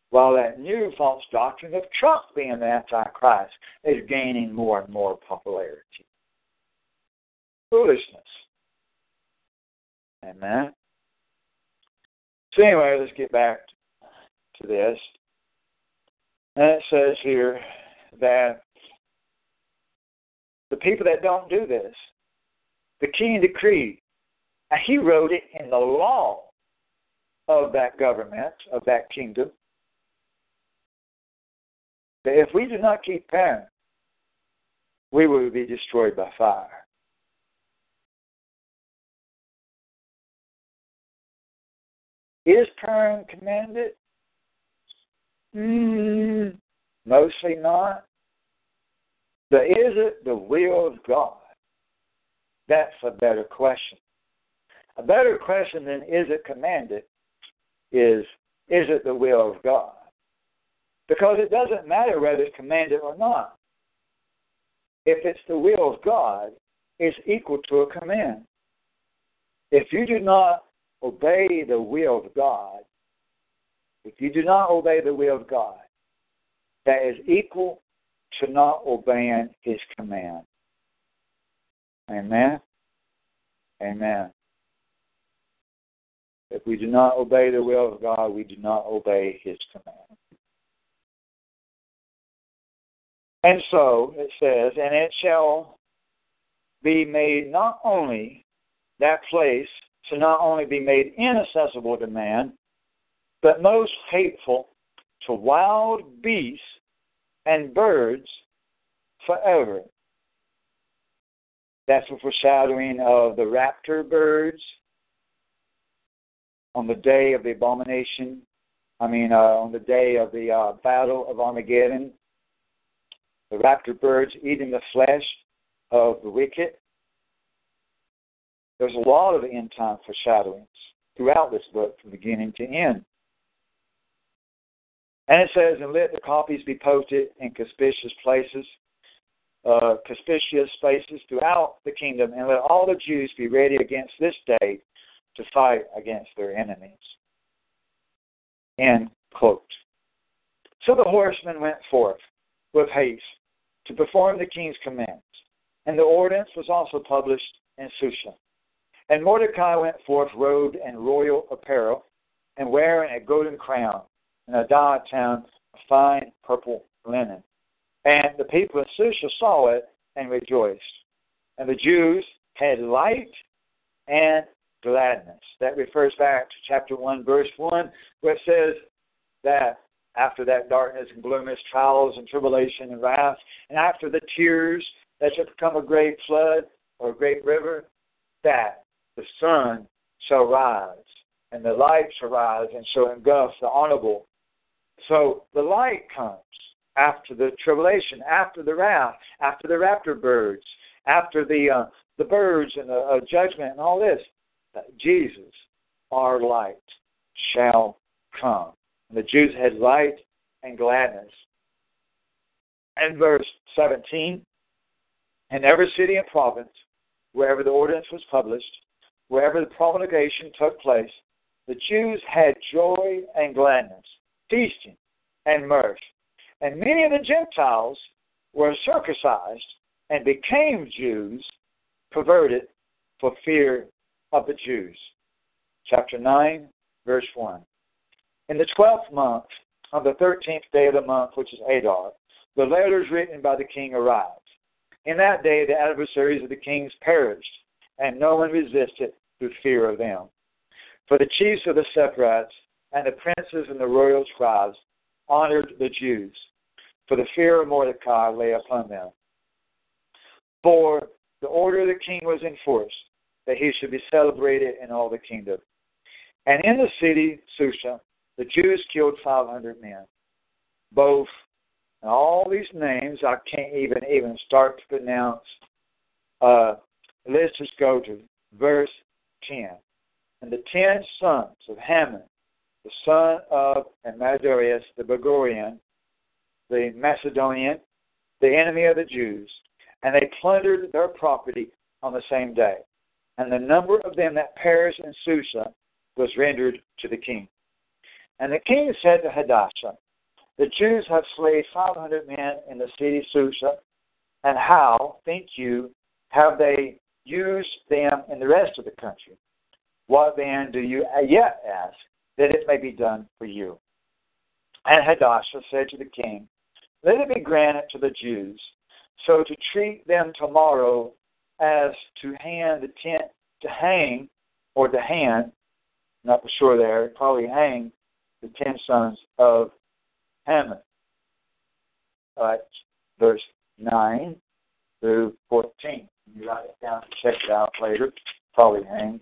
While that new false doctrine of Trump being the Antichrist is gaining more and more popularity. Foolishness. Amen. So anyway, let's get back to this. And it says here that the people that don't do this, the king decreed, and he wrote it in the law of that government, of that kingdom, that if we do not keep Purim, we will be destroyed by fire. Is Purim commanded? Mm, mostly not. But is it the will of God? That's a better question. A better question than is it commanded is is it the will of God? Because it doesn't matter whether it's commanded or not. If it's the will of God, it's equal to a command. If you do not obey the will of God, if you do not obey the will of God, that is equal to not obeying His command. Amen? Amen. If we do not obey the will of God, we do not obey His command. And so it says, and it shall be made not only that place to not only be made inaccessible to man, but most hateful to wild beasts and birds forever. That's a foreshadowing of the raptor birds on the day of the abomination. I mean, uh, on the day of the uh, battle of Armageddon. The raptor birds eating the flesh of the wicked. There's a lot of end time foreshadowings throughout this book from beginning to end. And it says, and let the copies be posted in conspicuous places, uh, conspicuous spaces throughout the kingdom, and let all the Jews be ready against this day to fight against their enemies. End Quote. So the horsemen went forth with haste to perform the king's commands, and the ordinance was also published in Susha. And Mordecai went forth robed in royal apparel, and wearing a golden crown, and a diadem of fine purple linen. And the people of Susa saw it and rejoiced. And the Jews had light and gladness. That refers back to chapter 1, verse 1, where it says that after that darkness and gloominess, trials and tribulation and wrath, and after the tears that shall become a great flood or a great river, that the sun shall rise and the light shall rise and shall engulf the honorable. So the light comes after the tribulation, after the wrath, after the raptor birds, after the uh, the birds and the uh, judgment and all this. Jesus, our light, shall come. And the Jews had light and gladness. And verse 17, in every city and province, wherever the ordinance was published, wherever the promulgation took place, the Jews had joy and gladness, feasting and mirth. And many of the Gentiles were circumcised and became Jews, perverted for fear of the Jews. Chapter 9, verse 1. In the twelfth month, on the thirteenth day of the month, which is Adar, the letters written by the king arrived. In that day the adversaries of the kings perished, and no one resisted through fear of them. For the chiefs of the Sephardites and the princes and the royal scribes honored the Jews, for the fear of Mordecai lay upon them. For the order of the king was enforced, that he should be celebrated in all the kingdom. And in the city, Susha, the Jews killed 500 men. Both, and all these names I can't even even start to pronounce. Uh, let's just go to verse 10. And the ten sons of Haman, the son of Amadarius the Bagorian, the Macedonian, the enemy of the Jews, and they plundered their property on the same day and the number of them that perished in Susa was rendered to the king. And the king said to Hadassah, The Jews have slain five hundred men in the city Susa, and how, think you, have they used them in the rest of the country? What then do you yet ask that it may be done for you? And Hadassah said to the king, Let it be granted to the Jews, so to treat them tomorrow as to hand the tent to hang or to hand, not for sure there, probably hang the ten sons of Haman. Right, verse 9 through 14. You write it down check it out later. Probably hang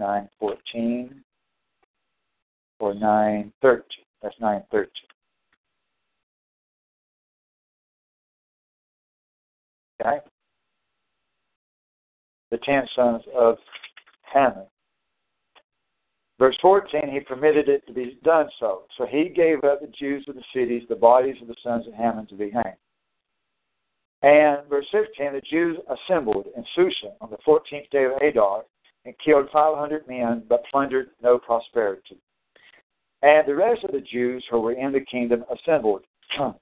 9.14 or 9.13. That's 9.13. Okay? The ten sons of Haman. Verse 14, he permitted it to be done so. So he gave up the Jews of the cities, the bodies of the sons of Haman to be hanged. And verse 15, the Jews assembled in Susa on the 14th day of Adar and killed 500 men, but plundered no prosperity. And the rest of the Jews who were in the kingdom assembled <clears throat>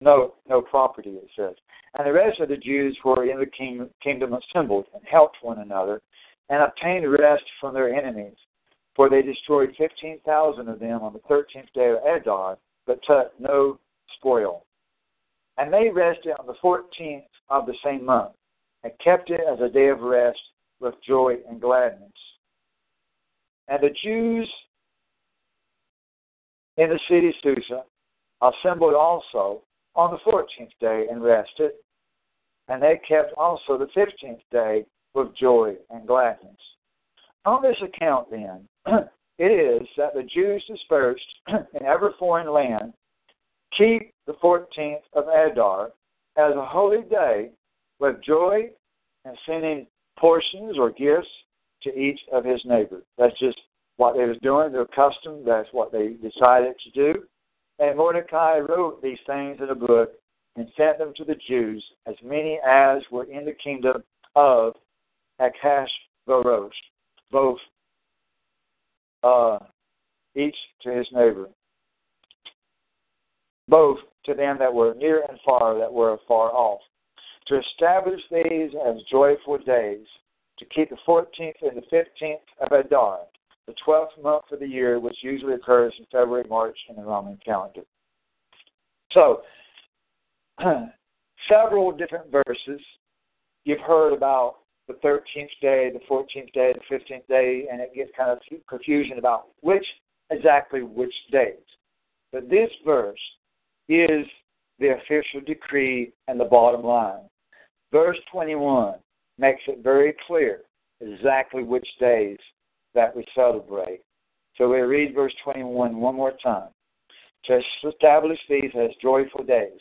no no property, it says. And the rest of the Jews who were in the king, kingdom assembled and helped one another and obtained rest from their enemies. For they destroyed 15,000 of them on the 13th day of Adar, but took no spoil. And they rested on the 14th of the same month, and kept it as a day of rest with joy and gladness. And the Jews in the city Susa assembled also on the fourteenth day and rested. And they kept also the fifteenth day with joy and gladness. On this account, then, <clears throat> it is that the Jews dispersed <clears throat> in every foreign land keep the fourteenth of Adar as a holy day with joy and sending portions or gifts to each of his neighbors. That's just what they was doing, their custom, that's what they decided to do. And Mordecai wrote these things in a book and sent them to the Jews, as many as were in the kingdom of Achashverosh, both uh, each to his neighbor, both to them that were near and far, that were far off, to establish these as joyful days, to keep the 14th and the 15th of Adar, the 12th month of the year, which usually occurs in February, March in the Roman calendar. So, <clears throat> several different verses. You've heard about the 13th day, the 14th day, the 15th day, and it gets kind of confusion about which exactly which days. But this verse is the official decree and the bottom line. Verse 21 makes it very clear exactly which days that we celebrate. So we read verse 21 one more time. To establish these as joyful days,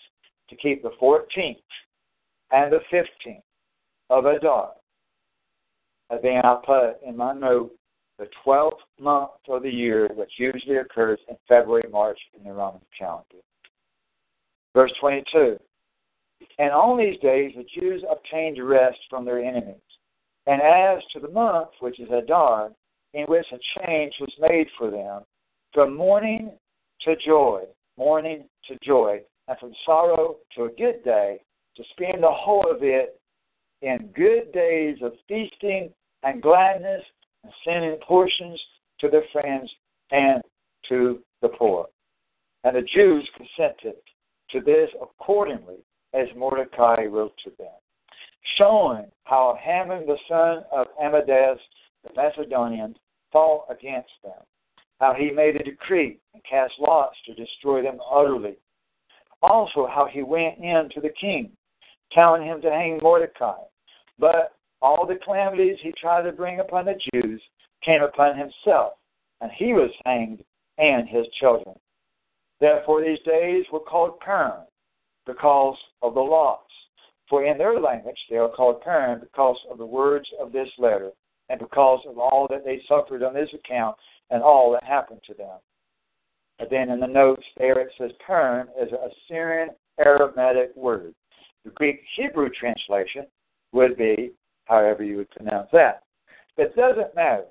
to keep the 14th and the 15th of Adar. Then I put in my note the 12th month of the year, which usually occurs in February, March in the Roman calendar. Verse 22 And on these days the Jews obtained rest from their enemies. And as to the month, which is Adar, in which a change was made for them, from mourning to joy, mourning to joy, and from sorrow to a good day, to spend the whole of it in good days of feasting and gladness, and sending portions to their friends and to the poor. And the Jews consented to this accordingly as Mordecai wrote to them, showing how Haman the son of Amadeus the Macedonian fought against them, how he made a decree and cast lots to destroy them utterly. Also, how he went in to the king, telling him to hang Mordecai. But all the calamities he tried to bring upon the Jews came upon himself, and he was hanged and his children. Therefore, these days were called Purim because of the loss. For in their language they are called Purim because of the words of this letter, and because of all that they suffered on this account and all that happened to them. And then in the notes there it says Purim is a Syrian Aramaic word. The Greek Hebrew translation would be however you would pronounce that. But it doesn't matter.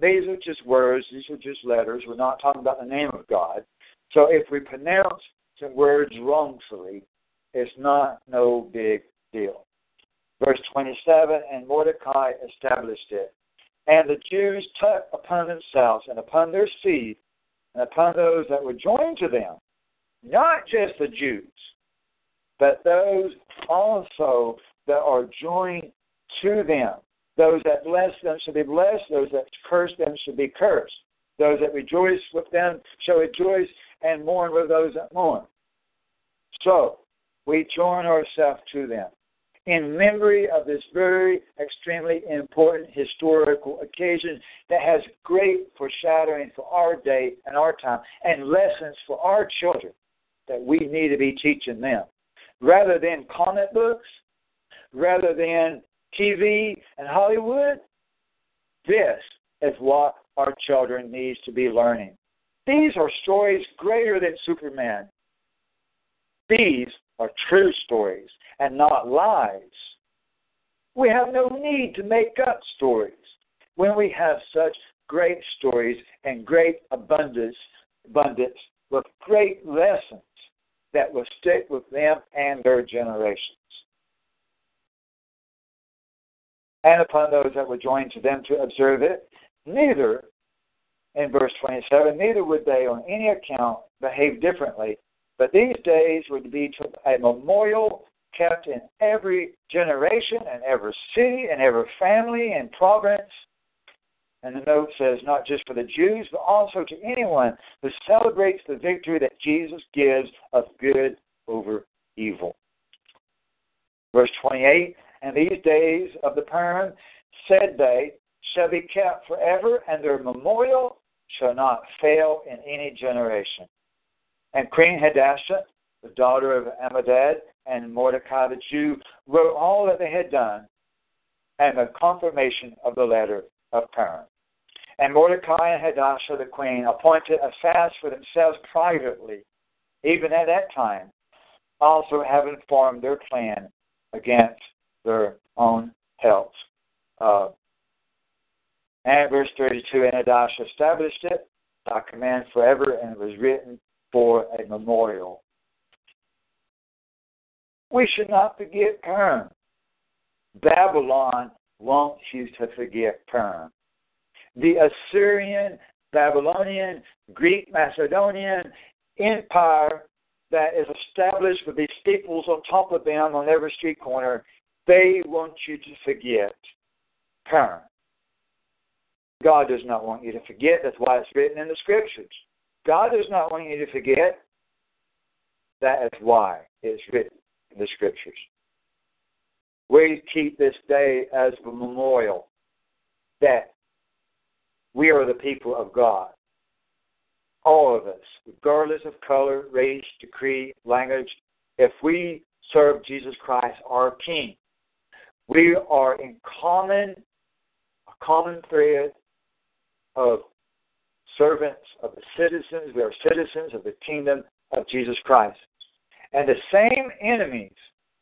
These are just words, these are just letters. We're not talking about the name of God. So if we pronounce some words wrongfully, it's not no big deal. Verse 27 And Mordecai established it. And the Jews took upon themselves and upon their seed and upon those that were joined to them, not just the Jews, but those also that are joined to them. Those that bless them shall be blessed, those that curse them shall be cursed. Those that rejoice with them shall rejoice, and mourn with those that mourn. So, we join ourselves to them in memory of this very extremely important historical occasion that has great foreshadowing for our day and our time and lessons for our children that we need to be teaching them. Rather than comic books, rather than TV and Hollywood, this is what our children needs to be learning. These are stories greater than Superman. These are true stories and not lies. We have no need to make up stories when we have such great stories and great abundance, abundance with great lessons that will stick with them and their generations. And upon those that were joined to them to observe it, neither in verse 27, neither would they on any account behave differently, but these days to be a memorial kept in every generation and every city and every family and province. And the note says, not just for the Jews, but also to anyone who celebrates the victory that Jesus gives of good over evil. Verse 28 And these days of the Purim, said they, shall be kept forever, and their memorial shall not fail in any generation. And Queen Hadassah, the daughter of Amminadab, and Mordecai the Jew, wrote all that they had done and the confirmation of the letter of Purim. And Mordecai and Hadassah the queen appointed a fast for themselves privately, even at that time, also having formed their plan against their own health. Uh, And verse 32, and thou shalt establish it, thy command forever, and it was written for a memorial. We should not forget Purim. Babylon wants you to forget Purim. The Assyrian, Babylonian, Greek, Macedonian empire that is established with these steeples on top of them on every street corner, they want you to forget Purim. God does not want you to forget. That's why it's written in the scriptures. God does not want you to forget. That is why it's written in the scriptures. We keep this day as a memorial that we are the people of God. All of us, regardless of color, race, decree, language, if we serve Jesus Christ, our King, we are in common, a common thread of servants of the citizens. We are citizens of the kingdom of Jesus Christ. And the same enemies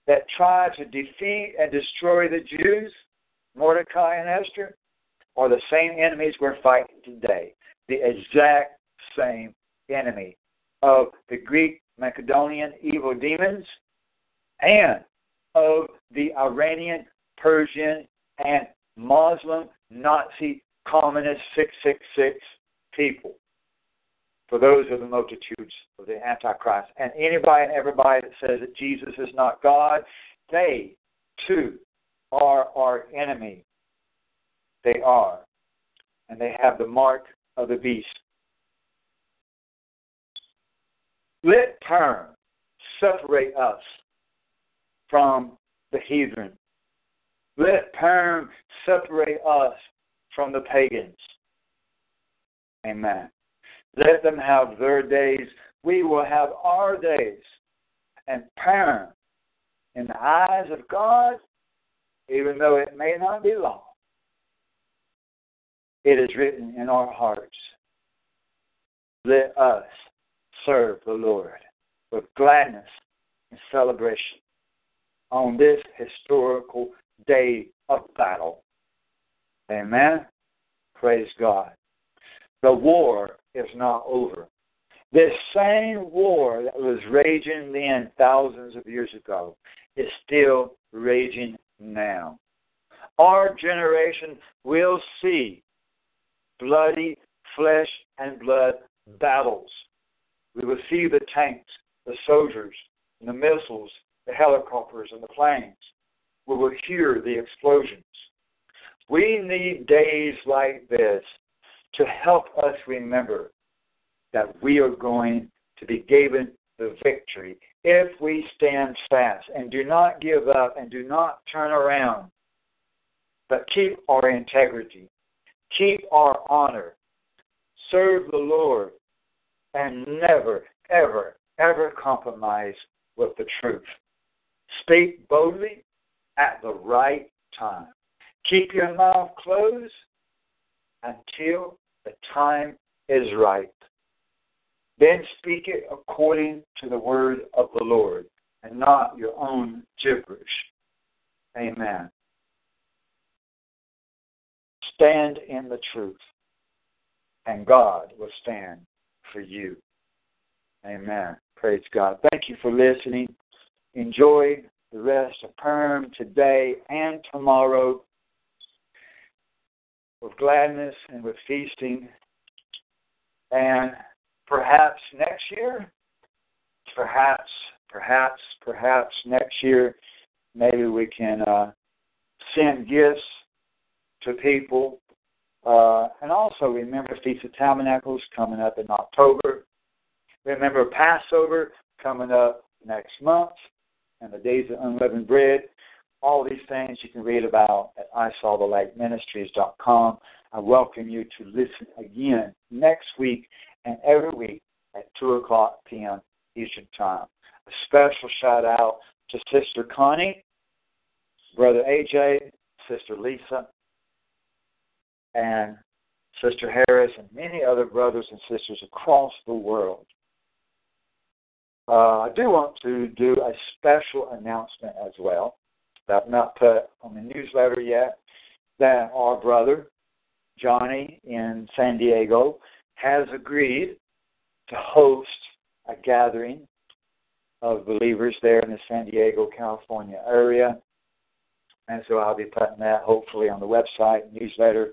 that tried to defeat and destroy the Jews, Mordecai and Esther, are the same enemies we're fighting today. The exact same enemy of the Greek Macedonian evil demons and of the Iranian, Persian, and Muslim Nazi communist 666 people. For those are the multitudes of the Antichrist. And anybody and everybody that says that Jesus is not God, they too are our enemy. They are. And they have the mark of the beast. Let Purim separate us from the heathen. Let Purim separate us from the pagans. Amen. Let them have their days. We will have our days. And Purim, in the eyes of God, even though it may not be long, it is written in our hearts. Let us serve the Lord with gladness and celebration on this historical day of battle. Amen. Praise God. The war is not over. This same war that was raging then thousands of years ago is still raging now. Our generation will see bloody flesh and blood battles. We will see the tanks, the soldiers, the missiles, the helicopters, and the planes. We will hear the explosions. We need days like this to help us remember that we are going to be given the victory if we stand fast and do not give up and do not turn around, but keep our integrity, keep our honor, serve the Lord, and never, ever, ever compromise with the truth. Speak boldly at the right time. Keep your mouth closed until the time is right. Then speak it according to the word of the Lord and not your own gibberish. Amen. Stand in the truth, and God will stand for you. Amen. Praise God. Thank you for listening. Enjoy the rest of Purim today and tomorrow with gladness and with feasting. And perhaps next year, perhaps, perhaps, perhaps next year, maybe we can uh, send gifts to people. Uh, and also remember Feast of Tabernacles coming up in October. Remember Passover coming up next month and the Days of Unleavened Bread. All these things you can read about at isawthelightministries.com. I welcome you to listen again next week and every week at 2 o'clock p.m. Eastern Time. A special shout out to Sister Connie, Brother AJ, Sister Lisa, and Sister Harris, and many other brothers and sisters across the world. Uh, I do want to do a special announcement as well that I've not put on the newsletter yet. That our brother Johnny in San Diego, has agreed to host a gathering of believers there in the San Diego, California area. And so I'll be putting that hopefully on the website, newsletter,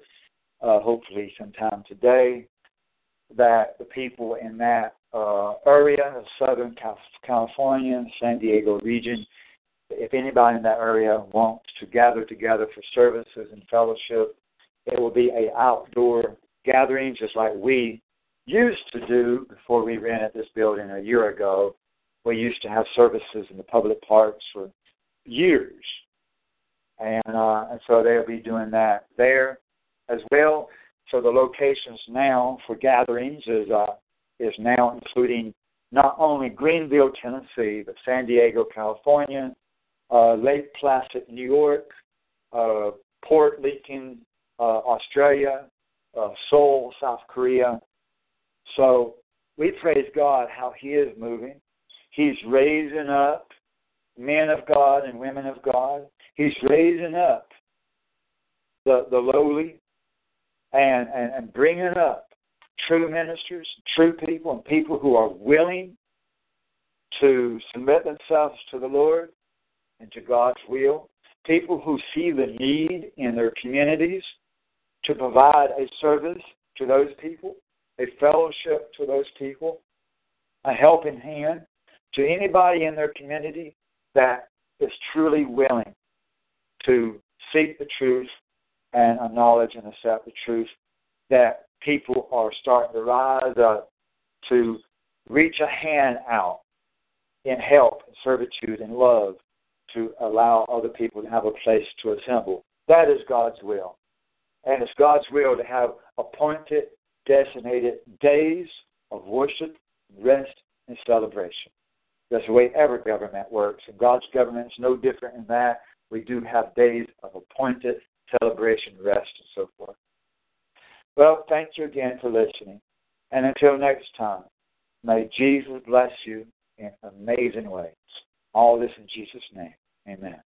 uh, hopefully sometime today, that the people in that uh, area of Southern California, San Diego region, if anybody in that area wants to gather together for services and fellowship, it will be a outdoor gathering just like we used to do before we rented this building a year ago. We used to have services in the public parks for years. And uh, and so they'll be doing that there as well. So the locations now for gatherings is uh, is now including not only Greenville, Tennessee, but San Diego, California, uh, Lake Placid, New York, uh, Port Lincoln, uh, Australia, uh, Seoul, South Korea. So we praise God how He is moving. He's raising up men of God and women of God. He's raising up the, the lowly and, and, and bringing up true ministers, true people, and people who are willing to submit themselves to the Lord and to God's will. People who see the need in their communities to provide a service to those people, a fellowship to those people, a helping hand to anybody in their community that is truly willing to seek the truth and acknowledge and accept the truth that people are starting to rise up to reach a hand out in help and servitude and love to allow other people to have a place to assemble. That is God's will. And it's God's will to have appointed, designated days of worship, rest, and celebration. That's the way every government works. And God's government is no different in that. We do have days of appointed celebration, rest, and so forth. Well, thank you again for listening. And until next time, may Jesus bless you in amazing ways. All this in Jesus' name. Amen.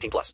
18 plus.